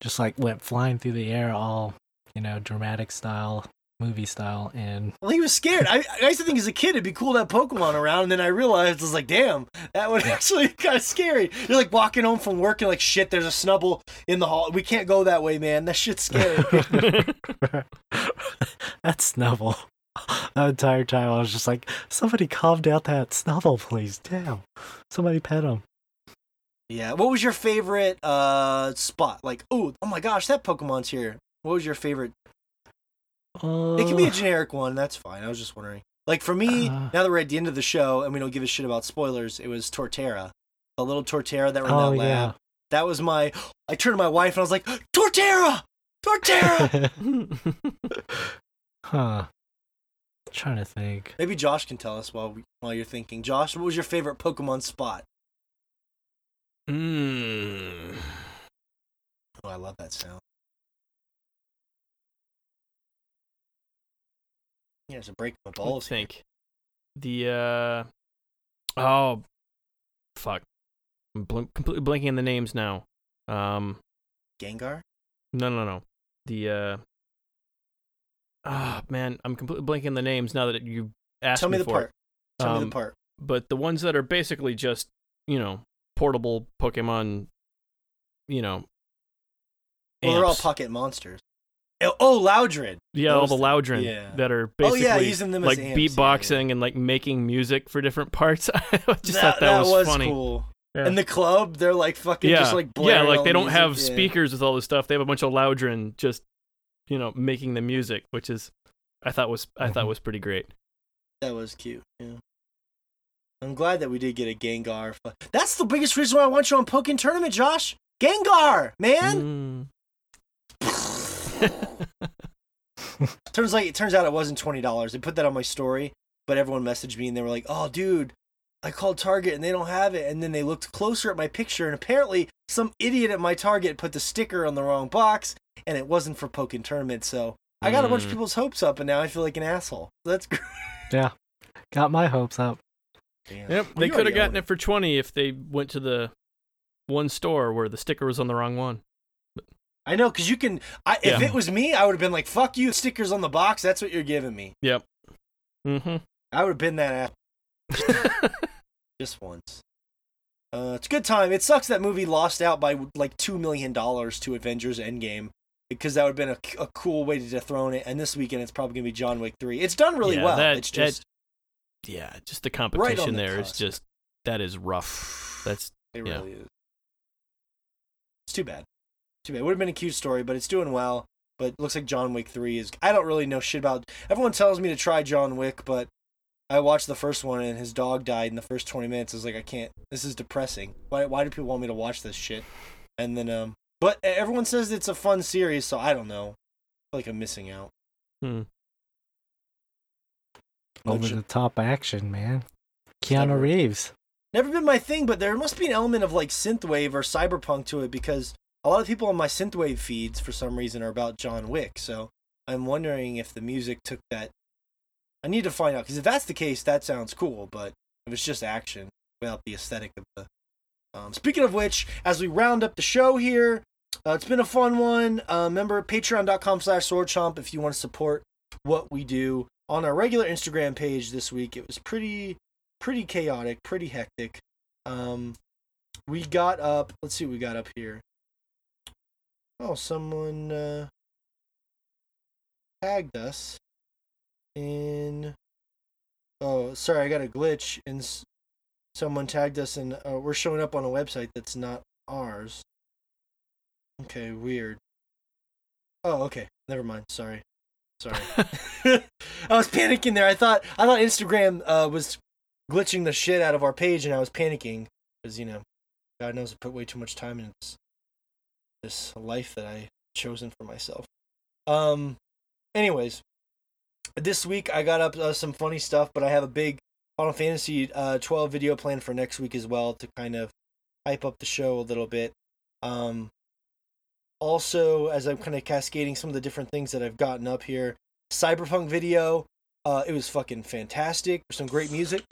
just like went flying through the air all, you know, dramatic style, movie style and Well, he was scared. I, I used to think as a kid it'd be cool to have Pokemon around, and then I realized I was like, damn, that would actually kind of scary. You're like walking home from work and like, shit, there's a Snubbull in the hall. We can't go that way, man. That shit's scary. [LAUGHS] that Snubbull. [LAUGHS] The entire time I was just like, somebody calm down that Snubbull, please. Damn. Somebody pet him. yeah. What was your favorite uh spot? Like, oh, oh my gosh, that Pokemon's here. What was your favorite? Uh, It can be a generic one. That's fine. I was just wondering. Like for me, Uh. now that we're at the end of the show and we don't give a shit about spoilers, it was Torterra, the little Torterra that in oh, that lab. yeah. That was my. I turned to my wife and I was like, Torterra, Torterra. [LAUGHS] [LAUGHS] huh. Trying to think. Maybe Josh can tell us while we, while you're thinking. Josh, what was your favorite Pokemon spot? mm. Oh, I love that sound. Yeah, it's a break my Let's balls. here. think. The uh oh fuck. I'm bl- completely blanking on the names now. Um Gengar. no no no. The uh Ah man, I'm completely blanking the names now that you asked Tell me me the for part. it. Tell me Um, the part. But the ones that are basically just, you know, portable Pokemon, you know, Well, they're all pocket monsters. Oh, oh Loudred. Yeah, all the. Loudred Yeah. that are Oh basically yeah, using them like amps. Yeah, beatboxing and like making music for different parts. [LAUGHS] I just yeah. thought that, was, funny. cool. Yeah. And the club, they're like fucking yeah, just like yeah, like they don't music. have Yeah. speakers with all this stuff. They have a bunch of Loudred just, you know, making the music, which is, I thought was I thought Mhm. was pretty great. That was cute. Yeah. I'm glad that we did get a Gengar. That's the biggest reason why I want you on Pokkén Tournament, Josh. Gengar, man. Mm. [LAUGHS] Turns like it turns out it wasn't twenty dollars. They put that on my story, but everyone messaged me and they were like, "Oh, dude, I called Target and they don't have it." And then they looked closer at my picture, and apparently some idiot at my Target put the sticker on the wrong box, and it wasn't for Pokkén Tournament. So I got a bunch of Mm. people's hopes up, and now I feel like an asshole. That's [LAUGHS] great. Yeah. Got my hopes up. Damn. Yep, they could have gotten it for twenty if they went to the one store where the sticker was on the wrong one. I know, cause you can. I, if Yeah. it was me, I would have been like, "Fuck you, stickers on the box. That's what you're giving me." Mm-hmm. I would have been that ass [LAUGHS] just once. Uh, it's a good time. It sucks that movie lost out by like two million dollars to Avengers Endgame because that would have been a, a cool way to dethrone it. And this weekend, it's probably gonna be John Wick three. It's done really Yeah, well. that- it's that- yeah, just the Right on competition the there is cusp. just that is rough. That's it yeah. really is. It's too bad. Too bad. It would have been a cute story, but it's doing well. But it looks like John Wick three is. I don't really know shit about. Everyone tells me to try John Wick, but I watched the first one and his dog died in the first twenty minutes. I was like, I can't. This is depressing. Why? Why do people want me to watch this shit? And then, um, but everyone says it's a fun series, so I don't know. I feel like I'm missing out. hmm. Over Motion- the top action, man. Keanu Never- Reeves. Never been my thing, but there must be an element of like synthwave or cyberpunk to it because a lot of people on my synthwave feeds for some reason are about John Wick. So I'm wondering if the music took that. I need to find out because if that's the case, that sounds cool. But if it's just action without the aesthetic of the. Um, speaking of which, as we round up the show here, uh, it's been a fun one. Uh, remember patreon.com/slash swordchomp if you want to support what we do on our regular Instagram page this week. It was pretty pretty chaotic, pretty hectic. Um, we got up. Let's see what we got up here. Oh, someone uh, tagged us in. Oh, sorry, I got a glitch, and someone tagged us, and uh, we're showing up on a website that's not ours. Okay, weird. Oh, okay. Never mind. Sorry. Sorry. [LAUGHS] [LAUGHS] I was panicking there. I thought I thought Instagram uh, was glitching the shit out of our page, and I was panicking because you know, God knows I put way too much time in this this life that I chosen for myself. Um, anyways, this week I got up uh, some funny stuff, but I have a big Final Fantasy uh, 12 video planned for next week as well to kind of hype up the show a little bit. Um, also, as I'm kind of cascading some of the different things that I've gotten up here, Cyberpunk video. Uh, it was fucking fantastic. Some great music.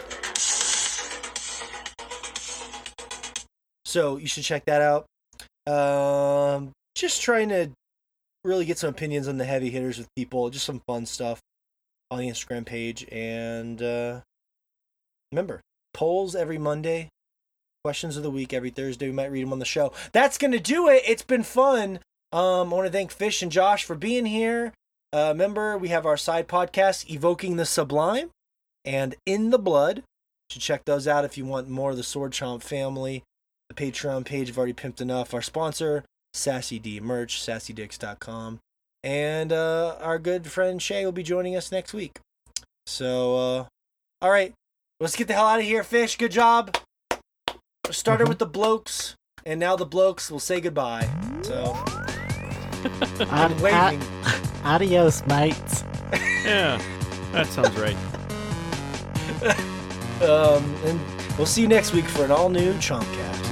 So you should check that out. Um, just trying to really get some opinions on the heavy hitters with people. Just some fun stuff on the Instagram page. And uh, remember, polls every Monday, questions of the week every Thursday. We might read them on the show. That's going to do it. It's been fun. Um, I want to thank Fish and Josh for being here. Uh, remember, we have our side podcast, Evoking the Sublime and In the Blood. You should check those out if you want more of the Sword Chomp family. The Patreon page, I've already pimped enough. Our sponsor, Sassy D Merch, sassydicks.com. And uh, our good friend Shea will be joining us next week. So, uh, all right, let's get the hell out of here, Fish. Good job. Started Mhm. with the blokes, and now the blokes will say goodbye. So, [LAUGHS] I'm Ad- waving. ad- [LAUGHS] adios, mates. Yeah, that sounds right. [LAUGHS] Um, and we'll see you next week for an all new Chompcast.